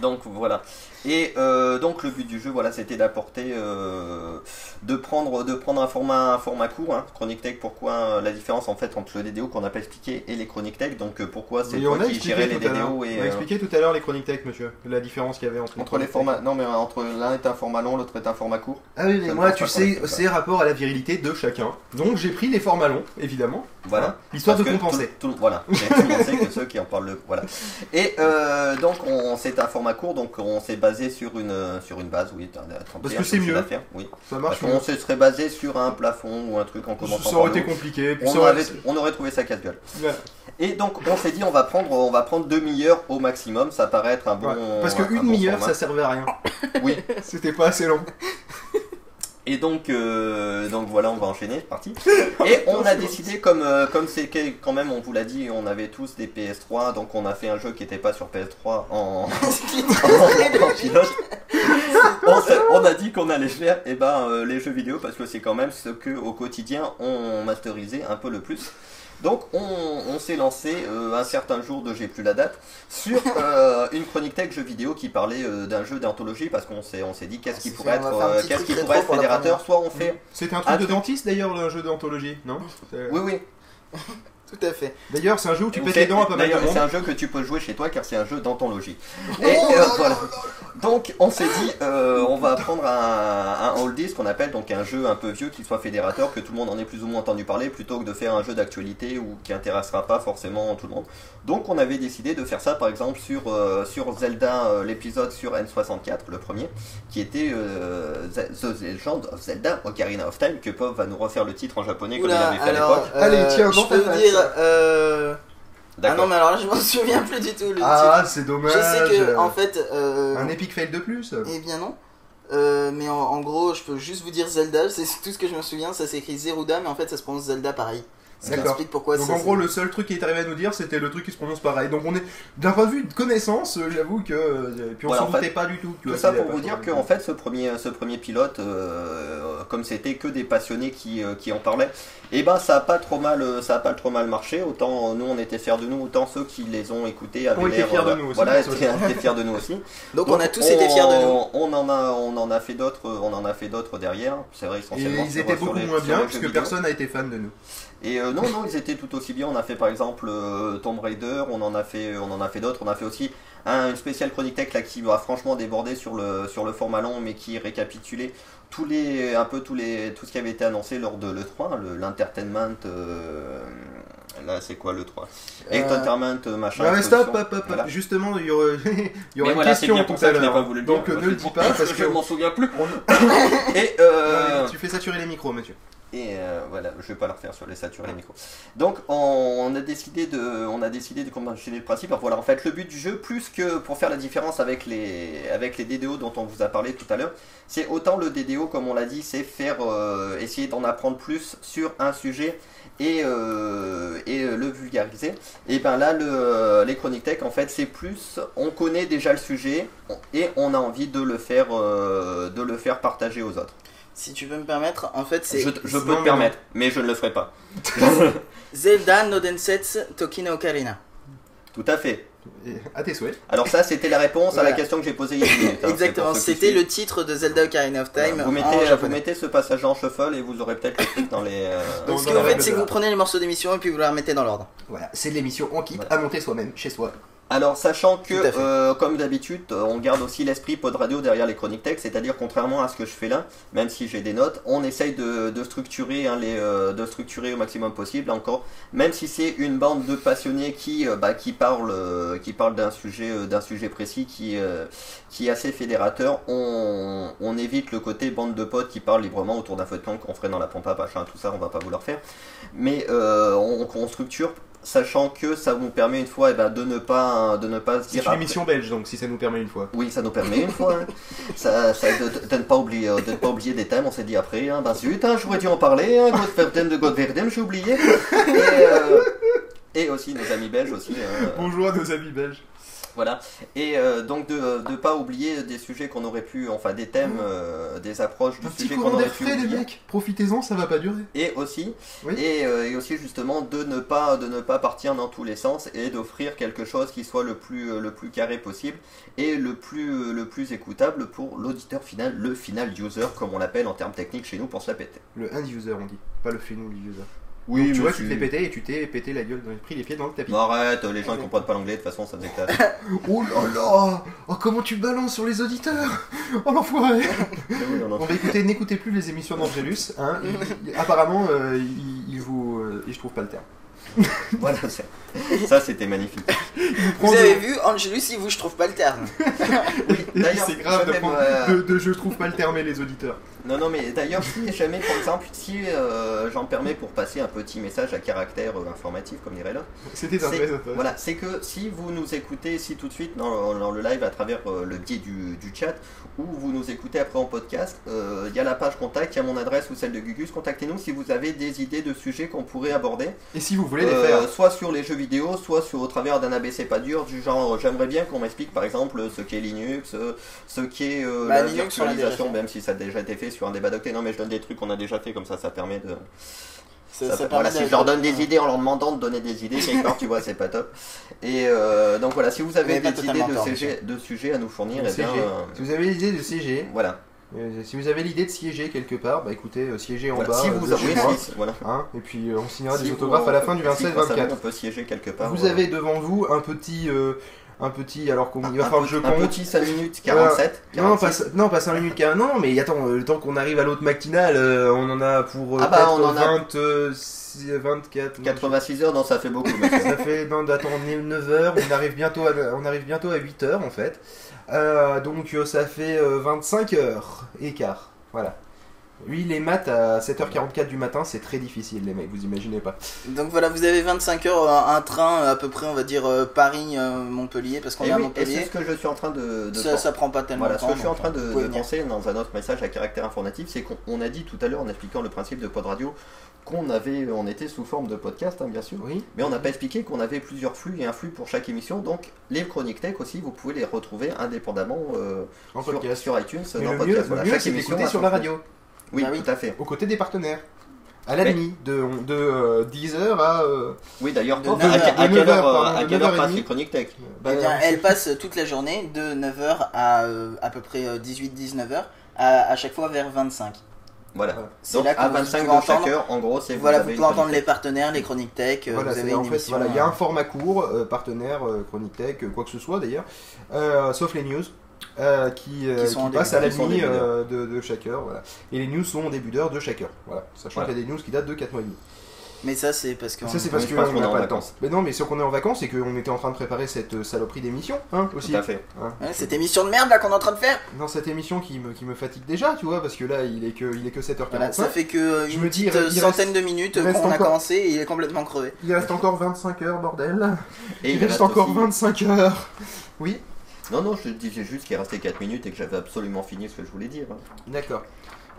Donc voilà. Et euh, donc le but du jeu, voilà, c'était d'apporter, euh, de prendre, de prendre un format, un format court, hein, chronique tech. Pourquoi euh, la différence en fait entre le DDO qu'on n'a pas expliqué et les chroniques tech? Donc euh, pourquoi c'est toi qui expliqué gérais les tout à l'heure. DDO et On a euh, expliqué tout à l'heure les chroniques tech, monsieur. La différence qu'il y avait entre, entre les formats. Non mais entre l'un est un format long, l'autre est un format court. Ah oui, mais moi, tu sais, c'est rapport à la virilité de chacun. Donc j'ai pris les formats longs, évidemment. Voilà. Histoire de compenser. Tout, tout- voilà. Tout le monde sait que ceux qui en parlent le. Voilà. Et euh, donc, on, c'est un format court, donc on s'est basé sur une, sur une base, oui. Parce que c'est mieux. Oui. Ça marche Parce qu'on se serait basé sur un plafond ou un truc en commençant Ça aurait par été nous. compliqué. puis On, ça aurait- avait- on aurait trouvé ça casse-gueule. Et donc, on s'est dit, on va prendre, on va prendre demi-heure au maximum. Ça paraît être un bon. Ouais, Parce un qu'une demi-heure, ça servait à rien. Oui. C'était pas assez long. Et donc, euh, donc voilà, on va enchaîner, c'est parti. Et on a décidé, comme euh, comme c'est quand même, on vous l'a dit, on avait tous des PS3, donc on a fait un jeu qui n'était pas sur PS3 en, en, en pilote. On a dit qu'on allait faire eh ben, euh, les jeux vidéo parce que c'est quand même ce que au quotidien on masterisait un peu le plus. Donc on, on s'est lancé euh, un certain jour de j'ai plus la date sur euh, une chronique tech jeux vidéo qui parlait euh, d'un jeu d'anthologie parce qu'on s'est on s'est dit qu'est-ce qui pourrait être qu'est-ce truc qui pourrait être la fédérateur soit on fait C'était un truc un de dentiste d'ailleurs, le jeu d'anthologie, non? Oui oui Tout à fait. D'ailleurs, c'est un jeu où tu pètes les dents à pas mal de D'ailleurs, c'est un jeu que tu peux jouer chez toi car c'est un jeu d'anthologie. Oh Et euh, voilà. Donc on s'est dit, euh, on va prendre un, un oldies qu'on appelle donc un jeu un peu vieux qui soit fédérateur, que tout le monde en ait plus ou moins entendu parler, plutôt que de faire un jeu d'actualité ou qui intéressera pas forcément tout le monde. Donc on avait décidé de faire ça par exemple sur, euh, sur Zelda, euh, l'épisode sur N64, le premier, qui était euh, The Legend of Zelda Ocarina of Time, que Pop va nous refaire le titre en japonais comme il Oula, avait fait à l'époque. euh, Allez, tiens, je peux dire. Ah non, mais alors là, je m'en souviens plus du tout. Le Ah, titre. c'est dommage. Je sais que, en fait. euh, Un epic fail de plus. Eh bien non. Euh, mais en, en gros, je peux juste vous dire Zelda, c'est tout ce que je me souviens, ça s'écrit Zeruda, mais en fait ça se prononce Zelda pareil. Explique pourquoi Donc ça en gros, le seul truc qui est arrivé à nous dire, c'était le truc qui se prononce pareil. Donc on est, d'un point de vue de connaissance, euh, j'avoue que. euh, Puis on Voilà, s'en doutait pas du tout. Tout ça pour vous dire trop- que en fait ce premier, ce premier pilote, euh, comme c'était que des passionnés qui, euh, qui en parlaient, et ben ça a pas trop mal, ça a pas trop mal marché. Autant nous on était fiers de nous, autant ceux qui les ont écoutés avaient Ont été l'air, fiers de nous aussi, Voilà, étaient, étaient fiers de nous aussi. Donc on a tous été fiers de nous. On en a, on en a fait d'autres, on en a fait d'autres derrière. C'est vrai Et essentiellement. ils sur- étaient beaucoup moins bien, parce que personne n'a été fan de nous. Et euh, non, non, ils étaient tout aussi bien. On a fait par exemple euh, Tomb Raider, on en a fait, on en a fait d'autres. On a fait aussi un, une spéciale chronique tech là qui va franchement déborder sur le sur le format long, mais qui récapitulait tous les un peu tous les tout ce qui avait été annoncé lors de le 3, le- l'entertainment. euh, là, c'est quoi le 3 Euh, Entertainment euh, machin. Ouais, mais stop, hop, hop. Voilà. Justement, il y aurait, il y Mais aurait une voilà, question bien pour à que l'heure. le Donc dire. euh, ne le dis pas, parce que. je m'en souviens plus. on- Et euh, Tu fais saturer les micros, monsieur. Et euh, voilà, je vais pas le refaire sur les saturer les micros. Donc on, a décidé de, on a décidé de commencer le principe. Alors voilà, en fait le but du jeu, plus que pour faire la différence avec les, avec les DDO dont on vous a parlé tout à l'heure, c'est autant le DDO comme on l'a dit, c'est faire, euh, essayer d'en apprendre plus sur un sujet et, euh, et le vulgariser. Et ben là, le, les chroniques tech, en fait, c'est plus, on connaît déjà le sujet et on a envie de le faire, de le faire partager aux autres. Si tu peux me permettre, en fait c'est Je, je Non, peux te permettre, mais je ne le ferai pas. Zelda no Densetsu Toki no Ocarina. Tout à fait. À tes souhaits. Alors ça, c'était la réponse à la question que j'ai posée il y a 10 minutes. hein, Exactement, c'était le titre de Zelda Ocarina of Time Vous en mettez, vous mettez ce passage en shuffle et vous aurez peut-être le truc dans les. euh, Dans- Ce que vous faites, c'est que de vous prenez les morceaux d'émission et puis vous les remettez dans l'ordre. Voilà, c'est l'émission en kit à monter soi-même, chez soi. Alors, sachant que, à euh, comme d'habitude, euh, on garde aussi l'esprit pod radio derrière les chroniques tech, c'est-à-dire contrairement à ce que je fais là, même si j'ai des notes, on essaye de, de structurer, hein, les, euh, de structurer au maximum possible. Encore, même si c'est une bande de passionnés qui, euh, bah, qui parlent, euh, qui parlent d'un sujet, d'un sujet précis, qui, qui est assez fédérateur, on, on évite le côté bande de potes qui parlent librement autour d'un feu de camp qu'on ferait dans la pompa, machin, tout ça, on va pas vouloir faire. Mais on, on structure sachant que ça vous permet une fois eh ben, de ne pas de ne pas se C'est dire une après- émission belge, donc si ça nous permet une fois. oui, ça nous permet une fois. hein. Ça, ça- de, ne pas oublier, euh, de ne pas oublier des thèmes. On s'est dit après, hein, bah zut, hein, j'aurais dû en parler. Hein, Godverden de Godverden, j'ai oublié. Et, euh, et aussi nos amis belges aussi. euh, Bonjour à nos amis belges. Voilà. Et euh, donc de ne pas oublier des sujets qu'on aurait pu, enfin des thèmes, euh, des approches du Un petit sujet qu'on courant aurait d'air pu frais, les oublier. mecs. Profitez-en, ça va pas durer. Et aussi, Oui. et, euh, et aussi justement de ne pas de ne pas partir dans tous les sens et d'offrir quelque chose qui soit le plus euh, le plus carré possible et le plus euh, le plus écoutable pour l'auditeur final, le final user comme on l'appelle en termes techniques chez nous pour se la péter. Le end user, on dit. Pas le phénom user. Oui, Donc, tu vois, tu te fais péter et tu t'es pété la gueule, dans- pris les pieds dans le tapis. Non, arrête, les gens ils comprennent pas l'anglais de toute façon ça classe. Oh là là Oh comment tu balances sur les auditeurs Oh l'enfoiré on On va écouter, n'écoutez plus les émissions d'Angelus. Hein. Il- il- apparemment, euh, il, il vous... euh, et je trouve pas le terme. voilà, c'est- ça c'était magnifique. Vous avez vu, Angelus, il vous, je trouve pas le terme. Et D'ailleurs, c'est grave de, prendre- euh, de, de je trouve pas le terme et les auditeurs. Non, non, mais d'ailleurs, si jamais, par exemple, si euh, j'en permets pour passer un petit message à caractère euh, informatif, comme dirait l'autre, C'était un intéressant. Voilà, c'est que si vous nous écoutez ici tout de suite dans, dans le live à travers euh, le biais du, du chat, ou vous nous écoutez après en podcast, euh, il y a la page contact, il y a mon adresse ou celle de Gugus. Contactez-nous si vous avez des idées de sujets qu'on pourrait aborder. Et si vous voulez les faire. Soit sur les jeux vidéo, soit sur, au travers d'un ABC pas dur, du genre j'aimerais bien qu'on m'explique par exemple ce qu'est Linux, ce qu'est euh, Bah, la Linux, virtualisation, même si ça a déjà été fait sur un débat d'octet. Non, mais je donne des trucs qu'on a déjà fait, comme ça, ça permet de. Ça- Ça ça voilà, si je leur donne des idées en leur demandant de donner des idées, quelque part, tu vois, c'est pas top. Et euh, donc voilà, si vous avez des idées de, sujets, de sujets à nous fournir, Le eh bien, CG. euh, Si vous avez l'idée de siéger, voilà. euh, si vous avez l'idée de siéger quelque part, bah écoutez, siégez en Voilà, bas. si vous avez- si- voilà. Hein, et puis on signera Si des autographes à la fin du si grâce à vous, 27-24. On peut siéger quelque part. Vous voilà. avez devant vous un petit. Euh, un petit. Alors qu'on il va falloir que je un petit 5 minutes Voilà. 47. Non, 46. pas, non, pas 5 minutes 40. Non, non, mais attends, euh, le temps qu'on arrive à l'autre matinale, euh, on en a pour euh, Ah bah, on en a- 26, 24. non, 86 heures, non, ça fait beaucoup. mais- ça fait non, attends, on est 9h, on arrive bientôt à, on arrive bientôt à 8h en fait. Euh, donc euh, ça fait euh, 25 heures écart. Voilà. Lui, les maths à 7h44 du matin, c'est très difficile, les mecs, vous imaginez pas. Donc voilà, vous avez 25 heures, un, un train euh, à peu près, on va dire euh, Paris-Montpellier, parce qu'on Et est à oui, et Montpellier. c'est ce que je suis en train de, de Ça, ça prend pas tellement Voilà, de ce temps. que je suis en train de, penser dans un autre message à caractère informatif, c'est qu'on on a dit tout à l'heure en expliquant le principe de Pod Radio qu'on avait, on était sous forme de podcast, hein, bien sûr. Oui. Mais on n'a pas expliqué qu'on avait plusieurs flux et un flux pour chaque émission. Donc les chroniques tech aussi, vous pouvez les retrouver indépendamment euh, En sur, iTunes, Mais dans le podcast. mieux, Voilà, le mieux chaque émission sur la flux. Oui, Bah oui. tout à fait. Aux côtés des partenaires. À la Mais- nuit, de, de euh, 10h à. euh, Oui, d'ailleurs, De toi, neuf à, heures- à quelle heure, heures, euh, pardon, à de quelle neuf heure heures et passe demie. les chroniques tech? Bah, Eh bien, elle passe toute la journée de 9h à euh, à peu près 18-19h, à, à chaque fois vers 25. Voilà. C'est Donc là que à vous 25 de pouvez chaque entendre- heure, en gros, c'est Voilà, vous avez pouvez une entendre les chronique partenaires, les chroniques tech, euh, Voilà, vous avez une en fait, émission. voilà, il y a un format court, euh, partenaire, euh, chronique tech, euh, quoi que ce soit d'ailleurs, euh, sauf les news. Euh, qui, euh, Qui sont en qui passent à la nuit euh, de, de chaque heure. Voilà. Et les news sont en début d'heure de chaque heure. Voilà. Sachant Voilà. qu'il y a des news qui datent de 4 mois et demi. Mais ça, c'est parce que. Ça, c'est parce qu'on qu'on n'a pas le temps. Mais non, mais c'est qu'on est en vacances et qu'on était en train de préparer cette euh, saloperie d'émission. Hein, aussi. Tout à fait. Hein. Ouais, cette émission de merde là qu'on est en train de faire Dans cette émission qui me, qui me fatigue déjà, tu vois, parce que là, il est que, il est que 7h45. Voilà, ça fait que Je une me dis, petite il reste- centaine de minutes qu'on a commencé et il est complètement crevé. Il reste encore 25 heures, bordel. Et il reste encore 25 heures. Oui Non, non, je disais juste qu'il restait 4 minutes et que j'avais absolument fini ce que je voulais dire. D'accord.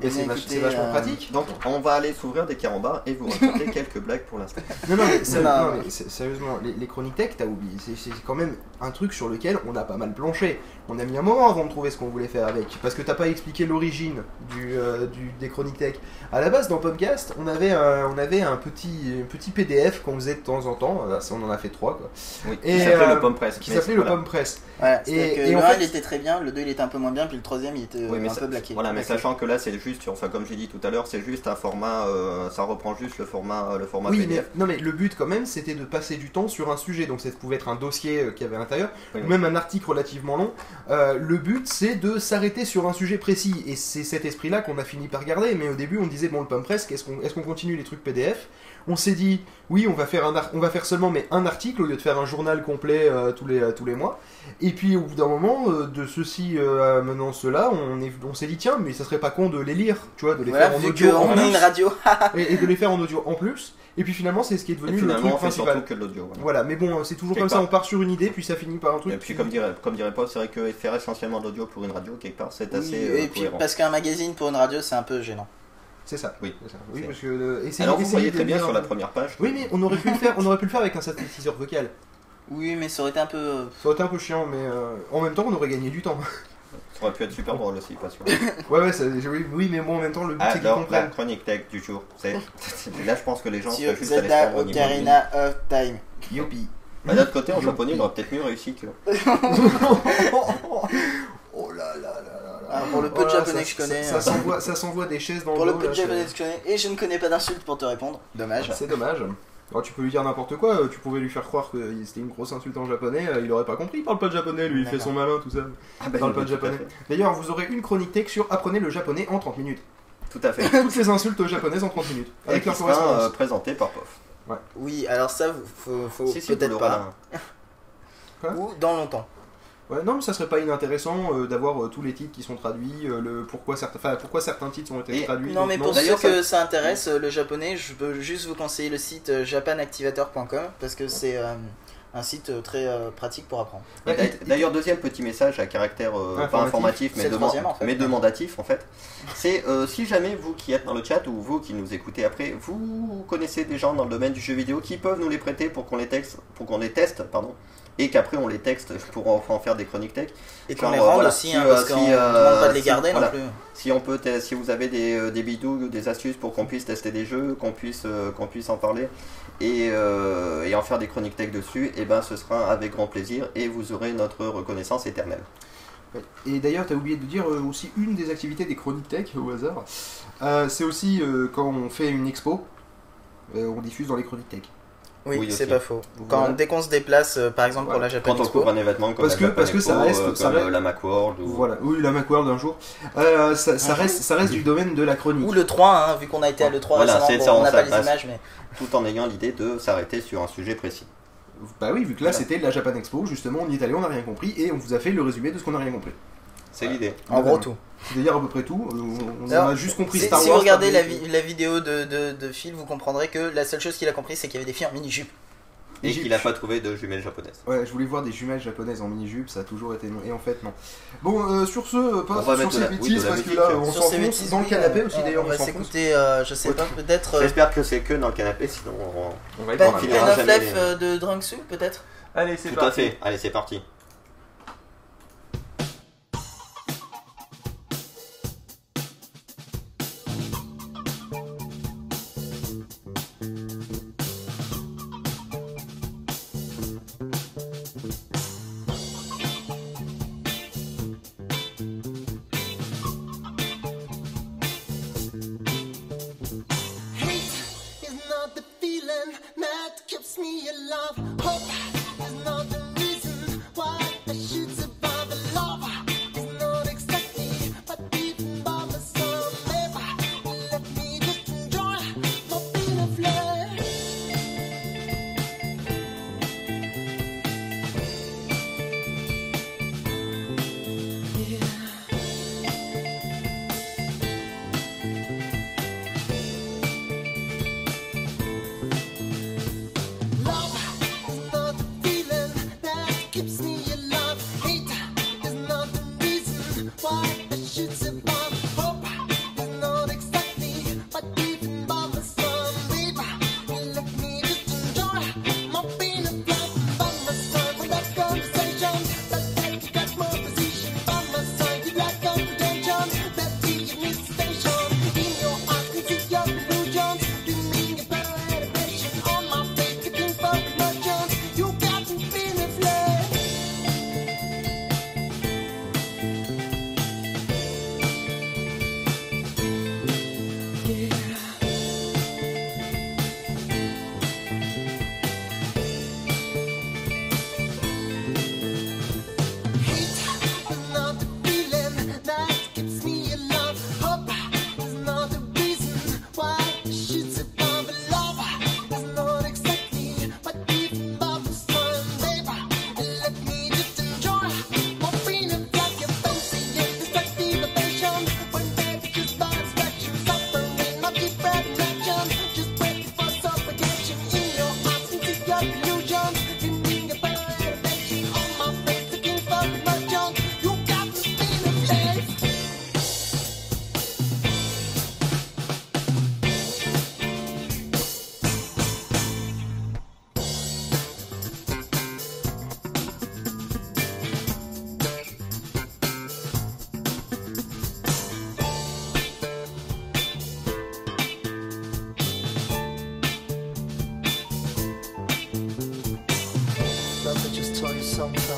Et c'est vach- vachement euh, pratique. Donc on va aller s'ouvrir des carambars et vous raconter quelques blagues pour l'instant. Non, non, mais, c'est- Non. non, mais sérieusement, les, les chroniques tech, t'as oublié. C'est quand même un truc sur lequel on a pas mal planché. On a mis un moment avant de trouver ce qu'on voulait faire avec. Parce que t'as pas expliqué l'origine du, euh, du- des chroniques tech. À la base, dans Podcast, on avait un, on avait un petit, un petit PDF qu'on faisait de temps en temps. Là, ça, on en a fait trois, quoi. Oui, Et, qui s'appelait euh, le Pomme Press. Qui Mais s'appelait le. Pomme Press. Voilà, Et- que et le en 1 fait- il était très bien, le 2 il était un peu moins bien, puis le troisième il était euh, Oui, mais un ça- peu blaqué. Voilà, mais Blaqué. sachant que là, c'est juste, enfin comme j'ai dit tout à l'heure, c'est juste un format, euh, ça reprend juste le format, euh, le format Oui, mais, PDF. non, mais le but quand même, c'était de passer du temps sur un sujet. Donc ça pouvait être un dossier euh, y avait à l'intérieur, ou même un article relativement long. Euh, le but, c'est de s'arrêter sur un sujet précis. Et c'est cet esprit-là qu'on a fini par garder. Mais au début, on disait, bon, le pomme press, est-ce qu'on est qu'on continue les trucs PDF On s'est dit, oui, on va, faire un on va faire seulement mais un article au lieu de faire un journal complet euh, tous, les, euh, tous les mois. Et puis au bout d'un moment, euh, de ceci euh, à maintenant cela, on est- on s'est dit, tiens, mais ça serait pas con de les lire, tu vois, de les Voilà, faire en audio. en plus. une radio. et, et de les faire en audio en plus. Et puis finalement, c'est ce qui est devenu le finalement, truc principal. surtout que l'audio. voilà. Voilà, mais bon, c'est toujours Quelque comme ça, on part sur une idée, puis ça finit par un truc. Et puis comme dirait, comme dirait Paul, c'est vrai que faire essentiellement de l'audio pour une radio, quelque part, c'est Oui, assez et euh, puis cohérent. parce qu'un magazine pour une radio c'est un peu gênant. C'est ça. Oui. C'est ça. Oui, C'est- parce que le- essayer- Alors vous voyez très bien sur la première page. Oui, mais on aurait pu le faire, on aurait pu le faire avec un synthétiseur vocal. Oui, mais ça aurait été un peu. euh, Ça aurait été un peu chiant, mais euh, en même temps, on aurait gagné du temps. Ça aurait pu être super drôle aussi, pas sûr. ouais, ouais, ça- oui, oui, mais bon, en même temps, le but c'est qu'ils la comprennent. chronique tech du jour. Là, je pense que les gens Sur seraient juste allés niveau Ocarina of Time. Youpi. Bah, D'un autre côté, en japonais, il aurait peut-être mieux réussi que. oh là là là là là. Alors, pour le peu de Oh japonais ça- que je connais, Ça, euh, ça s'envoie, ça s'envoie des chaises dans Pour le peu de japonais que je connais, et je ne connais pas d'insulte pour te répondre. Dommage. C'est dommage. Alors, tu peux lui dire n'importe quoi, euh, tu pouvais lui faire croire que c'était une grosse insulte en japonais, euh, il aurait pas compris, il parle pas de japonais, lui, il fait son malin, tout ça. Ah, Il bah, parle pas de japonais. D'ailleurs, vous aurez une chronique tech sur apprenez le japonais en 30 minutes. Tout à fait. Toutes les insultes japonaises en 30 minutes. Et Avec leur sera correspondance. euh, présenté par POF. Oui, alors ça, vous- faut, faut Si, si, vous peut-être pas. Quoi Ou dans longtemps. Ouais, non, mais ça serait pas inintéressant euh, d'avoir euh, tous les titres qui sont traduits, euh, le pourquoi certains, pourquoi certains titres ont été Et- traduits. Non, donc mais pour ceux que ça intéresse, le japonais, je peux juste vous conseiller le site japanactivator.com parce que c'est euh, un site très euh, pratique pour apprendre. D'ailleurs, deuxième petit message à caractère euh, pas Informatif. mais, en fait. demandatif en fait. C'est euh, si jamais vous qui êtes dans le chat ou vous qui nous écoutez après, vous connaissez des gens dans le domaine du jeu vidéo qui peuvent nous les prêter pour qu'on les texte, pour qu'on les teste, pardon, et qu'après on les texte pour en, en faire des chroniques tech. Et qu'on les euh, rende voilà, aussi, si, hein, euh, parce si, qu'on ne euh, demande pas de les si- garder voilà. non plus. Si on peut, si vous avez des, euh, des bidouilles, des astuces pour qu'on puisse tester des jeux, qu'on puisse, euh, qu'on puisse en parler et, euh, et en faire des chroniques tech dessus, et ben ce sera avec grand plaisir et vous aurez notre reconnaissance éternelle. Et d'ailleurs, tu as oublié de dire euh, aussi une des activités des chroniques tech au hasard. Euh, c'est aussi euh, quand on fait une expo, euh, on diffuse dans les chroniques tech. Oui, Oui, c'est pas faux. Quand, Voilà. Dès qu'on se déplace, euh, par exemple pour la Japan Quand on Expo, couvre un événement comme Parce la que- Japan parce que ça Expo, reste- euh, ça comme reste- euh, la Macworld ou Voilà, oui, la Macworld un jour. Euh, ça, reste, ça reste du domaine de la chronique. ou le 3, hein, vu qu'on a été à l'E3 Voilà, récemment, c'est bon, ça, on n'a pas les images, mais tout en ayant l'idée de s'arrêter sur un sujet précis. Bah oui, vu que là Voilà. c'était la Japan Expo, justement, on y est allé, on n'a rien compris, et on vous a fait le résumé de ce qu'on n'a rien compris. C'est l'idée. en gros tout. C'est d'ailleurs à peu près tout. euh, On Alors, en a juste compris Si, Star si Wars. vous regardez la, Wars. vi- la vidéo de, de, de Phil, vous comprendrez que la seule chose qu'il a compris, c'est qu'il y avait des filles en mini-jupe. Et qu'il n'a pas trouvé de jumelles japonaises. Ouais, je voulais voir des jumelles japonaises en mini-jupe, ça a toujours été non. Et en fait, non. Bon, euh, sur ce, euh, pas On sur ces de la- oui, bêtises, parce que là, on s'enfonce bêtises, dans le canapé on- aussi, d'ailleurs, On on va s'écouter, euh, je sais Ouais. pas, peut-être. euh, J'espère que c'est que dans le canapé, sinon on... On va les- euh, de Drunksu, peut-être Allez, c'est Tout parti. à fait. Allez, c'est parti. Sometimes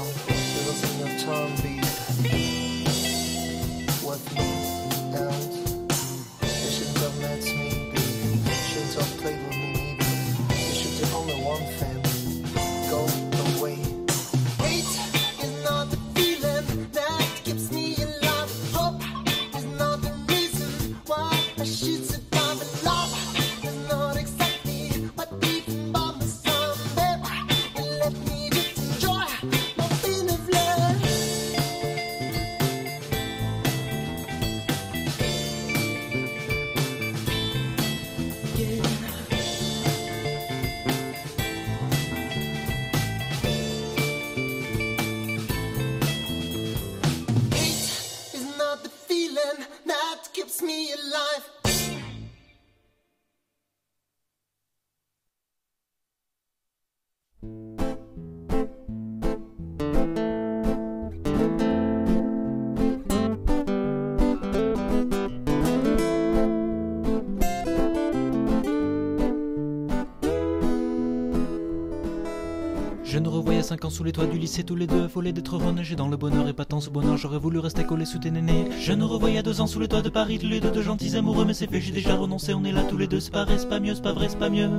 5 ans sous les toits du lycée, tous les deux affolés d'être renégés dans le bonheur et pas tant ce bonheur, j'aurais voulu rester collé sous tes nénés. Je nous revoyais deux ans sous les toits de Paris, tous les deux de gentils amoureux, mais c'est fait, j'ai déjà renoncé, on est là tous les deux, c'est pas vrai, c'est pas mieux, c'est pas vrai, c'est pas mieux.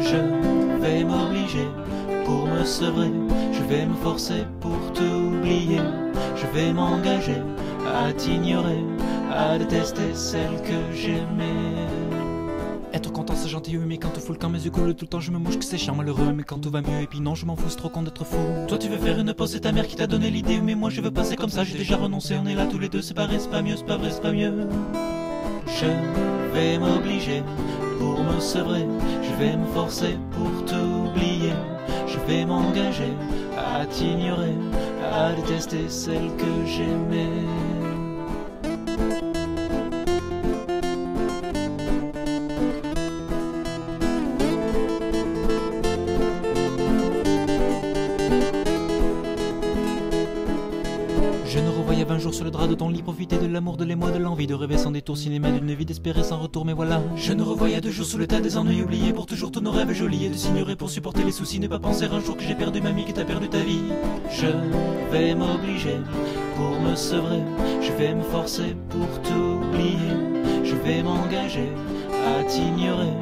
Je vais m'obliger pour me sevrer, je vais me forcer pour t'oublier, je vais m'engager à t'ignorer, à détester celle que j'aimais. Mais quand tout fout le camp mes yeux coulent tout le temps je me mouche que c'est chiant malheureux mais quand tout va mieux et puis non je m'en fous trop con d'être fou. Toi tu veux faire une pause c'est ta mère qui t'a donné l'idée mais moi je veux passer comme ça j'ai déjà renoncé on est là tous les deux vrai c'est pas mieux c'est pas vrai c'est pas mieux. Je vais m'obliger pour me sevrer Je vais me forcer pour t'oublier Je vais m'engager à t'ignorer À détester celle que j'aimais de l'amour, de l'émoi, de l'envie de rêver sans détour, cinéma d'une vie d'espérer sans retour, mais voilà. Je nous revoyais deux jours sous le tas des ennuis oubliés, pour toujours tous nos rêves jolis et de s'ignorer pour supporter les soucis, ne pas penser un jour que j'ai perdu ma vie, que t'as perdu ta vie. Je vais m'obliger pour me sevrer, je vais me forcer pour t'oublier, je vais m'engager à t'ignorer,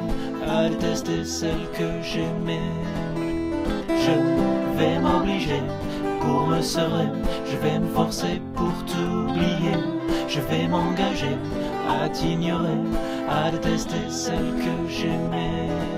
à détester celle que j'aimais. Je vais m'obliger pour me sevrer, je vais me forcer pour t'oublier, je vais m'engager à t'ignorer, à détester celle que j'aimais.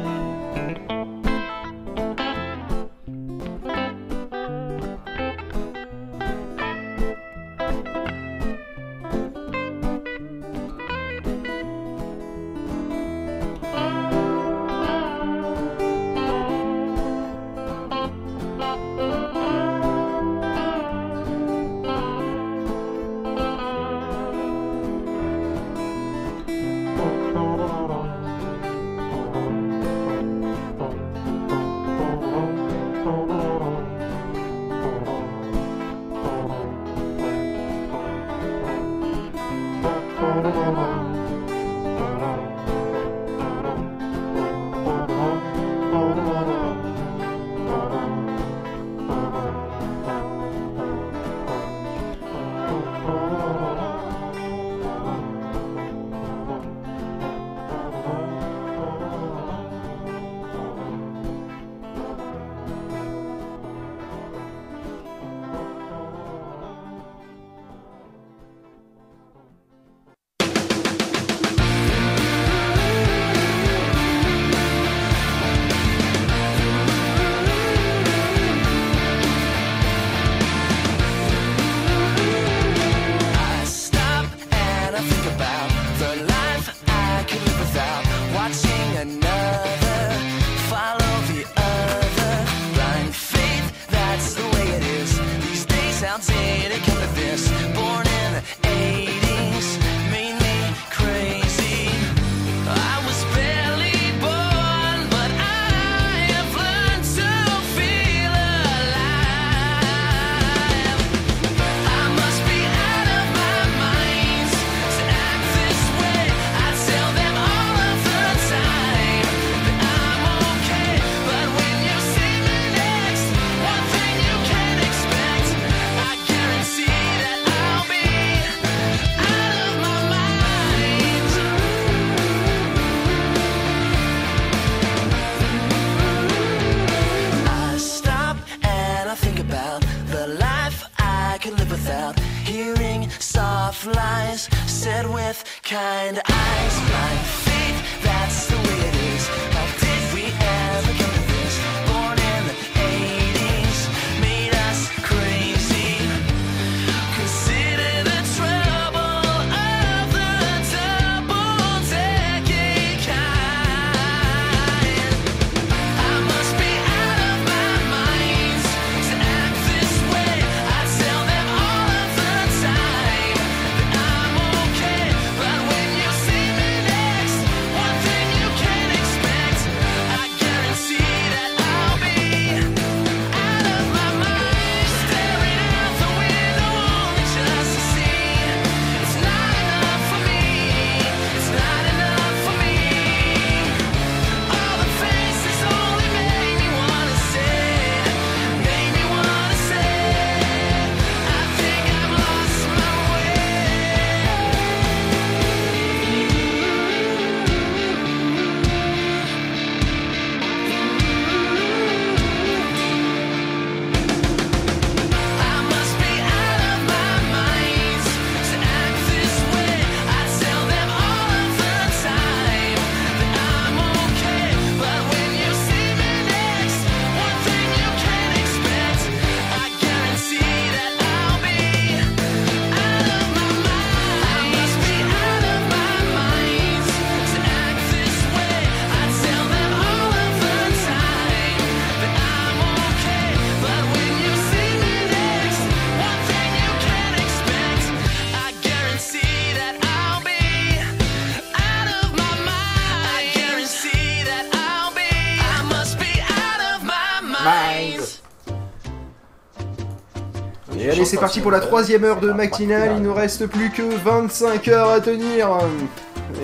C'est parti pour la troisième heure de matinale. Il nous reste plus que 25 heures à tenir.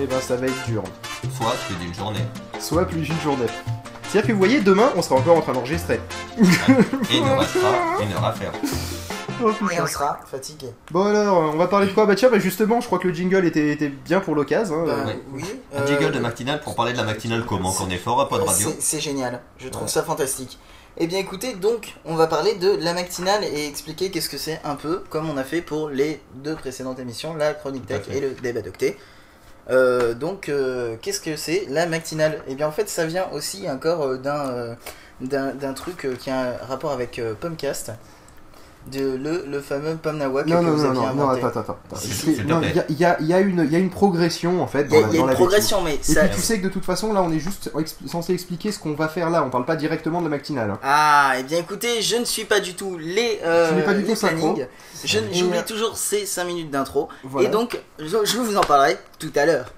Et ben, ça va être dur. Soit plus d'une journée. Soit plus d'une journée. C'est-à-dire que vous voyez, demain, on sera encore en train d'enregistrer. Et il nous restera une heure à faire. Oh, Et on sera fatigué. Bon alors, on va parler de quoi? Bah tiens, bah justement, je crois que le jingle était, était bien pour l'occasion. hein. Bah, oui. Un euh, jingle de matinale pour parler de la matinale comment qu'on est fort à Pod Radio. C'est- C'est génial, je trouve Ouais. ça fantastique. Eh bien écoutez, donc on va parler de la matinale et expliquer qu'est-ce que c'est un peu, comme on a fait pour les deux précédentes émissions, la chronique tech et le débat d'octet. Euh, donc euh, qu'est-ce que c'est la matinale? Eh bien en fait ça vient aussi encore euh, d'un euh, d'un d'un truc qui a un rapport avec Pomcast, de, le, le fameux Pomnawak Non, que non, vous non, aviez non, non, attends, attends, Je. Il y a, y a- il y a une, il y a une progression en fait. Il y a- dans la- il y a dans une progression, mais Et ça- puis tu sais que de toute façon, là, on est juste censé expliquer ce qu'on va faire là. On parle pas directement de la matinale. hein. Ah, et bien écoutez, je ne suis pas du tout les, euh, Tu n'es pas du tout. Je- Et, J'oublie euh, toujours ces 5 minutes d'intro. Voilà. Et donc, je, je vous en parlerai tout à l'heure.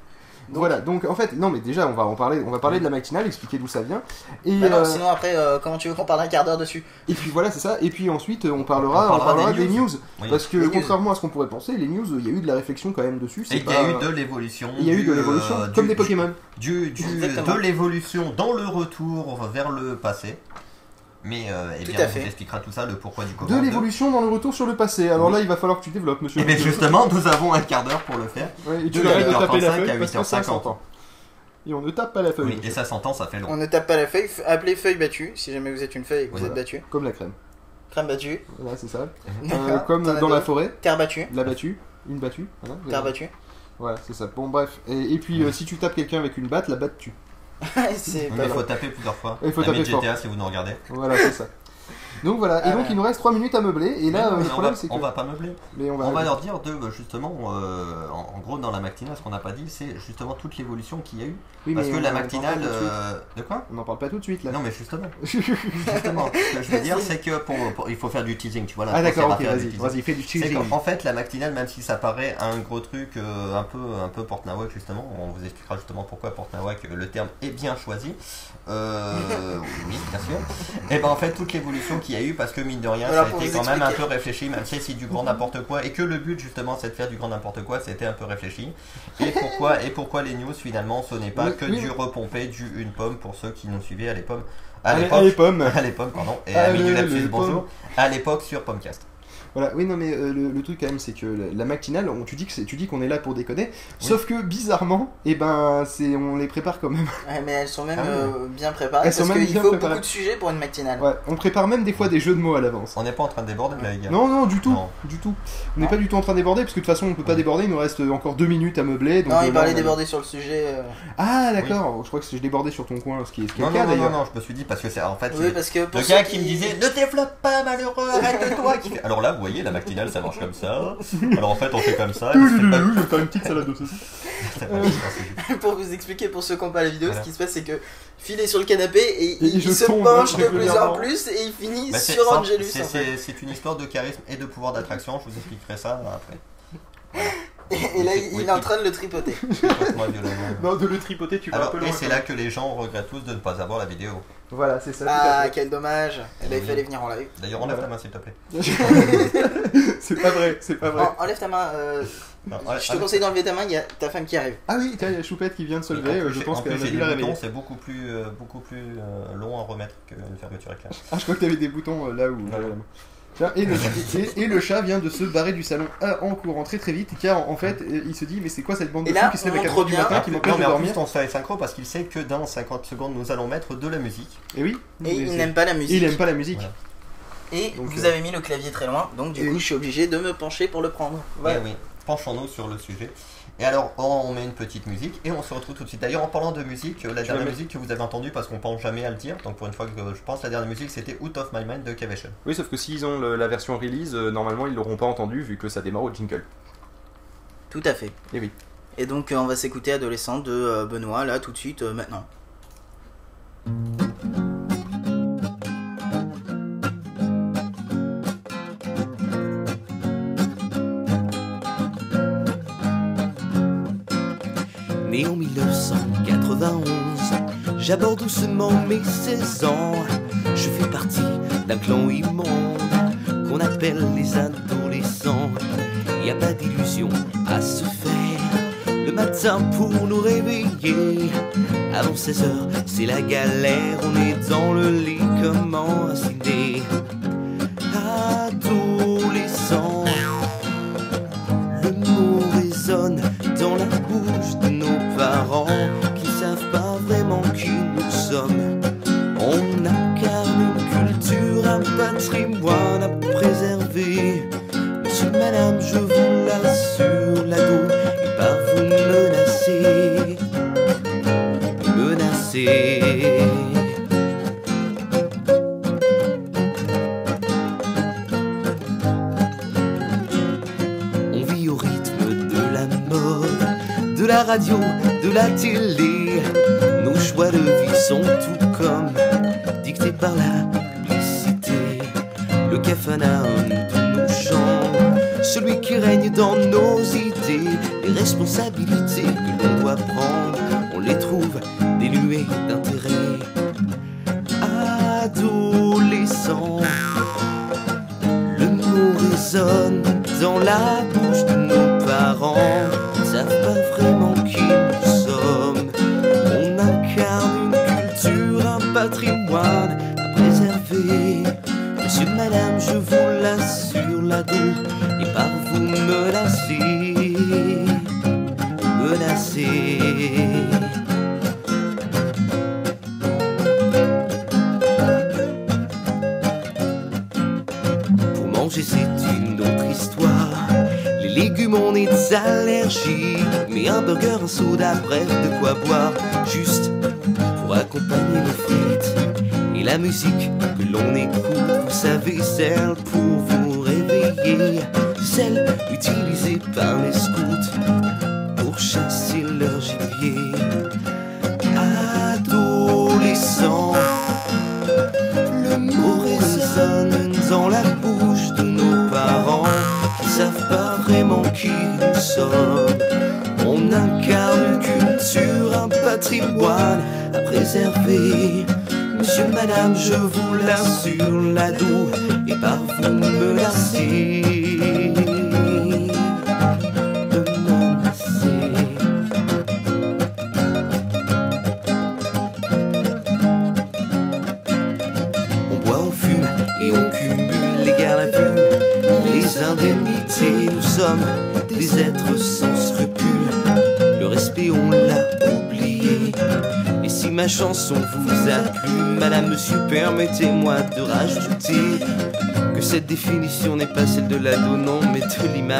Voilà, donc en fait, non, mais déjà, on va en parler, on va parler de la matinale, expliquer d'où ça vient. Et, Bah non, euh, sinon après, euh, comment tu veux qu'on parle un quart d'heure dessus et puis voilà, c'est ça. Et puis ensuite, on parlera, On on parlera des des news. news. Oui. Parce que Les news. contrairement à ce qu'on pourrait penser, les news, il y a eu de la réflexion quand même dessus. c'est Et il y a eu de l'évolution. Il y a eu de l'évolution, euh, comme du- des Pokémon. Du, du- de l'évolution dans le retour vers le passé. Mais euh, eh Tout bien, à on expliquera tout ça, le pourquoi du comment. De l'évolution dans le retour sur le passé. Alors Oui. là, il va falloir que tu développes, monsieur. Et bien justement, nous avons un quart d'heure pour le faire. Ouais, et tu De arrêtes de taper la 8h35 feuille à parce que ça 8h50. s'entend. Et on ne tape pas la feuille. Oui, et ça s'entend, ça fait long. On ne tape pas la feuille, appelez feuille battue, si jamais vous êtes une feuille et que vous Voilà. êtes battu. Comme la crème. Crème battue, Voilà, c'est ça. Euh, comme dans la forêt. terre battue, La battue. Une battue. Voilà, terre battue. Voilà, c'est ça. Bon, bref. Et, et puis, euh, si tu tapes quelqu'un avec une batte, la batte tue. Il faut taper plusieurs fois. Il faut La taper GTA fort. si vous nous regardez. Voilà, c'est ça. Donc voilà, et Ah, donc il nous reste 3 minutes à meubler, et là non, euh, le problème va- c'est que. On va pas meubler. Mais on va, On va leur dire de bah, justement, euh, en, en gros dans la matinale, ce qu'on n'a pas dit, c'est justement toute l'évolution qu'il y a eu. Oui, Parce que la en matinale, euh, de quoi? On n'en parle pas tout de suite là. Non mais justement, justement, ce que je veux dire c'est que pour, pour- il faut faire du teasing, tu vois. là, Ah d'accord, ok, vas-y, fais du teasing. qu'en fait la matinale, même si ça paraît un gros truc euh, un peu un peu Portnawak justement, on vous expliquera justement pourquoi Portnawak euh, le terme est bien choisi. Euh, oui, bien sûr. Et ben en fait toute l'évolution qu'il y a eu parce que mine de rien ça a été quand même un peu réfléchi, même si c'est du grand n'importe quoi et que le but justement c'est de faire du grand n'importe quoi, c'était un peu réfléchi. Et pourquoi et pourquoi les news finalement ce n'est pas Oui, que oui. du repompé, du une pomme pour ceux qui nous suivaient à l'époque. À l'époque, pardon, et à à l'époque sur Pomcast. Voilà, oui, non, mais euh, le, le truc quand même, c'est que la, la matinale, on, tu dis que tu dis qu'on est là pour déconner, sauf que bizarrement, et ben, c'est, on les prépare quand même. Ouais, mais elles sont même Ah euh, bien préparées Elles sont parce même qu'il bien faut préparées. beaucoup de sujets pour une matinale. Ouais, on prépare même des fois des jeux de mots à l'avance. On n'est pas en train de déborder là, les gars. Non, non, du tout, Non. du tout. On n'est pas du tout en train de déborder, parce que de toute façon, on peut pas déborder, il nous reste encore deux minutes à meubler. Donc non, euh, il là, parlait déborder sur le sujet. euh. Ah, d'accord, je crois que je débordais sur ton coin, ce qui est, ce qui est Non, le non, cas non, non, d'ailleurs. non, je me suis dit parce que c'est en fait. Oui, parce que pour le gars qui me disait ne développe pas malheureux, arrête-toi. Alors là, vous voyez, la matinale ça marche comme ça. Alors en fait, on fait comme ça. Je vais faire une petite salade de saucisson. pour vous expliquer pour ceux qui n'ont pas la vidéo, Voilà. ce qui se passe c'est que Phil est sur le canapé et, il, je se penche de plus en plus et il finit Bah, sur Angelus c'est- en fait. C'est c'est une histoire de charisme et de pouvoir d'attraction. Je vous expliquerai ça après. Et, et là il, est en train de le tripoter. Non, de le tripoter, tu vas un peu et c'est là que les gens regrettent tous de ne pas avoir la vidéo. Voilà, c'est ça. Ah quel dommage. Eh ben, il Oui. fallait venir en live. D'ailleurs, enlève ta main s'il te plaît. c'est pas vrai, c'est pas vrai. En- enlève ta main. euh, Non, je te conseille d'enlever ta main. Il y a ta femme qui arrive. Ah oui, il y a Choupette qui vient de se lever, euh, plus, je pense en qu'elle a dû la réveiller. c'est beaucoup plus, euh, beaucoup plus euh, long à remettre qu'une fermeture éclair. Ah, je crois que t'avais des boutons euh, là où. Et, le, et- et le chat vient de se barrer du salon euh, en courant très très vite car en, fait il se dit mais c'est quoi cette bande de fous qui se lève à on 4 montre heures du bien- matin qui m'empêche de dormir plus, on se fait synchro parce qu'il sait que dans 50 secondes, nous allons mettre de la musique. Et oui Et mais il n'aime pas la musique. Il aime pas la musique. Voilà. Et Donc, vous euh, avez mis le clavier très loin, donc du et- coup je suis obligé de me pencher pour le prendre. Voilà. Oui, oui. Penchons-nous sur le sujet. Et alors, on met une petite musique et on se retrouve tout de suite. D'ailleurs, en parlant de musique, la dernière musique que vous avez entendue, parce qu'on pense jamais à le dire, donc pour une fois que je pense, la dernière musique c'était Out of My Mind de Kavation. Oui, sauf que s'ils ont le- la version release, euh, normalement ils l'auront pas entendu vu que ça démarre au jingle. Tout à fait. Et oui. Et donc euh, on va s'écouter Adolescent de euh, Benoît là tout de suite euh, maintenant. Né en 1991, j'aborde doucement mes 16 ans. Je fais partie d'un clan immonde qu'on appelle les adolescents. Y a pas d'illusion à se faire. Le matin pour nous réveiller. Avant 16 heures, c'est la galère. On est dans le lit, comment inciter Adolescent. Parents radio, de la télé. Nos choix de vie sont tout comme dictés par la publicité. Le capharnaüm de nos chambres, celui qui règne dans nos idées. Les responsabilités que l'on doit prendre, on les trouve dénuées d'intérêt. Adolescent. Le mot résonne dans la je vous l'assure, l'ado est par vous menacé. Menacé. Pour manger, c'est une autre histoire. Les légumes, on est allergiques. Mais un burger, un soda, bref,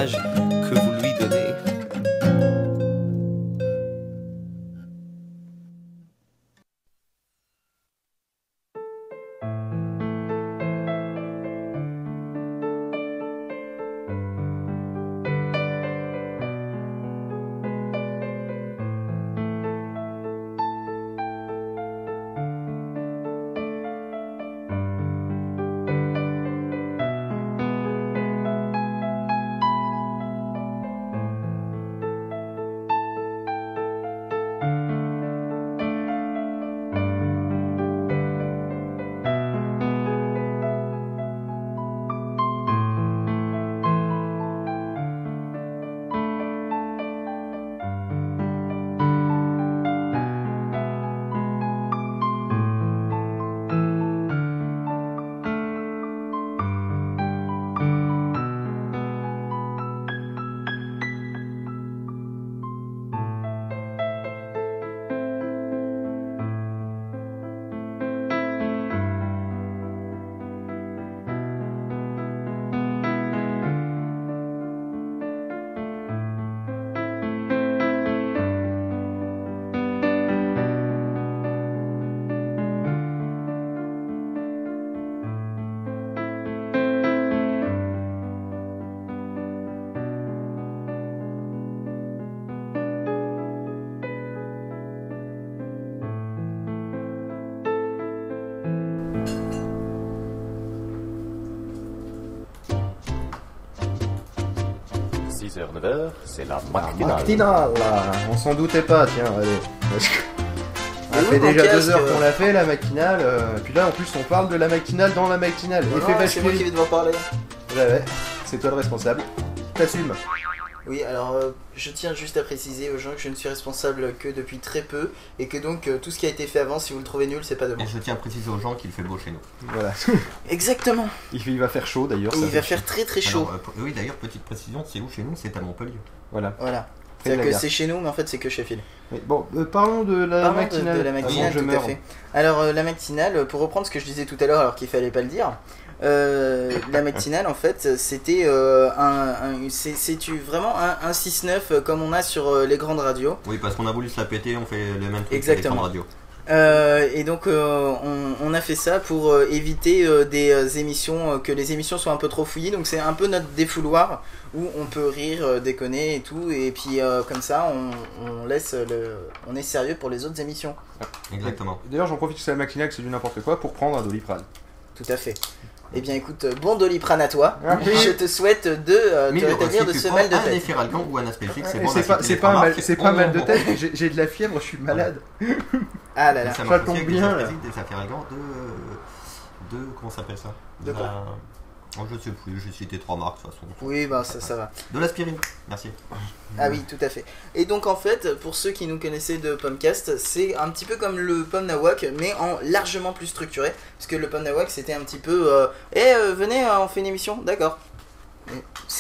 de 9h, c'est la matinale. On s'en doutait pas, tiens, allez. Ça fait déjà deux heures euh, qu'on l'a fait, la matinale. Euh, puis là, en plus, on parle de la matinale dans la matinale. Effet Non, c'est moi parler. Ouais, ouais, c'est toi le responsable. T'assumes. Oui, alors euh, je tiens juste à préciser aux gens que je ne suis responsable que depuis très peu et que donc euh, tout ce qui a été fait avant, si vous le trouvez nul, c'est pas de moi. Et je tiens à préciser aux gens qu'il fait beau chez nous. Voilà. Exactement. Il, il va faire chaud d'ailleurs. Ça il fait va faire très très chaud. Alors, euh, oui, d'ailleurs, petite précision, c'est où chez nous? C'est à Montpellier. Voilà. Voilà. C'est-à-dire la que gare. c'est chez nous, mais en fait c'est que chez Phil. Oui, Bon, euh, parlons de la Parlons de- matinale. de, la matinale, avant que je tout à meure. fait. Alors euh, la matinale, pour reprendre ce que je disais tout à l'heure alors qu'il fallait pas le dire, euh, la matinale en fait c'était euh, un, un- c'est vraiment un, un 6-9 euh, comme on a sur euh, les grandes radios. Oui, parce qu'on a voulu se la péter, on fait les mêmes trucs Exactement. avec radio. Euh, et donc euh, on, on a fait ça pour euh, éviter euh, des euh, émissions, euh, que les émissions soient un peu trop fouillies. Donc c'est un peu notre défouloir où on peut rire, euh, déconner et tout. Et puis euh, comme ça on, on laisse le, on est sérieux pour les autres émissions. Exactement. D'ailleurs, j'en profite que c'est la matinale, que c'est du n'importe quoi, pour prendre un doliprane. Tout à fait. Eh bien écoute, euh, bon doliprane à toi. Ah oui. Je te souhaite de euh, te rétablir de ce mal de un tête. Efferalgan ou un c'est bon. c'est pas, c'est pas, un mal, c'est pas un mal de tête, j'ai- j'ai de la fièvre, je suis malade. Ah là là. Ça tombe bien, de... de... Comment ça s'appelle ça? De quoi? Oh, je sais plus, j'ai cité trois marques de toute façon. Oui, bah ça, ça va. De l'aspirine, merci. Ah oui, tout à fait. Et donc en fait, pour ceux qui nous connaissaient de Pomcast, c'est un petit peu comme le Pom Nawak, mais en largement plus structuré. Parce que le Pom Nawak, c'était un petit peu... euh, Eh, euh, venez, euh, on fait une émission D'accord.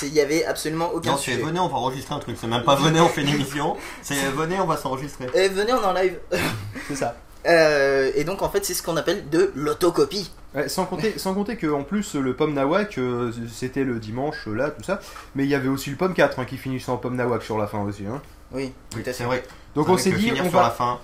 Il y avait absolument aucun Non, c'est sujet. venez, on va enregistrer un truc. C'est même pas venez, on fait une émission. C'est venez, on va s'enregistrer. Eh, venez, on est en live. C'est ça. Euh, et donc en fait, c'est ce qu'on appelle de l'autocopie. Ouais, sans compter, sans compter que en plus le pomme nawak euh, c'était le dimanche euh, là tout ça, mais il y avait aussi le pomme 4 hein, qui finissait en pomme nawak sur la fin aussi. Hein. Oui, Oui, c'est vrai. Donc on s'est dit on sur va. la fin.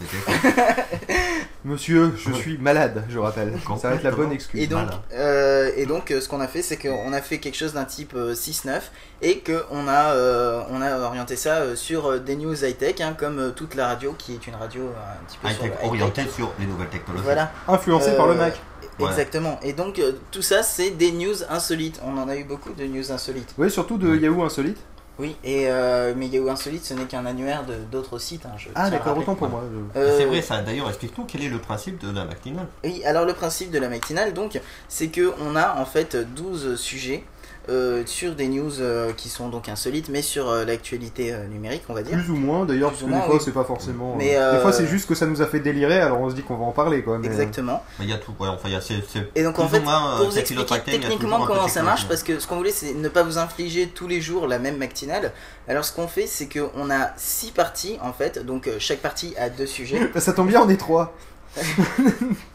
Monsieur, je suis malade, je rappelle. Ça va être la bonne excuse. Et donc, euh, et donc euh, ce qu'on a fait, c'est qu'on a fait quelque chose d'un type euh, 6-9 et qu'on a, euh, on a orienté ça euh, sur euh, des news high-tech, hein, comme euh, toute la radio qui est une radio euh, un petit peu sur high-tech, le high-tech. orienté sur les nouvelles technologies. Voilà. Influencé par le Mac. Ouais. Exactement. Et donc euh, tout ça, c'est des news insolites. On en a eu beaucoup de news insolites. Oui, surtout de Yahoo Insolite. Oui, et euh, mais Yahoo Insolite, ce n'est qu'un annuaire de d'autres sites. hein, je Ah, d'accord, autant pour moi. Euh, C'est vrai, ça. D'ailleurs, explique-nous quel est le principe de la matinale. Oui, alors le principe de la matinale, donc, c'est que on a en fait 12 sujets euh, sur des news euh, qui sont donc insolites, mais sur euh, l'actualité euh, numérique, on va dire. Plus ou moins d'ailleurs, parce que des fois oui. c'est pas forcément. Mais, euh, Des fois c'est juste que ça nous a fait délirer, alors on se dit qu'on va en parler quoi. mais, Exactement. Mais il y a tout, ouais, enfin, il y a, c'est Et donc en fait, moins, pour vous expliquer techniquement comment ça marche, technique. parce que ce qu'on voulait c'est ne pas vous infliger tous les jours la même matinale. Alors ce qu'on fait c'est qu'on a six parties en fait, donc chaque partie a deux sujets. Ça tombe bien, on est trois.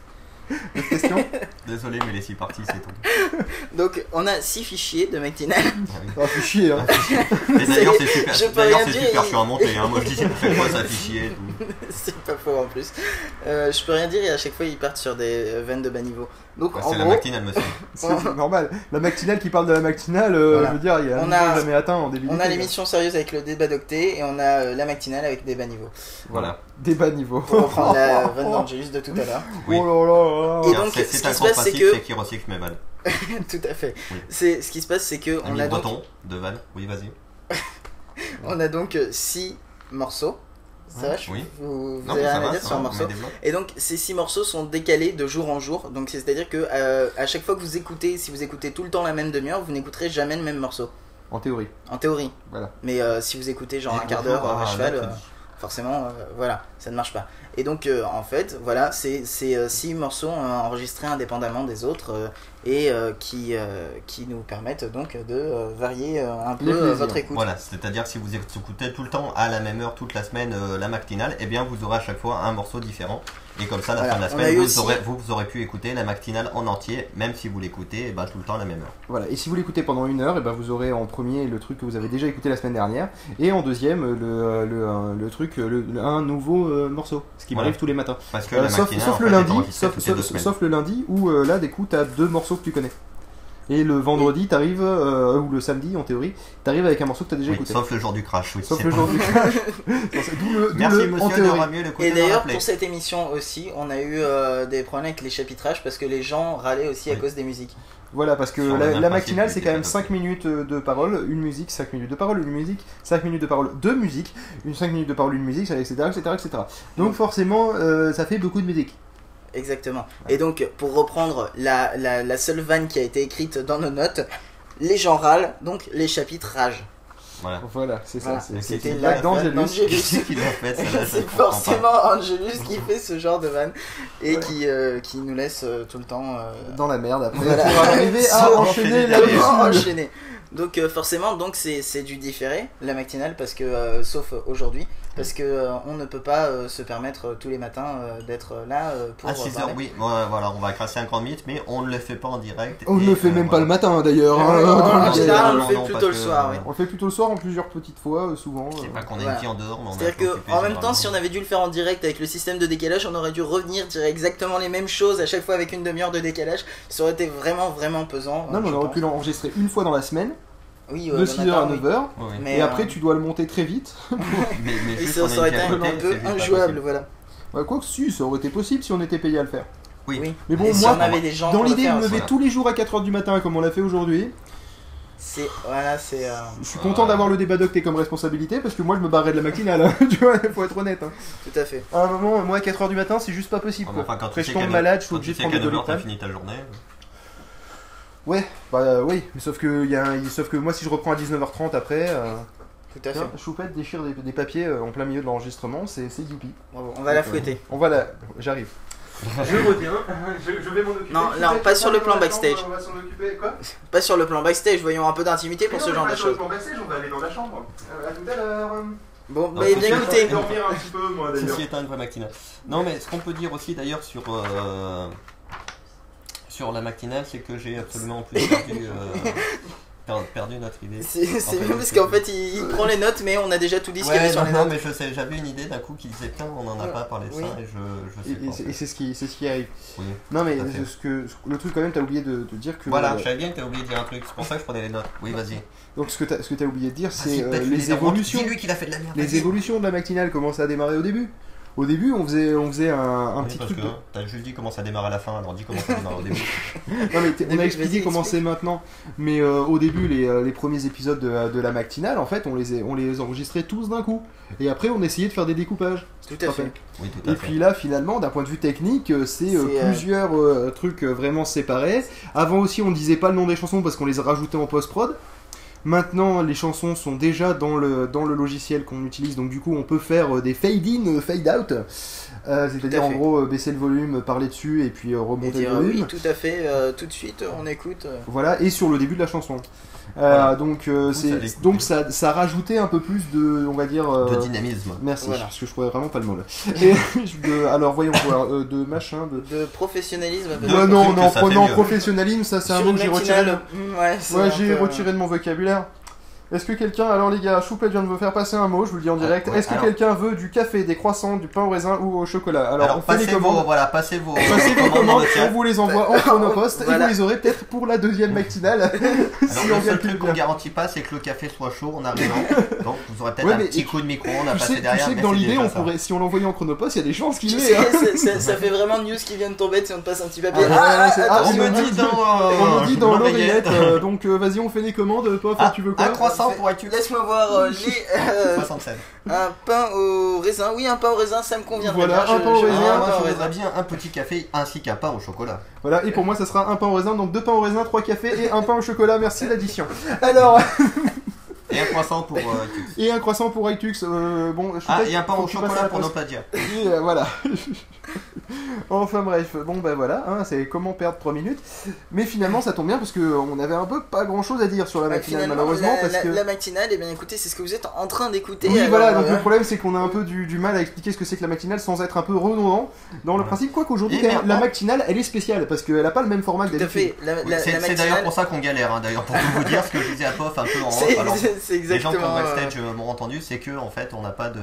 Autre question? Désolé, mais les six parties, c'est tout. Donc on a six fichiers de matinale. Ah, fait chier, hein. Et d'ailleurs, c'est super, Je peux d'ailleurs, rien c'est dire, super il- chiant à monter. Hein. Moi, je dis chaque fois, ça fait chier. et tout. c'est pas faux en plus. Euh, je peux rien dire et à chaque fois ils partent sur des euh, vannes de bas niveau. Donc Ouais, en c'est la gros, matinale, monsieur. C'est normal. La matinale qui parle de la matinale, euh, Voilà. je veux dire, il y a un On niveau a- jamais atteint en débilité. on a l'émission sérieuse avec le débat d'octet et on a euh, la matinale avec des bas niveaux. Voilà. Débat niveau. Pour reprendre la vanne d'Angelus de tout à l'heure. Oui. Oh là là là Et donc, c'est, ce c'est qui un se grand passe, c'est principe, que- c'est qu'il recycle mes balles. tout à fait. Oui. C'est ce qui se passe, c'est que on a donc, breton de Van. Oui, vas-y. on a donc euh, six morceaux. Ça va, je- Oui. vous, vous Non, avez rien à dire sur un morceau. Et donc ces six morceaux sont décalés de jour en jour. Donc c'est à dire que euh, à chaque fois que vous écoutez, si vous écoutez tout le temps la même demi-heure, vous n'écouterez jamais le même morceau. En théorie. En théorie. Voilà. Mais euh, si vous écoutez genre un quart d'heure euh, à cheval, forcément, euh, voilà, ça ne marche pas. Et donc euh, en fait, voilà, c'est euh, six morceaux enregistrés indépendamment des autres et qui qui nous permettent donc de varier un peu votre écoute. Voilà, c'est-à-dire que si vous écoutez tout le temps à la même heure toute la semaine la matinale, eh bien vous aurez à chaque fois un morceau différent. Et comme ça, la Voilà. fin de la semaine, vous, aussi- aurez, vous, vous aurez pu écouter la matinale en entier, même si vous l'écoutez eh ben, tout le temps à la même heure. Voilà, et si vous l'écoutez pendant une heure, et ben vous aurez en premier le truc que vous avez déjà écouté la semaine dernière, et en deuxième le, le, le truc, le, un nouveau euh, morceau, ce qui Voilà. m'arrive tous les matins. Parce que Euh, la sauf, matinale, sauf en le fait, lundi, sauf, le lundi où euh, là, des coups, t'as deux morceaux que tu connais. Et le vendredi, t'arrives, euh, ou le samedi en théorie, t'arrives avec un morceau que t'as déjà Oui, écouté. sauf le jour du crash, oui. Sauf le pas- jour du crash. D'où le- d'où Merci le en monsieur le côté Et de le d'ailleurs, pour cette émission aussi, on a eu euh, des problèmes avec les chapitrages parce que les gens râlaient aussi à cause des musiques. Voilà, parce que Sur la, la matinale, c'est quand même cadeaux. 5 minutes euh, de parole, une musique, 5 minutes de parole, une musique, 5 minutes de parole, deux musiques, une 5 minutes de parole, une musique, etc. etc., etc. Donc forcément, euh, ça fait beaucoup de musique. Exactement. Et donc, pour reprendre la, la, la seule vanne qui a été écrite dans nos notes, les gens râlent, donc les chapitres ragent. Voilà. Voilà, c'est ça. Voilà. c'est- C'était la vanne d'Angelus. Qu'est-ce qu'il a fait, celle-là, je C'est pas. forcément Angelus qui fait ce genre de vanne et qui, euh, qui nous laisse euh, tout le temps euh, Dans la merde après. Voilà. Pour arriver à enchaîner la enchaîner. Donc euh, forcément, donc c'est c'est du différé la matinale parce que euh, sauf aujourd'hui parce que euh, on ne peut pas euh, se permettre euh, tous les matins euh, d'être là euh, pour À euh, 6h, parler. oui, voilà, on va crasser un grand mythe, mais on ne le fait pas en direct. On ne le fait euh, même pas le matin d'ailleurs. Ouais, hein, en général, on le fait plutôt le que, soir, euh, oui. On le fait plutôt le soir en plusieurs petites fois, euh, souvent. C'est euh. pas qu'on ait Voilà. une vie en dehors, mais C'est-à-dire été que occupé, en même temps, si on avait dû le faire en direct avec le système de décalage, on aurait dû revenir dire exactement les mêmes choses à chaque fois avec une demi-heure de décalage. Ça aurait été vraiment vraiment pesant. Non, mais on aurait pu l'enregistrer une fois dans la semaine, Oui, de euh, le 6h matin, à oui. 9h. Oui, oui. Mais, Et euh, après, tu dois le monter très vite. Mais, mais oui, ça, ça aurait été un, peu injouable, voilà. Ouais, quoi que si, ça aurait été possible si on était payé à le faire. Oui. Oui. Mais bon, si moi, on avait des gens dans l'idée de faire me lever tous les jours à 4h du matin comme on l'a fait aujourd'hui, C'est voilà, c'est. euh, je suis content d'avoir le débat docté comme responsabilité parce que moi je me barrais de la matinale, hein, tu vois, faut être honnête. hein. Tout à fait. À un moment, moi à 4h du matin, c'est juste pas possible. Quoi. enfin, quand Après, je tombe malade, je suis quand obligé de sais prendre qu'à des 9h, t'as fini ta journée. Ouais, bah oui, mais sauf que, y a un- sauf que moi si je reprends à 19h30 après, euh, Tout à fait. tiens, Choupette déchire des, des papiers euh, en plein milieu de l'enregistrement, c'est c'est youpi. Bravo. On va la Donc, euh, fouetter. On va la... J'arrive. Je reviens, je, je vais m'en occuper. Non, là, pas sur le plan backstage. On va s'en occuper, quoi? Pas sur le plan backstage, voyons un peu d'intimité pour Mais ce non, genre mais de choses. plan backstage, on va aller dans la chambre. Euh, à tout à l'heure. Bon, Non, bah c'est bien écoutez. Je vais dormir un petit peu, moi, d'ailleurs. Ceci est un vrai matinale. Non, mais ce qu'on peut dire aussi d'ailleurs sur, euh, sur la matinale, c'est que j'ai absolument plus perdu, euh, per- perdu notre idée. C'est mieux parce qu'en fait il, il prend les notes mais on a déjà tout dit ce qu'il y avait sur non, les non, notes. mais je sais, j'avais une idée d'un coup qui disait tiens, on n'en a pas parlé de Oui. ça et je, sais et pas. et c'est ce qui, ce qui arrive. Oui, Non mais ce que, le truc quand même, t'as oublié de, de dire que. Voilà, euh, je savais bien que t'as oublié de dire un truc, c'est pour ça que je prenais les notes. Oui, vas-y. donc ce que t'as, oublié de dire, c'est euh, les évolutions. Dis-lui qu'il a fait de la merde. Les évolutions de la matinale commencent à démarrer au début? Au début, on faisait, on faisait un, un Oui, petit parce truc. que de- t'as juste dit comment ça démarre à la fin, alors dis comment ça démarre au début. Non, mais on a expliqué comment c'est maintenant, mais euh, au début, les, euh, les premiers épisodes de, de la matinale, en fait, on les, on les enregistrait tous d'un coup. Et après, on essayait de faire des découpages. Tout à fait. rappelles. Oui, tout à Et fait. puis là, finalement, d'un point de vue technique, euh, c'est euh, plusieurs euh, trucs vraiment séparés. Avant aussi, on disait pas le nom des chansons parce qu'on les a rajoutés en post-prod. Maintenant, les chansons sont déjà dans le, dans le logiciel qu'on utilise, donc du coup, on peut faire euh, des fade-in, euh, fade-out. Euh, C'est-à-dire, en gros, baisser le volume, parler dessus et puis Et remonter dire le volume. oui, tout à fait, euh, tout de suite, on écoute. Voilà, et sur le début de la chanson. Euh, Voilà. donc euh, c'est donc ça, ça rajoutait un peu plus de on va dire euh, De dynamisme. merci Voilà. parce que je trouvais vraiment pas le mot là Et, de- alors voyons voir euh, de machin de De professionnalisme. Non non non mieux. professionnalisme ça c'est un mot que j'ai retiré de... matinale, mm, ouais, j'ai peu- retiré de mon vocabulaire est-ce que quelqu'un alors les gars Choupette vient de me faire passer un mot je vous le dis en direct ouais, est-ce que alors- quelqu'un veut du café des croissants du pain au raisin ou au chocolat alors, Alors, on fait les passez vos, commandes voilà, passez vos, Passez vos commandes le on vous les envoie en chronopost et vous les aurez peut-être pour la deuxième matinale si le on vient seul plus truc qu'on garantit pas, c'est que le café soit chaud en arrivant. Donc, vous aurez peut-être Ouais, un mais petit coup de micro-ondes à Tu passer sais, tu derrière. sais que dans l'idée, on pourrait, si on l'envoyait en chronopost, il y a des chances qu'il sais, hein. ça, fait vraiment news qui vient de tomber, si on te passe un petit papier. On me on dit dans, On me dit dans l'oreillette. l'oreillette, euh, donc euh, vas-y, on fait les commandes. Toi, Ah, tu veux quoi? Pour. Laisse-moi voir euh, les. euh, 67. un pain au raisin. Oui, un pain au raisin, ça me convient. Voilà, bien. un Je- pain au raisin, Ah, moi, pain au je voudrais bien un petit café ainsi qu'un pain au chocolat. Voilà, et pour moi, ça sera un pain au raisin, donc deux pains au raisin, trois cafés et un pain au chocolat. Merci l'addition. Alors, Et un croissant pour euh, et un croissant pour iTux. euh, bon, je suis Ah, et un pain au chocolat la pour plagiats. Et euh, voilà. enfin bref, bon ben voilà, hein, c'est comment perdre 3 minutes. Mais finalement ça tombe bien parce qu'on avait un peu pas grand chose à dire sur la Bah, matinale malheureusement la, parce la- que... la matinale, eh bien écoutez, c'est ce que vous êtes en train d'écouter. Oui alors, voilà, donc euh, le problème c'est qu'on a un peu du, du mal à expliquer ce que c'est que la matinale sans être un peu redondant dans le principe, quoi qu'aujourd'hui Et la matinale elle est spéciale parce qu'elle a pas le même format que Tout à d'habitude. fait. La, la- Oui, la c'est matinale, d'ailleurs pour ça qu'on galère, hein, d'ailleurs, pour tout vous dire, ce que je disais à Pof un peu en off. c'est Alors, c'est les gens comme euh, Backstage euh, m'ont entendu, c'est que en fait on n'a pas de.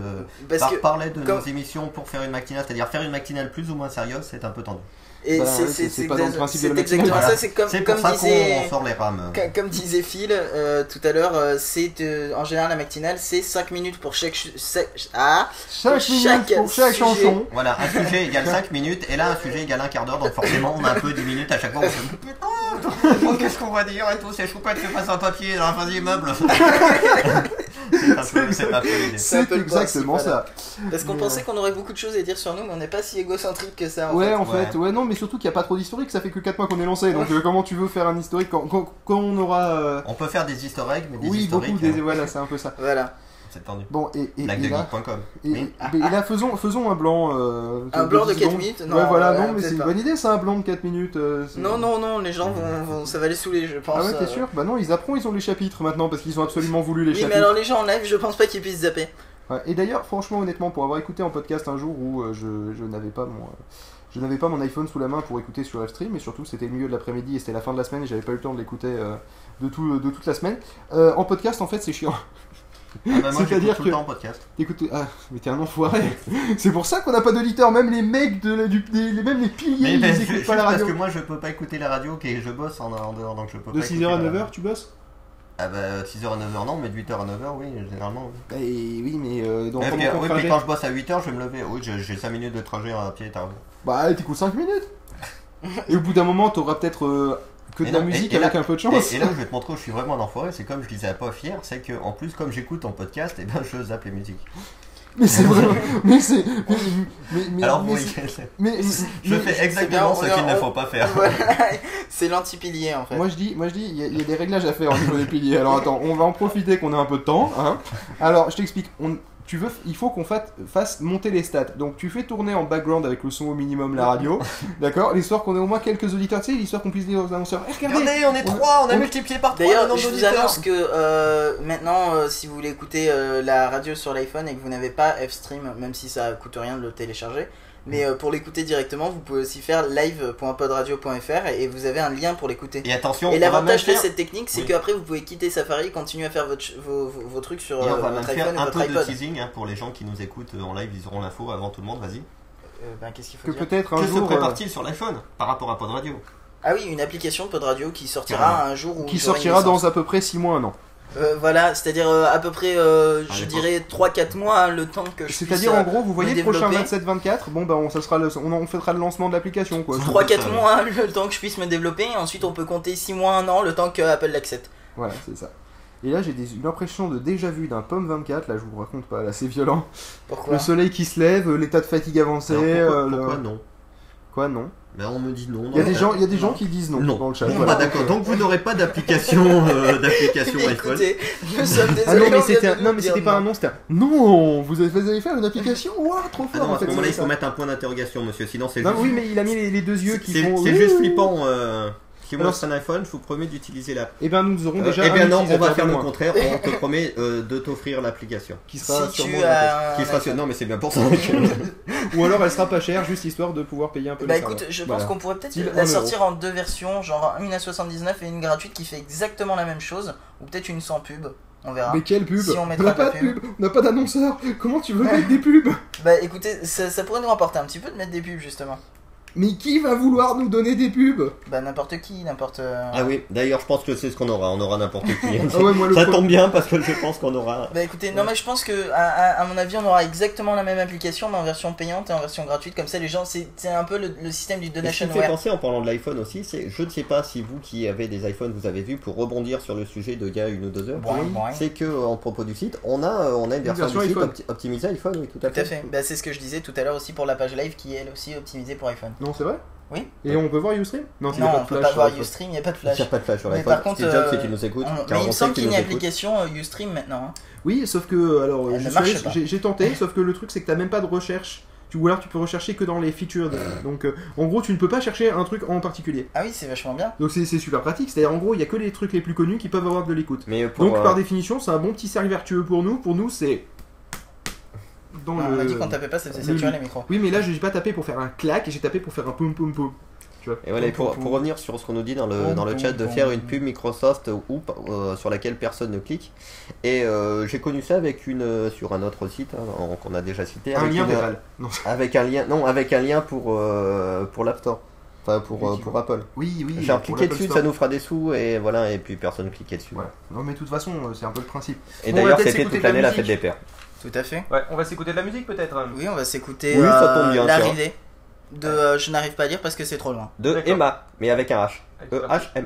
Parce Par que parler de comme- nos émissions pour faire une matinale, c'est-à-dire faire une matinale plus ou moins sérieuse, c'est un peu tendu. Et Bah, c'est oui, c'est- c'est- c'est c'est pas dans le exa- principe de c'est la matinale. exactement Voilà. ça. C'est comme, C'est pour comme ça disait. qu'on sort les rames. Comme, comme disait Phil euh, tout à l'heure, euh, c'est euh, en général la matinale, c'est 5 minutes pour chaque. ch- chaque- ah, Chaque pour chaque sujet. chanson. Voilà, un sujet égale 5 minutes, et là un sujet égale un quart d'heure, donc forcément on a un peu 10 minutes à chaque fois. On se dit, Putain, oh, qu'est-ce qu'on va dire et tout, c'est choupette, fais passer un papier dans la fin un peu, c'est exactement principe, ça. Parce qu'on pensait qu'on aurait beaucoup de choses à dire sur nous, mais on n'est pas si égocentrique que ça. En Ouais, fait. en fait, ouais, non, mais surtout qu'il n'y a pas trop d'historique, ça fait que 4 mois qu'on est lancé, donc euh, comment tu veux faire un historique quand, quand- quand on aura. euh, On peut faire des easter eggs, mais des Oui, historiques, beaucoup, des... hein, voilà, c'est un peu ça. Voilà. c'est tendu. Bon, et, et, et là, Blaguedegeek.com. et, là, faisons, faisons un blanc. euh, Un blanc de 10 quatre secondes. minutes Ouais, Non, voilà, ouais, non, mais peut-être c'est une pas. bonne idée, ça, un blanc de 4 minutes. euh, c'est- Non, non, non, les gens vont, vont- ça va les saouler, je pense. Ah ouais, t'es euh. sûr? Bah non, ils apprendront, ils ont les chapitres maintenant, parce qu'ils ont absolument voulu les Oui, chapitres. mais alors les gens en live, je pense pas qu'ils puissent zapper. Ouais, et d'ailleurs, franchement, honnêtement, pour avoir écouté en podcast un jour où euh, je, je n'avais pas mon. euh, je n'avais pas mon iPhone sous la main pour écouter sur Livestream, et surtout c'était le milieu de l'après-midi et c'était la fin de la semaine et j'avais pas eu le temps de l'écouter euh, de, tout, de toute la semaine. Euh, en podcast, en fait, c'est chiant. Ah bah tout le temps en podcast. Écoute, ah, mais t'es un enfoiré. c'est pour ça qu'on n'a pas d'auditeurs, même les mecs, de la- du, des- même les piliers, Mais, ils mais écoutent juste pas la parce radio. que moi je peux pas écouter la radio, et je bosse en, en dehors, donc je peux De pas 6h écouter à la 9h, radio. tu bosses? Ah bah 6h à 9h non, mais de 8h à 9h oui, généralement. Oui. Bah, et oui, mais euh, oui, quand je bosse à 8h, je vais me lever. Oui, j'ai- j'ai 5 minutes de trajet à pied tard. Bah, t'écoutes 5 minutes. et au bout d'un moment, t'auras peut-être euh, que de Et la non, musique et avec un peu de chance. Et, et là où je vais te montrer où je suis vraiment un enfoiré, c'est comme je disais à Pof hier, c'est que en plus comme j'écoute en podcast, et ben je zappe les musiques. Mais c'est vraiment. Mais c'est. Mais, mais, mais, Alors c'est- mais- je mais- fais bien, exactement ce qu'il ne faut pas faire. Voilà. c'est l'anti-pilier en fait. Moi je dis, moi je dis, il y, a- il y a des réglages à faire au niveau des piliers. Alors attends, on va en profiter qu'on a un peu de temps. Hein. Alors je t'explique. On, tu veux, il faut qu'on fasse, fasse monter les stats. Donc tu fais tourner en background avec le son au minimum la radio, d'accord L'histoire qu'on ait au moins quelques auditeurs, tu sais, l'histoire qu'on puisse dire aux annonceurs. Eh, regardez, Regardez, on est 3, on a on- multiplié par 3 le D'ailleurs, je vous annonce que euh, maintenant, euh, si vous voulez écouter euh, la radio sur l'iPhone et que vous n'avez pas F-Stream, même si ça coûte rien de le télécharger, mais euh, pour l'écouter directement, vous pouvez aussi faire live.podradio.fr et vous avez un lien pour l'écouter. Et attention, Et l'avantage de même faire- cette technique, c'est Oui. qu'après vous pouvez quitter Safari, continuer à faire votre ch- vos, vos- vos trucs sur Et on euh, va même votre faire iPhone et un votre peu de teasing hein, pour les gens qui nous écoutent en live, ils auront l'info avant tout le monde, vas-y. Euh, ben, Qu'est-ce qu'il faut que dire peut-être un Que se jour. euh, prépare-t-il sur l'iPhone par rapport à Pod Radio Ah oui, une application Pod Radio qui sortira Carrément. un jour où qui sortira dans à peu près 6 mois, un an. Euh, voilà, c'est-à-dire euh, à peu près, euh, À je dirais 3-4 mois hein, le temps que je puisse. C'est-à-dire en gros, vous voyez le prochain développer. 27-24, bon bah on, ça sera le, on, on fêtera le lancement de l'application quoi. 3-4 mois le temps que je puisse me développer, et ensuite on peut compter 6 mois, 1 an, le temps que Apple l'accepte. Voilà, c'est ça. Et là j'ai des- une impression de déjà vu d'un pomme 24, là je vous raconte pas, là c'est violent. Pourquoi? Le soleil qui se lève, l'état de fatigue avancé. Alors, pourquoi- euh, le- pourquoi non? Quoi non? Ben, on me dit non. Il y a non. des gens, il y a des gens qui disent non, dans le chat. Bon, voilà. bah, d'accord. Donc vous n'aurez pas d'application euh, d'application iPhone. Écoutez, nous sommes désolés. Ah non mais c'était un- non mais c'était pas un non, c'était un non. Vous avez, vous avez fait une application, waouh, trop Ah fort. non, en à ce fait, moment-là, il faut mettre un point d'interrogation, monsieur. Sinon, c'est Non, juste- oui mais il a mis les, les deux yeux qui C'est font. c'est juste flippant. euh, Si vous Alors, achetez un iPhone, je vous promets d'utiliser l'app. Eh ben nous aurons Euh, déjà. eh bien non, on va faire le contraire. On te promet euh, de t'offrir l'application. Qui sera Si sûrement as Qui sera. Non, mais c'est bien pour ça. Ou alors elle sera pas chère, juste histoire de pouvoir payer un peu Bah écoute, je pense Voilà. qu'on pourrait peut-être la 1 euro. sortir en deux versions, genre une à 79 et une gratuite qui fait exactement la même chose, ou peut-être une sans pub, on verra. Mais quelle pub Si on n'a pas de pub, on n'a pas d'annonceur. Comment tu veux mettre des pubs Bah écoutez, ça, ça pourrait nous rapporter un petit peu de mettre des pubs justement. Mais qui va vouloir nous donner des pubs Bah n'importe qui, n'importe... euh, Ah oui, d'ailleurs, je pense que c'est ce qu'on aura. On aura n'importe qui. Ah ouais, moi, le ça tombe bien parce que je pense qu'on aura. Bah écoutez, non mais je pense que à, à- à mon avis on aura exactement la même application mais en version payante et en version gratuite comme ça les gens c'est un peu le, le système du Et ce qui donation me fait penser en parlant de l'iPhone aussi, c'est je ne sais pas si vous qui avez des iPhones vous avez vu pour rebondir sur le sujet de il y a une ou deux heures, c'est que en propos du site, on a euh, on a une version, version du site opti- optimisée iPhone, oui tout à Tout fait. à fait, bah c'est ce que je disais tout à l'heure aussi pour la page live qui est elle aussi optimisée pour iPhone. Non, c'est vrai? Oui. Et on peut voir Ustream? Non, il y a Non, pas on de peut flash pas sur voir iPhone. Ustream, il n'y a pas de Il flash. n'y a pas de flash sur Mais par contre, Steve Jobs, euh, si tu nous écoutes, on- mais il on me semble tu qu'il y a une application euh, Ustream maintenant. hein. Oui, sauf que alors Elle je ne suis allé- marche pas. j'ai j'ai tenté, sauf que le truc c'est que t'as même pas de recherche. Tu, ou alors tu peux rechercher que dans les featured. Donc euh, en gros, tu ne peux pas chercher un truc en particulier. Ah oui, c'est vachement bien. Donc c'est c'est super pratique. C'est-à-dire en gros, il y a que les trucs les plus connus qui peuvent avoir de l'écoute. Mais euh, pour, Donc euh, par définition, c'est un bon petit cercle vertueux pour nous. Pour nous, c'est dans Ah, le. on a dit qu'on tapait pas, ça faisait le- saturer les micros. Oui, mais là, j'ai pas tapé pour faire un clac, j'ai tapé pour faire un poum poum poum. Tu vois Et voilà, et pour, revenir sur ce qu'on nous dit dans le, dans le chat, de faire une pub Microsoft ou euh, sur laquelle personne ne clique. Et euh, j'ai connu ça avec une euh, sur un autre site hein, qu'on a déjà cité. Un avec lien une-. Non. Avec un lien, non, avec un lien pour euh, pour l'App Store. Enfin pour, pour Apple. Oui, oui. Genre cliquer dessus, Store. ça nous fera des sous et voilà, et puis personne cliquait dessus. Voilà. Non, mais de toute façon, c'est un peu le principe. Et d'ailleurs, c'était toute la l'année la musique. fête des pères. Tout à fait. Ouais, on va s'écouter de la musique peut-être Oui, on va s'écouter Oui, ça euh, tombe bien, tiens. l'arrivée de euh, je n'arrive pas à dire parce que c'est trop loin. De. Emma, mais avec un H. Avec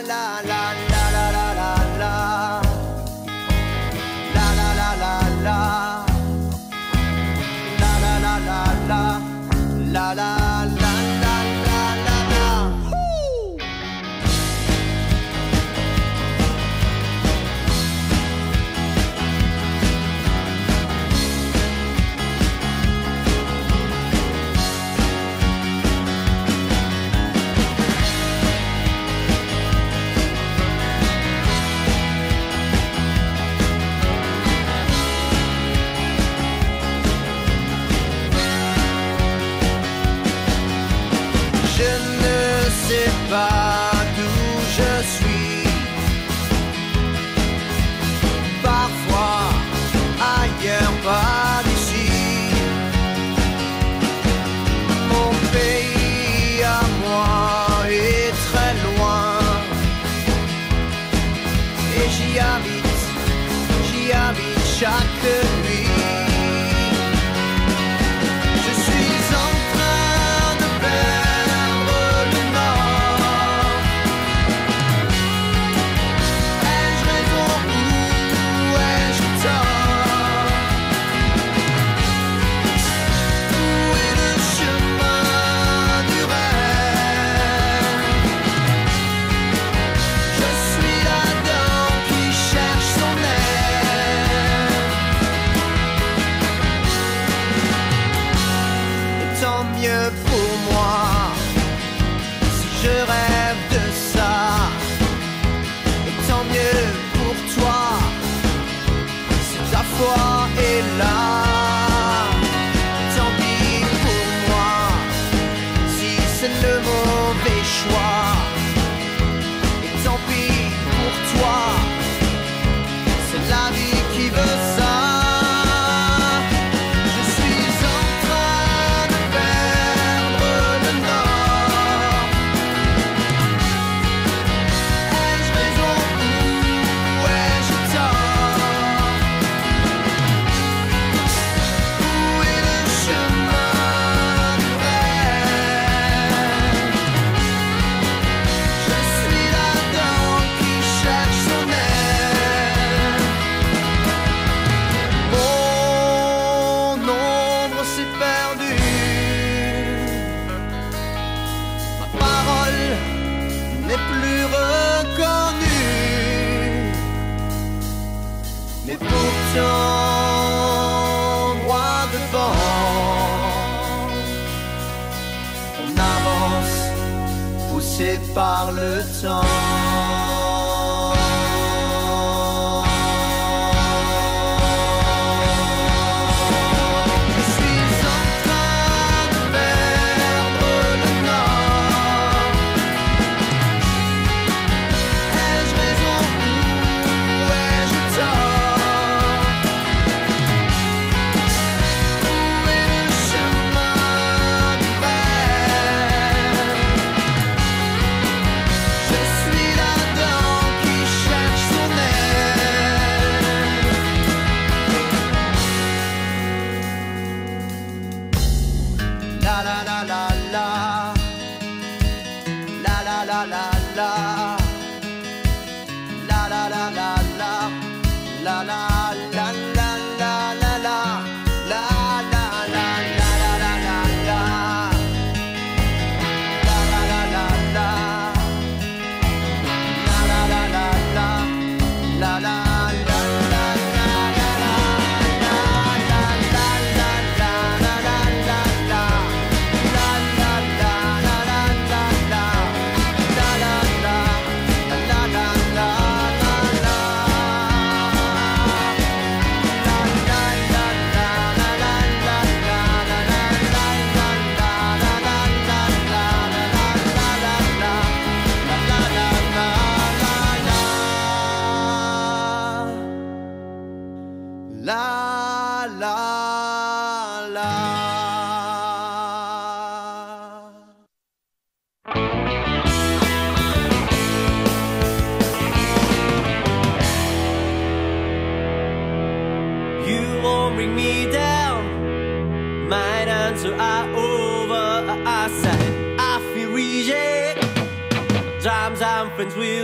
la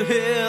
hill.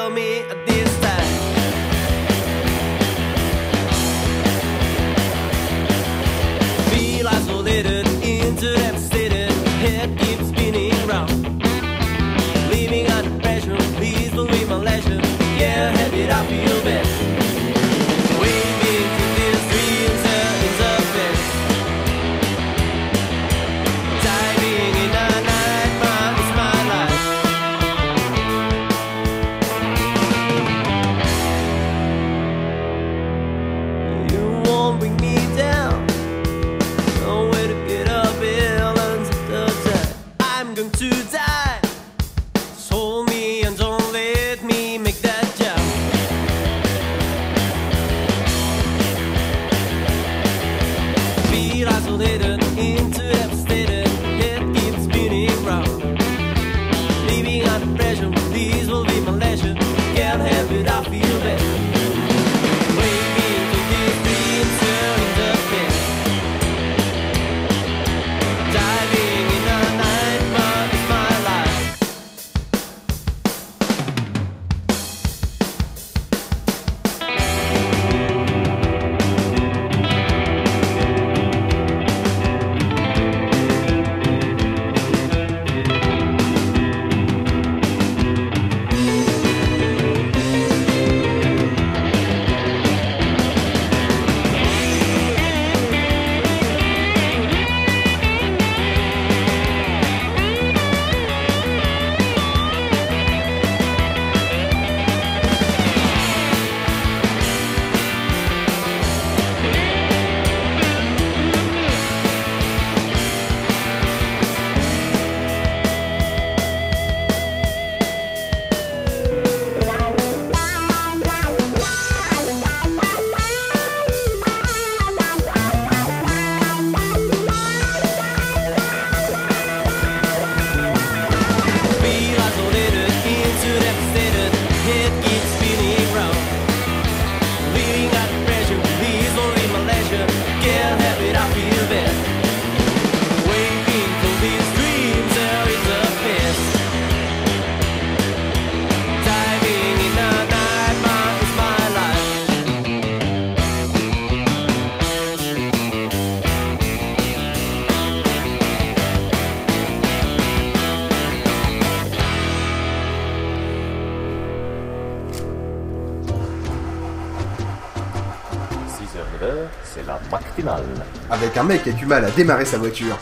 Avec un mec qui a du mal à démarrer sa voiture.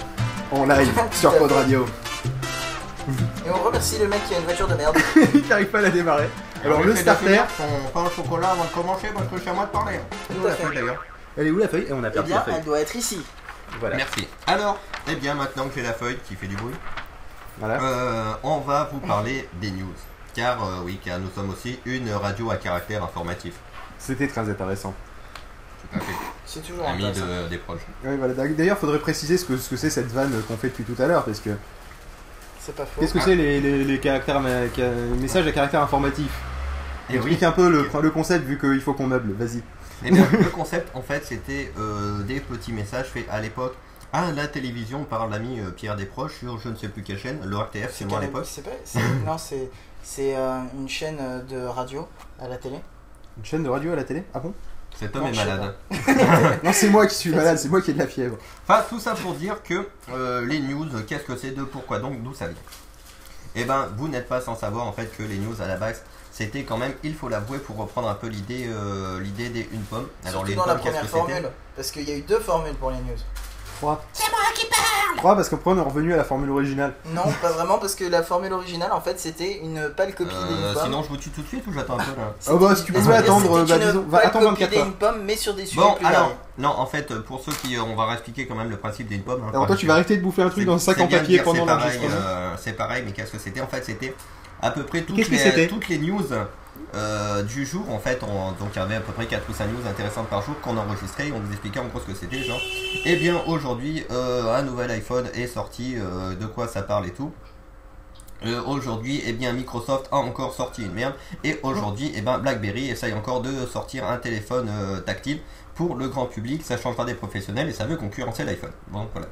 En live sur Pod Radio. Et on remercie le mec qui a une voiture de merde. il n'arrive pas à la démarrer. Alors le starter. son pain au chocolat avant de commencer parce que c'est à moi de parler. Tout à fait. d'ailleurs. Elle est où la feuille? Et on a Eh perdu bien, la feuille. elle doit être ici. Voilà. Merci. Alors, eh bien maintenant que j'ai la feuille qui fait du bruit, Voilà. euh, on va vous parler des news. Car euh, oui, car nous sommes aussi une radio à caractère informatif. C'était très intéressant. C'est toujours Ami de, des proches. Voilà. D'ailleurs, faudrait préciser ce que ce que c'est cette vanne qu'on fait depuis tout à l'heure, parce que C'est pas faux. qu'est-ce que c'est les, les, les caractères ma- ca- messages à caractère informatif? Eh oui. Explique un peu le, le concept vu qu'il faut qu'on meuble. Vas-y. Eh bien, le concept, en fait, c'était euh, des petits messages faits à l'époque à la télévision par l'ami euh, Pierre Desproges sur je ne sais plus quelle chaîne, le RTF, c'est moi à l'époque. c'est pas- c'est- Non, c'est c'est euh, une chaîne euh, de radio à la télé. Une chaîne de radio à la télé? Ah bon? Cet homme Non, est malade. Non, c'est moi qui suis malade, c'est moi qui ai de la fièvre. Enfin, tout ça pour dire que euh, les news, qu'est-ce que c'est, de pourquoi donc, d'où ça vient Eh ben, vous n'êtes pas sans savoir en fait que les news à la base, c'était quand même, il faut l'avouer, pour reprendre un peu l'idée, euh, l'idée des une pomme. Alors Surtout les dans la pommes, première formule. Parce qu'il y a eu deux formules pour les news. 3. C'est moi qui parle 3 parce qu'après on est revenu à la formule originale. Non, pas vraiment, parce que la formule originale, en fait, c'était une pâle copie Euh, des sinon, je vous tue tout de suite ou j'attends un peu là Oh bah, si tu pouvais attendre, bah, disons, va attendre 24 heures. une pomme, mais sur des sujets Bon, plus alors, non, en fait, pour ceux qui. On va réexpliquer quand même le principe d'une pomme. hein, Alors toi, tu vas arrêter de bouffer un truc dans un sac en papier pendant l'enregistrement. euh, C'est pareil, mais qu'est-ce que c'était En fait, c'était à peu près que toutes les news euh, du jour. En fait, on- donc il y avait à peu près 4 ou 5 news intéressantes par jour qu'on enregistrait. On vous expliquait en gros ce que c'était. Genre, eh bien, aujourd'hui, euh, un nouvel iPhone est sorti. euh, de quoi ça parle et tout. Aujourd'hui, eh bien, Microsoft a encore sorti une merde. Et aujourd'hui, eh ben, BlackBerry essaye encore de sortir un téléphone tactile pour le grand public. Ça changera des professionnels et ça veut concurrencer l'iPhone. Bon, voilà.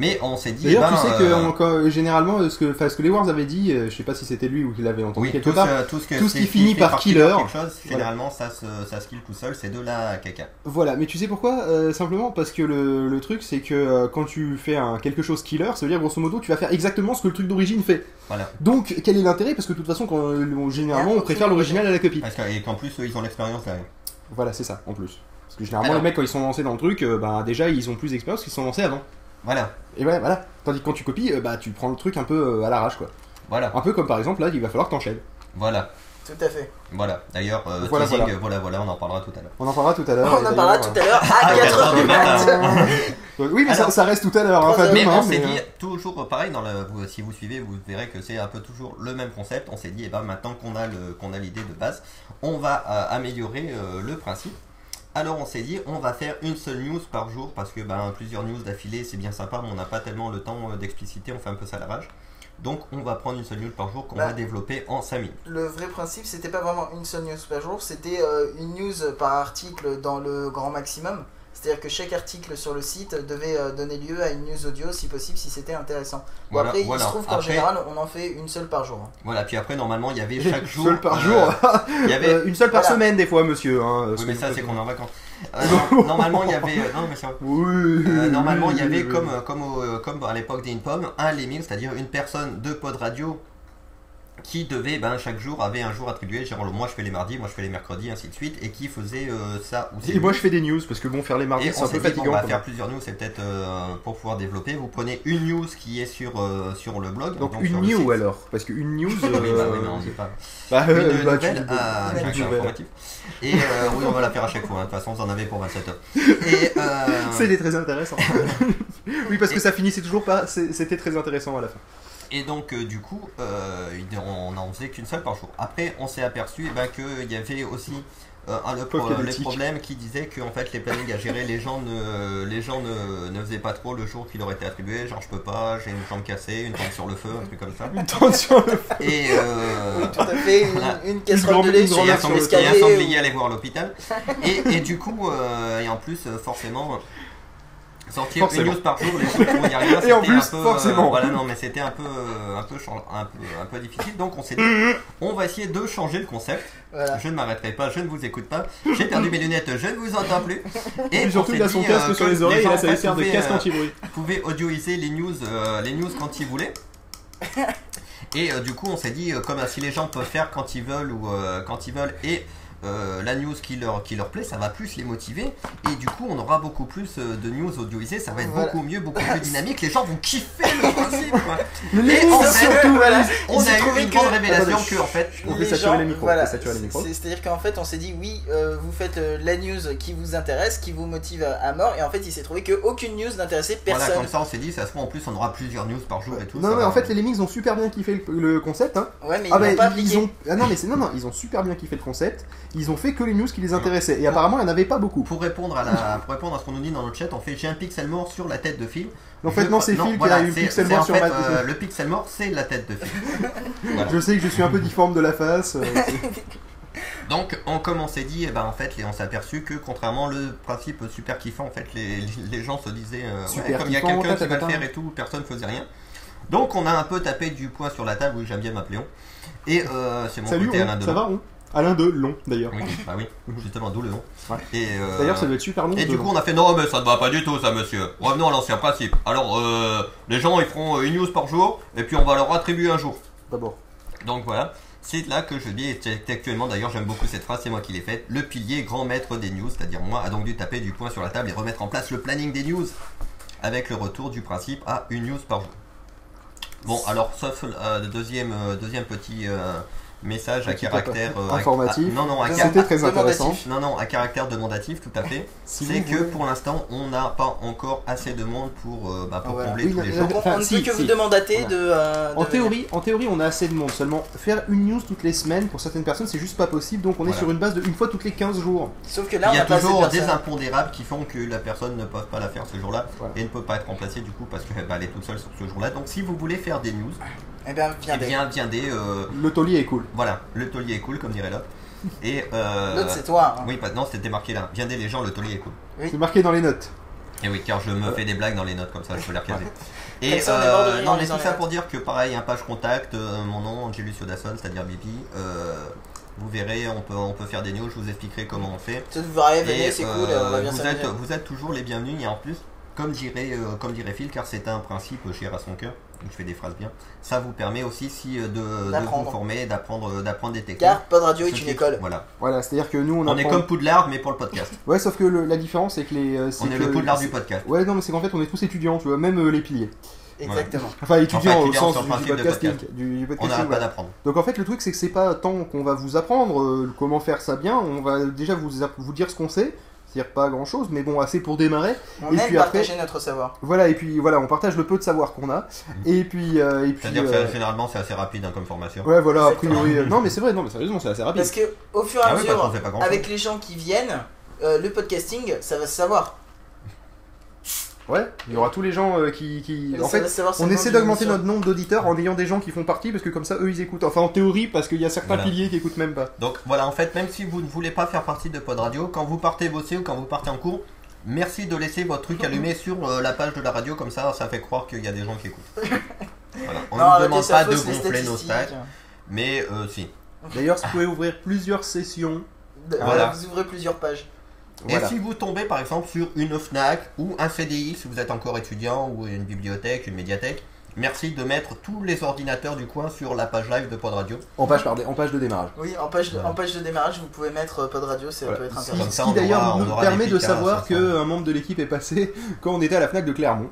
Mais on s'est dit. D'ailleurs, eh ben, tu sais que euh, on- quand- généralement, euh, ce que, ce que les Wars avaient dit, euh, je sais pas si c'était lui ou qu'il l'avait entendu Oui, quelque tout, part, tout ce, que tout ce c'est qui finit par killer, quelque chose, voilà. généralement ça se, ça se kill tout seul, c'est de la caca. Voilà, mais tu sais pourquoi Euh, Simplement parce que le, le truc, c'est que euh, quand tu fais un, quelque chose killer, ça veut dire grosso modo, tu vas faire exactement ce que le truc d'origine fait. Voilà. Donc, quel est l'intérêt? Parce que de toute façon, quand, euh, généralement, on préfère l'original à la copie. Parce que- et qu'en plus, ils ont l'expérience derrière. Voilà, c'est ça, en plus. Parce que généralement, Alors. les mecs, quand ils sont lancés dans le truc, euh, bah, déjà, ils ont plus d'expérience qu'ils sont lancés avant. Voilà. Et ouais, voilà. Tandis que quand tu copies, euh, bah, tu prends le truc un peu euh, à l'arrache, quoi. Voilà. Un peu comme par exemple, là, il va falloir que t'enchaînes. Voilà. Tout à fait. Voilà. D'ailleurs, euh, Voilà, teasing, voilà. euh, voilà, voilà, on en parlera tout à l'heure. On en parlera tout à l'heure. On en et d'ailleurs, parlera tout à l'heure à Ah, 4 heures du matin. Oui, mais ça, Alors, ça reste tout à l'heure, hein, pas mais demain. on s'est mais, dit, euh, toujours pareil, dans le, vous- si vous suivez, vous verrez que c'est un peu toujours le même concept. On s'est dit, eh ben, maintenant qu'on a le- qu'on a l'idée de base, on va euh, améliorer euh, le principe. Alors on s'est dit, on va faire une seule news par jour parce que ben, plusieurs news d'affilée, c'est bien sympa, mais on n'a pas tellement le temps euh, d'expliciter, on fait un peu ça à la rage. Donc on va prendre une seule news par jour qu'on Bah. va développer en 5 minutes. Le vrai principe, c'était pas vraiment une seule news par jour, c'était euh, une news par article dans le grand maximum. C'est-à-dire que chaque article sur le site devait euh, donner lieu à une news audio si possible, si c'était intéressant. Bon, Voilà, après, voilà. il se trouve qu'en Après- général, on en fait une seule par jour. hein. Voilà, puis après normalement il y avait chaque jour. seule par euh, jour. il y avait Euh, une seule par Voilà. semaine, des fois, monsieur. Hein, Oui, mais ça, c'est qu'on est en vacances. Euh, Non. normalement, il y avait. euh, Non, mais c'est vrai. Oui. Euh, normalement, il y avait, comme, euh, comme, au- euh, comme à l'époque des Pomme, un lemming, c'est-à-dire une personne de pod radio qui devait, ben, chaque jour, avait un jour attribué. Genre, moi je fais les mardis, moi je fais les mercredis, ainsi de suite, et qui faisait euh, ça aussi. Et moi, je fais des news parce que bon, faire les mardis, c'est un peu dit, fatigant. on va faire plusieurs news, c'est peut-être euh, pour pouvoir développer. Vous prenez une news qui est sur, euh, sur le blog. Donc, une news alors Parce qu'une news. Oui, bah oui, mais on dit pas. Bah, une bah, nouvelle à informatif. Et oui, on va la faire à chaque fois. hein. De toute façon, vous en avez pour 27 heures. C'était très intéressant. oui, parce que ça finissait toujours pas. c'est- C'était très intéressant à la fin. Et donc, euh, du coup, euh, on n'en faisait qu'une seule par jour. Après, on s'est aperçu eh ben, qu'il y avait aussi euh, un, le pro- les problèmes qui disaient que en fait, les plannings à gérer, les gens, ne, les gens ne, ne faisaient pas trop le jour qui leur était attribué. Genre, je peux pas, j'ai une jambe cassée, une tente sur le feu, un truc comme ça. Une tente sur le feu. Et euh, Tout à fait, une, voilà. une casserole de lait Et sur et un aller voir l'hôpital. Et, et du coup, euh, et en plus, euh, forcément, sortir Forcément. une news par jour, les jours où il n'y a rien, Et en c'était plus, un peu, euh, forcément. voilà, non, mais c'était un peu, euh, un peu, un peu, un peu difficile. Donc, on s'est dit, on va essayer de changer le concept. Voilà. Je ne m'arrêterai pas, je ne vous écoute pas. J'ai perdu mes lunettes, je ne vous entends plus. Et on surtout, il a son casque euh, sur les oreilles, et gens, là, ça lui sert de casque euh, anti-bruit. pouvaient audioriser les news, euh, les news quand ils voulaient. Et euh, du coup, on s'est dit, euh, comme euh, si les gens peuvent faire quand ils veulent ou euh, quand ils veulent, et euh, la news qui leur, qui leur plaît, ça va plus les motiver. Et du coup, on aura beaucoup plus euh, de news audioisées, ça va être Voilà. beaucoup mieux, beaucoup plus dynamique. Les gens vont kiffer le principe. quoi. Mais Et news, fait, surtout, voilà, on a eu trouvé une que- grande révélation Attendez, que, en fait, on Les saturer gens- les micros, voilà, on C'est-à-dire qu'en fait, on s'est dit oui, euh, vous faites euh, la news qui vous intéresse, qui vous motive à, à mort, et en fait, il s'est trouvé qu'aucune news n'intéressait Voilà, personne. comme ça, on s'est dit, ça se trouve, en plus, on aura plusieurs news par jour et tout. Non, mais en fait, les Lemmings ont super bien kiffé le, concept. Hein. Ouais, mais ils ah, l'ont bah, pas ils ont. Ah non, mais c'est non, non, ils ont super bien kiffé le concept. Ils ont fait que les news qui les intéressaient. Et apparemment, il n'y en avait pas beaucoup. Pour répondre à, la, pour répondre à ce qu'on nous dit dans le chat, on fait j'ai un pixel mort sur la tête de Phil. En fait, Je- non, c'est Phil qui a eu pixel mort sur fait, ma- euh, le pixel mort, c'est la tête de Phil. Voilà. Je sais que je suis un peu difforme de la face. euh, Donc, on, comme on s'est dit, eh ben, en fait, on s'est aperçu que contrairement le principe super kiffant, en fait, les, les gens se disaient, euh, ouais, comme il y a quelqu'un qui va le faire et tout, personne faisait rien. Donc, on a un peu tapé du poing sur la table, oui, j'aime bien m'appeler on. Et euh, c'est mon Salut, côté Alain ça va, on Alain de long d'ailleurs. Oui, bah oui, justement, d'où le nom. Et, euh, D'ailleurs, ça doit être super long. Et du coup, on a fait non, mais ça ne va pas du tout, ça, monsieur. Revenons à l'ancien principe. Alors, euh, les gens, ils feront euh, une news par jour, et puis on va leur attribuer un jour. D'abord. Donc voilà, c'est là que je dis, actuellement d'ailleurs, j'aime beaucoup cette phrase, c'est moi qui l'ai faite. Le pilier grand maître des news, c'est-à-dire moi, a donc dû taper du poing sur la table et remettre en place le planning des news, avec le retour du principe à une news par jour. Bon, alors, sauf euh, le deuxième, deuxième petit message à caractère euh, Informatif. à- non, non, à C'était très intéressant. Non, non, à caractère demandatif, tout à fait. Si c'est que voulez. pour l'instant, on n'a pas encore assez de monde pour, euh, bah, pour Voilà. combler Oui, tous non, les jours. On, ne peut que vous demandater de, euh, En de théorie, en théorie, on a assez de monde. Seulement, faire une news toutes les semaines, pour certaines personnes, c'est juste pas possible. Donc, on est sur une base de une fois toutes les 15 jours. Sauf que Il y a toujours des impondérables qui font que la personne ne peut pas la faire ce jour-là et ne peut pas être remplacée du coup parce qu'elle va aller toute seule sur ce jour-là. Donc si vous voulez faire des news, eh bien viendez. bien, viendez, euh, Le taulier est cool. Voilà, le taulier est cool comme dirait l'autre. Et euh, L'autre, c'est toi, hein. Oui, pas- non, c'était marqué là. Viendez les gens, le taulier est cool. Oui. C'est marqué dans les notes. Et oui, car je me fais des blagues dans les notes comme ça, je peux les recaser. Et euh, non, mais tout ça pour dire que pareil, un page contact, euh, mon nom, Angelus Yodasson, c'est-à-dire Bibi. euh, vous verrez, on peut, on peut faire des news, je vous expliquerai comment on fait. Ça vous verrez, venez, c'est euh, cool, on va bien vous s'amuser. êtes, vous êtes toujours les bienvenus et en plus, comme dirait, euh, comme dirait Phil, car c'est un principe cher à son cœur, je fais des phrases bien, ça vous permet aussi si, euh, de, de D'apprendre. vous former, d'apprendre d'apprendre des techniques. Car Pod Radio est une école. Voilà. Voilà, c'est-à-dire que nous, on, On, est comme Poudlard, mais pour le podcast. Ouais, sauf que le- la différence, c'est que les. euh, c'est On est le Poudlard du podcast. Ouais, non, mais c'est qu'en fait, on est tous étudiants, tu vois, même euh, les piliers. Exactement. Enfin, étudiants Enfin, au sens du, de podcasting. podcast. Du, du On n'arrête pas d'apprendre. Donc en fait, le truc, c'est que c'est pas tant qu'on va vous apprendre euh, comment faire ça bien, on va déjà vous, vous dire ce qu'on sait. C'est-à-dire pas grand chose, mais bon, assez pour démarrer. On et aime puis après, partager notre savoir. voilà, et puis voilà, on partage le peu de savoir qu'on a. Et puis, euh, et puis. C'est-à-dire que euh, généralement c'est assez rapide hein, comme formation. Ouais, voilà, a priori. euh, non, mais c'est vrai, non, mais sérieusement, c'est assez rapide. Parce que au fur et à Ah oui, mesure, grand-chose. avec les gens qui viennent, euh, le podcasting, ça va se savoir. Ouais, il y aura tous les gens euh, qui. En fait, on essaie d'augmenter notre nombre d'auditeurs en ayant des gens qui font partie, parce que comme ça, eux, ils écoutent. Enfin, en théorie, parce qu'il y a certains Voilà. piliers qui écoutent même pas. Donc voilà, en fait, même si vous ne voulez pas faire partie de Pod Radio, quand vous partez bosser ou quand vous partez en cours, merci de laisser votre truc allumé sur euh, la page de la radio, comme ça, ça fait croire qu'il y a des gens qui écoutent. Voilà. On ne demande pas de gonfler nos stats, mais euh, si. D'ailleurs, vous pouvez ouvrir plusieurs sessions. Voilà. Vous ouvrez plusieurs pages. Voilà. Et si vous tombez par exemple sur une FNAC ou un CDI, si vous êtes encore étudiant, ou une bibliothèque, une médiathèque, merci de mettre tous les ordinateurs du coin sur la page live de Pod Radio. En page, pardon, en page de démarrage. Oui, en page, de, en page de démarrage, vous pouvez mettre euh, Pod Radio, ça Voilà. peut être intéressant. Ce qui d'ailleurs nous permet de savoir qu'un membre de l'équipe est passé quand on était à la Fnac de Clermont.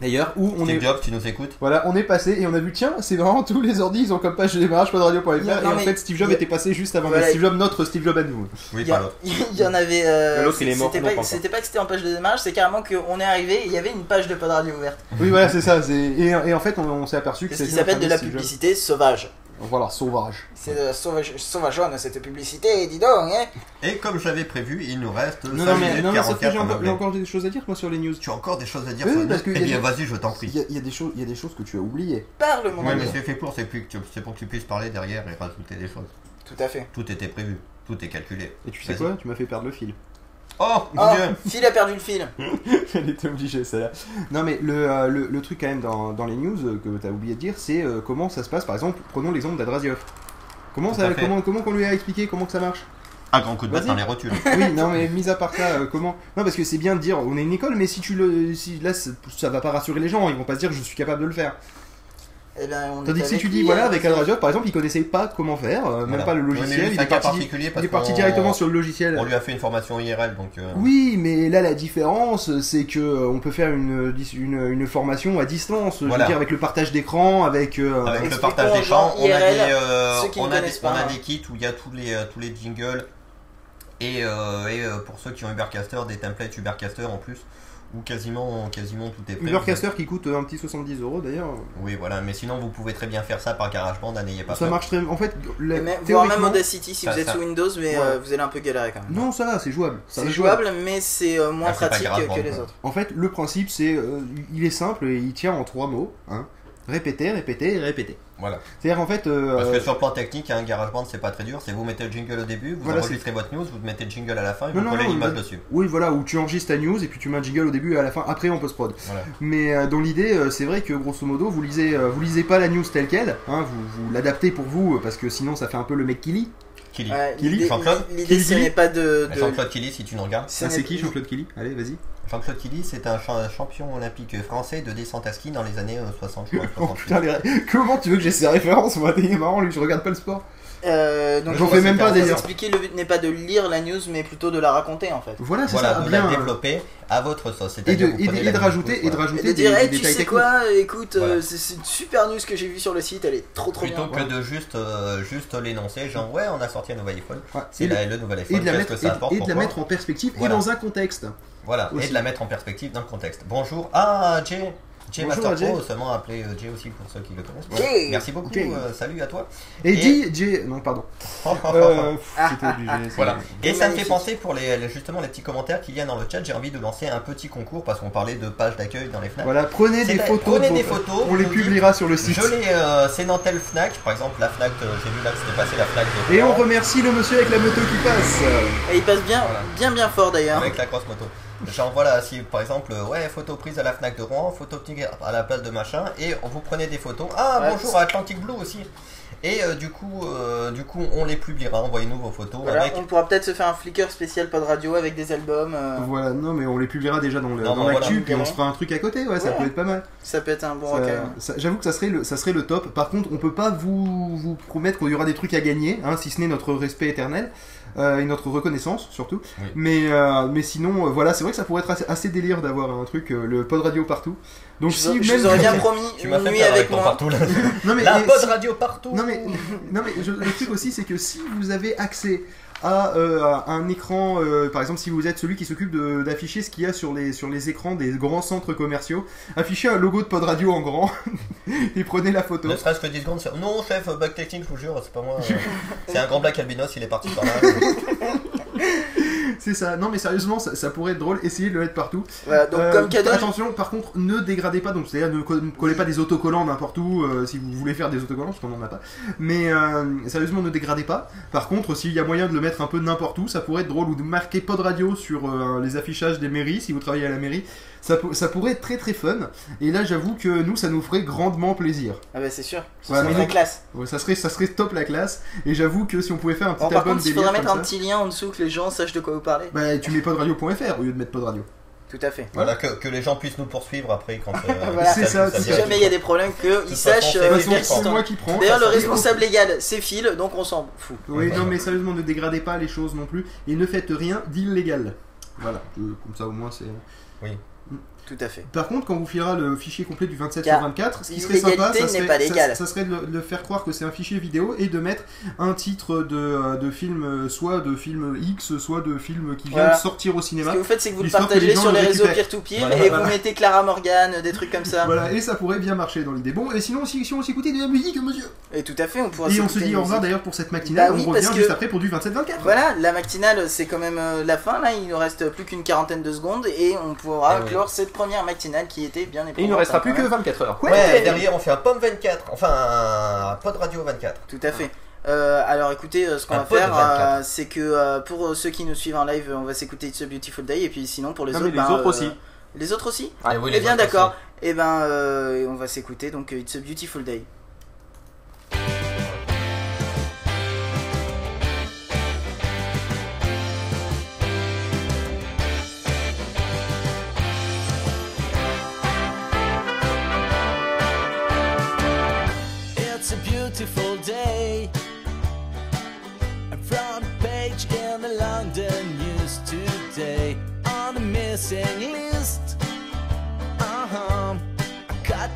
D'ailleurs, où on Steve est. Jobs, tu nous écoutes Voilà, on est passé et on a vu, tiens, c'est vraiment tous les ordi, ils ont comme page de démarrage, podradio.fr. Non, Et non, en mais fait, Steve Jobs a- était passé juste avant. Voilà. Steve Jobs, notre Steve Jobs à nous. Oui, Il y, a- pas l'autre. il y en avait. euh, l'autre, il est mort, C'était pas, pas pas que c'était en page de démarrage, c'est carrément qu'on est arrivé et il y avait une page de Pod Radio ouverte. Oui, voilà, c'est ça. c'est- Et, et en fait, on, on s'est aperçu que C'est ce c'était qui s'appelle de la publicité sauvage. Voilà, sauvage. C'est de la sauvage, sauvageonne cette publicité, dis donc, hein Et comme j'avais prévu, il nous reste Non, 5 non, mais, minutes non, mais sauf que 44 j'ai en encore, anglais. j'ai encore des choses à dire, moi, sur les news. Tu as encore des choses à dire Oui, sur le parce net qu'il Eh bien, des- vas-y, je t'en Il prie. y, a, il y a des choses, il y a des choses que tu as oubliées. Parle, mon Ouais, ami. mais c'est fait pour, c'est plus que tu- c'est pour que tu puisses parler derrière et rajouter des choses. Tout à fait. Tout était prévu, tout est calculé. Et tu sais Vas-y. quoi? Tu m'as fait perdre le fil. Oh, mon Oh, dieu Phil a perdu le fil. Elle était obligée, celle-là. Non, mais le, euh, le, le truc, quand même, dans, dans les news euh, que tu as oublié de dire, c'est euh, comment ça se passe. Par exemple, prenons l'exemple d'Adrasiov. Comment, ça, comment, comment qu'on lui a expliqué comment que ça marche? Un grand coup de batte dans les rotules. Oui, non, mais mis à part ça, euh, comment? Non, parce que c'est bien de dire on est une école, mais si tu le. Si, là, ça va pas rassurer les gens, ils vont pas se dire je suis capable de le faire. Eh ben, on Tandis que si tu dis, voilà, euh, avec Al par exemple, il connaissait pas comment faire, euh, même Voilà. pas le Ouais, mais lui, logiciel, c'est il un est cas parti, particulier il parce est parti qu'on- directement sur le logiciel. On lui a fait une formation IRL, donc. euh, Oui, mais là la différence, c'est que euh, on peut faire une, dis- une, une formation à distance, je Voilà. veux dire avec le partage d'écran, avec, euh, Avec le Expliquons partage aux des champs, gens on a IRL, des, euh, ceux qui on ne a des, connaissent on a pas. des kits où il y a tous les, euh, tous les jingles et, euh, et euh, pour ceux qui ont Ubercaster, des templates Ubercaster en plus où quasiment, quasiment tout est prêt. Ubercaster qui coûte un petit 70 euros d'ailleurs. Oui, voilà, mais sinon vous pouvez très bien faire ça par GarageBand, n'ayez pas Ça peur. marche très, en fait, la- même- voire même Audacity si Ça- vous êtes ça- sous Windows, mais Ouais. euh, vous allez un peu galérer quand même. Non, ça va, c'est jouable. C'est jouable, mais c'est euh, moins Ah, pratique que les autres. En fait, le principe, c'est, euh, il est simple et il tient en trois mots. Hein. Répéter, répéter, répéter. Voilà. C'est-à-dire en fait, euh, Parce que sur le plan technique, un GarageBand c'est pas très dur, c'est vous mettez le jingle au début, vous Voilà, enregistrez votre news, vous mettez le jingle à la fin et Non, vous non, collez l'image dessus. Oui, voilà, où tu enregistres ta news et puis tu mets un jingle au début et à la fin, après on post-prod. Voilà. Mais euh, dans l'idée, euh, c'est vrai que grosso modo, vous lisez, euh, vous lisez pas la news telle quelle, hein, vous, vous l'adaptez pour vous euh, parce que sinon ça fait un peu le mec qui lit. Qui lit Ouais, Qui lit l'idée- Jean-Claude L'idée, ce n'est pas de. de- Jean-Claude Killy, si tu nous regardes. Ah, c'est qui Jean-Claude Kelly Allez, vas-y. Jean-Claude Killy, c'est un cha- champion olympique français de descente à ski dans les années euh, 60, je crois. Oh 68. putain, les ré- comment tu veux que j'ai ces références Moi, t'es marrant, lui, je regarde pas le sport. Euh, donc, J'en fais même pas, d'ailleurs. expliquer, le but n'est pas de lire la news, mais plutôt de la raconter en fait. Voilà, c'est Voilà, ça, de bien. la euh, développer à votre sauce. Et de, et et rajouter, et de rajouter Et de des, dire, des hey, tu sais techniques. quoi Écoute, euh, Voilà. c'est c'est une super news que j'ai vue sur le site, elle est trop trop Plutôt bien. que de juste, euh, juste l'énoncer, genre ouais, on a sorti un nouvel iPhone. Ouais. C'est le nouvel Et iPhone. de la mettre, que ça et- apporte et de la mettre en perspective et dans un contexte. Voilà, et de la mettre en perspective dans le contexte. Bonjour. Ah, Jay. Jay Bonjour Master à Jay. Pro, seulement appelé euh, Jay aussi pour ceux qui le connaissent. Jay. Merci beaucoup. Jay. euh, salut à toi. Et, Et- Jay, non, pardon. Euh, pff, C'était obligé. c'est- Voilà. Et ça me fait penser pour les, les- justement les petits commentaires qu'il y a dans le chat. J'ai envie de lancer un petit concours parce qu'on parlait de pages d'accueil dans les Fnac. Voilà, prenez des photos. prenez des photos, On les publiera sur le site. Je l'ai, euh, c'est dans telle Fnac, par exemple la Fnac. euh, J'ai vu là que c'était passé la Fnac. de Et on remercie le monsieur avec la moto qui passe. Et il passe bien, Voilà. bien bien fort d'ailleurs. avec la cross moto. Genre voilà, si par exemple, euh, ouais, photo prise à la Fnac de Rouen, photo prise à la place de machin, et vous prenez des photos. Ah Ouais, bonjour à Atlantic Blue aussi. Et euh, du coup, euh, du coup, on les publiera. Envoyez-nous vos photos Voilà, avec. on pourra peut-être se faire un flicker spécial pod radio avec des albums. euh, Voilà, non, mais on les publiera déjà dans le- Non, dans l'actu, voilà. puis on se fera un truc à côté, ouais, ça Ouais. peut être pas mal. Ça peut être un bon Ça- ça- J'avoue que ça serait, le, ça serait le top. Par contre, on peut pas vous, vous promettre qu'il y aura des trucs à gagner, hein, si ce n'est notre respect éternel. Euh, et notre reconnaissance surtout. Oui. Mais, euh, mais sinon, euh, voilà, c'est vrai que ça pourrait être assez, assez délire d'avoir un truc, euh, le pod radio partout. Donc Je, si vous- je même vous aurais bien promis Tu une nuit avec moi. partout là. Non mais, La pod si- radio partout. Non mais, non mais je- le truc aussi c'est que si vous avez accès à, euh, à un écran, euh, par exemple si vous êtes celui qui s'occupe d'afficher ce qu'il y a sur les, sur les écrans des grands centres commerciaux, affichez un logo de pod radio en grand et prenez la photo. Ne serait-ce que 10 secondes, c'est- non chef, technique, je vous jure, c'est pas moi. euh, c'est un grand black albinos, il est parti par là. C'est ça, non mais sérieusement ça, ça pourrait être drôle, essayez de le mettre partout. Voilà, donc Euh, comme cadeau, Attention, par contre, ne dégradez pas, donc c'est-à-dire ne co- ne collez pas des autocollants n'importe où euh, si vous voulez faire des autocollants, parce qu'on n'en a pas. Mais euh, sérieusement, ne dégradez pas. Par contre, s'il y a moyen de le mettre un peu n'importe où, ça pourrait être drôle, ou de marquer pod radio sur les affichages des mairies, si vous travaillez à la mairie. Ça, ça pourrait être très très fun. Et là, j'avoue que nous, ça nous ferait grandement plaisir. ah bah c'est sûr, Ouais, serait donc- classe. Ouais, ça, serait, ça serait top la classe. Et j'avoue que si on pouvait faire un petit Bon, par album contre, il faudrait mettre un ça, petit lien en dessous que les gens sachent de quoi vous parlez. Bah, tu mets podradio.fr au lieu de mettre pod radio. Tout à fait. voilà, que, que les gens puissent nous poursuivre après quand. euh, Voilà. C'est ça, Si jamais il y a des problèmes, qu'ils sachent. euh, qu'ils qui prends. D'ailleurs, le responsable légal, c'est Phil, donc on s'en fout. Oui, non, mais sérieusement, ne dégradez pas les choses non plus et ne faites rien d'illégal. Voilà, comme ça au moins c'est. Oui. Tout à fait. Par contre, quand vous filera le fichier complet du 27 Car sur 24, ce qui serait sympa, ça serait, pas ça- légale. ça serait de le, faire croire que c'est un fichier vidéo et de mettre un titre de, euh, de film, euh, soit de film X, soit de film qui vient Voilà. de sortir au Ce cinéma. que vous faites, c'est que vous le partagez les sur le les réseaux peer-to-peer Voilà, et voilà. vous mettez Clara Morgan, des trucs comme ça. Voilà, et ça pourrait bien marcher dans l'idée. Bon, et sinon, si, si on s'écoutait de la musique, monsieur Et tout à fait, on pourra Et on se dit au revoir d'ailleurs pour cette matinale, Bah oui, on revient juste après pour du 27-24. Voilà, la matinale, c'est quand même euh, la fin. Là, il nous reste plus qu'une quarantaine de secondes et on pourra Eh clore cette première matinale qui était bien éprouvante. Et il ne restera hein, plus que même. 24 heures. Ouais, derrière on fait un pomme 24, enfin un pod radio 24. Tout à fait. Euh, alors écoutez, euh, ce qu'on va faire, 24. euh, c'est que euh, pour ceux qui nous suivent en live, on va s'écouter It's a Beautiful Day et puis sinon pour les Non, autres, mais les ben, autres euh, aussi. Les autres aussi Ah oui, les Eh bien d'accord. Et ben euh, on va s'écouter donc It's a Beautiful Day.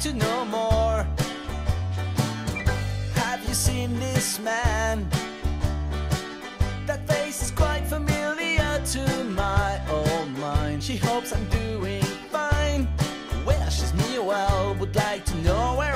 to know more. Have you seen this man? That face is quite familiar to my old mind. She hopes I'm doing fine. wishes me well, would like to know where.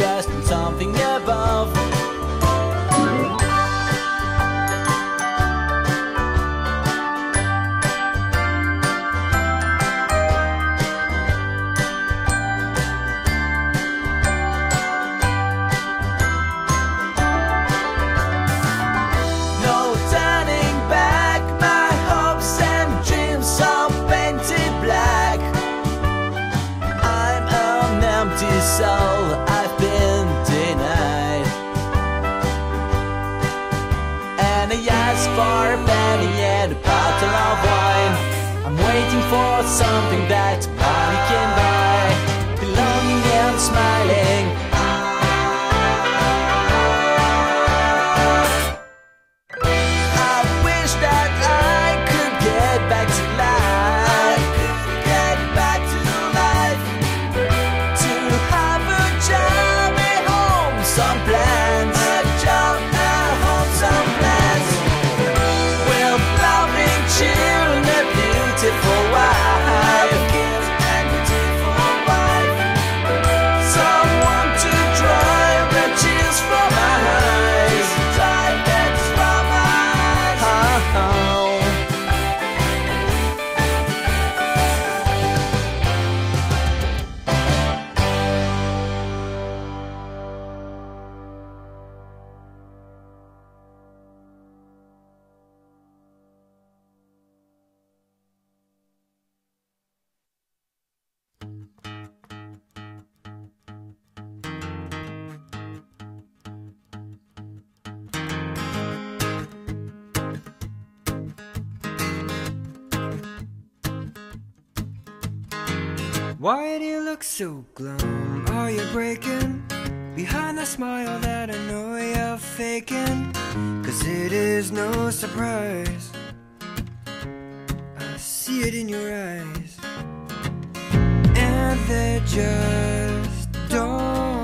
dressed in something above. look so glum? Are you breaking? Behind the smile that I know you're faking Cause it is no surprise I see it in your eyes And they just don't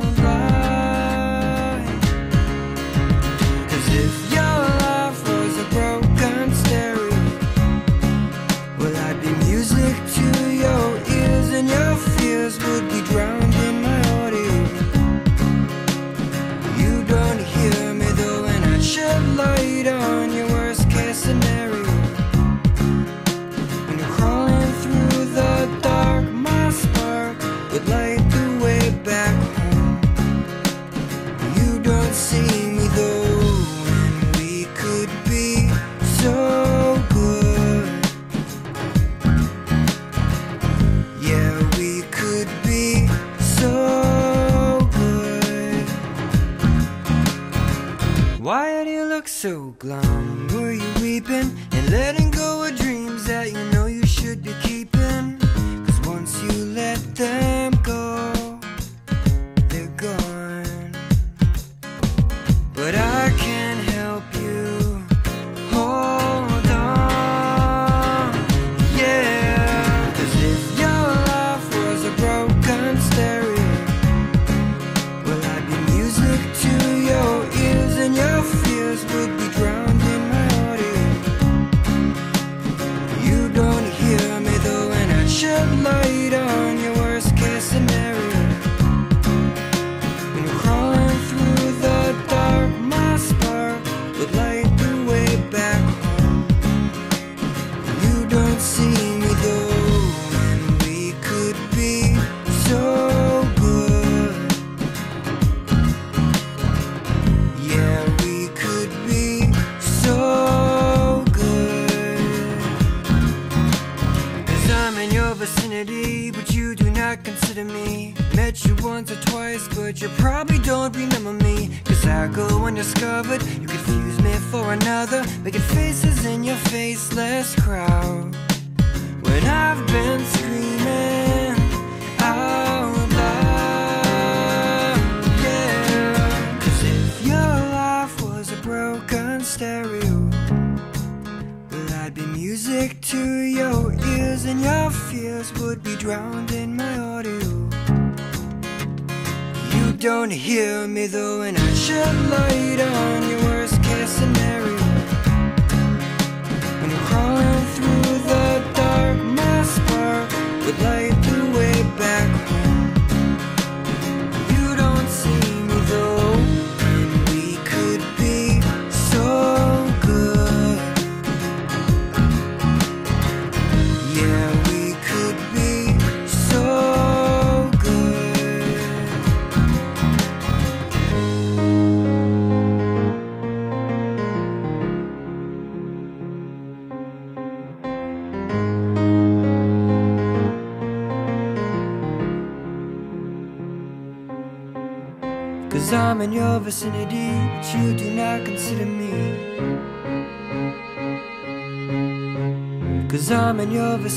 look so glum? Were you weeping and letting go of dreams that you know you should be keeping? Cause once you let them go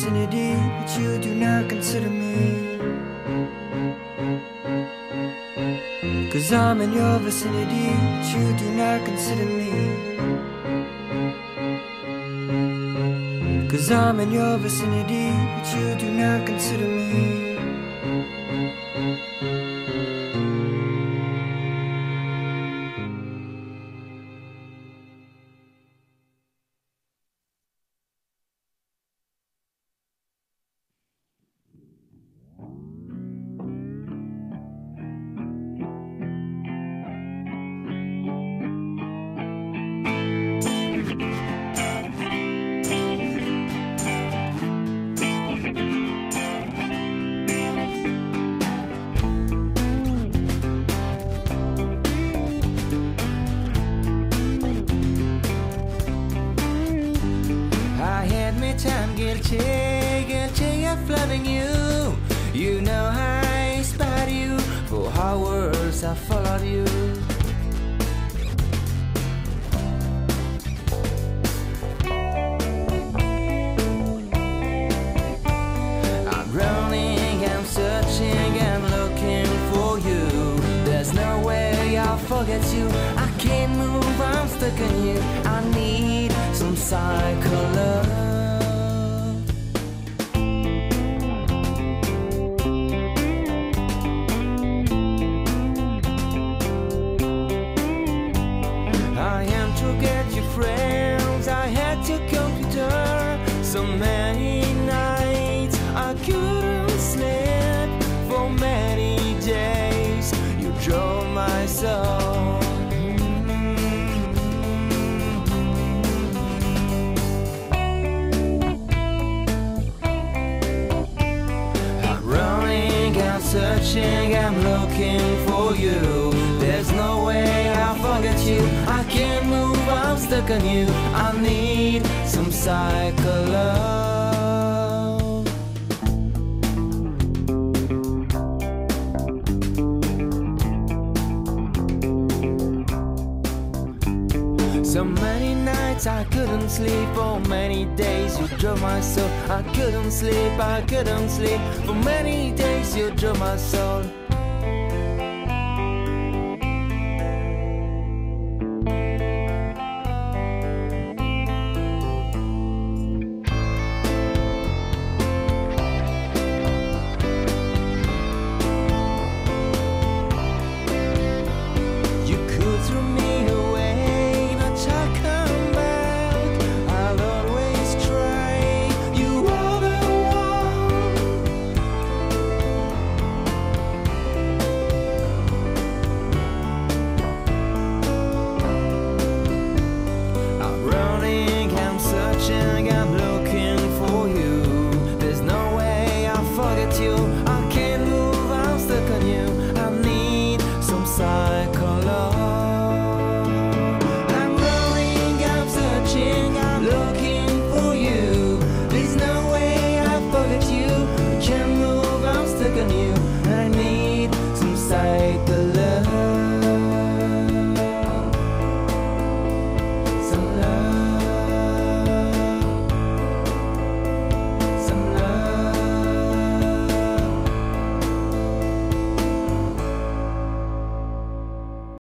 vicinity, but you do not consider me. Cause I'm in your vicinity, but you do not consider me. Cause I'm in your vicinity, but you do not consider me.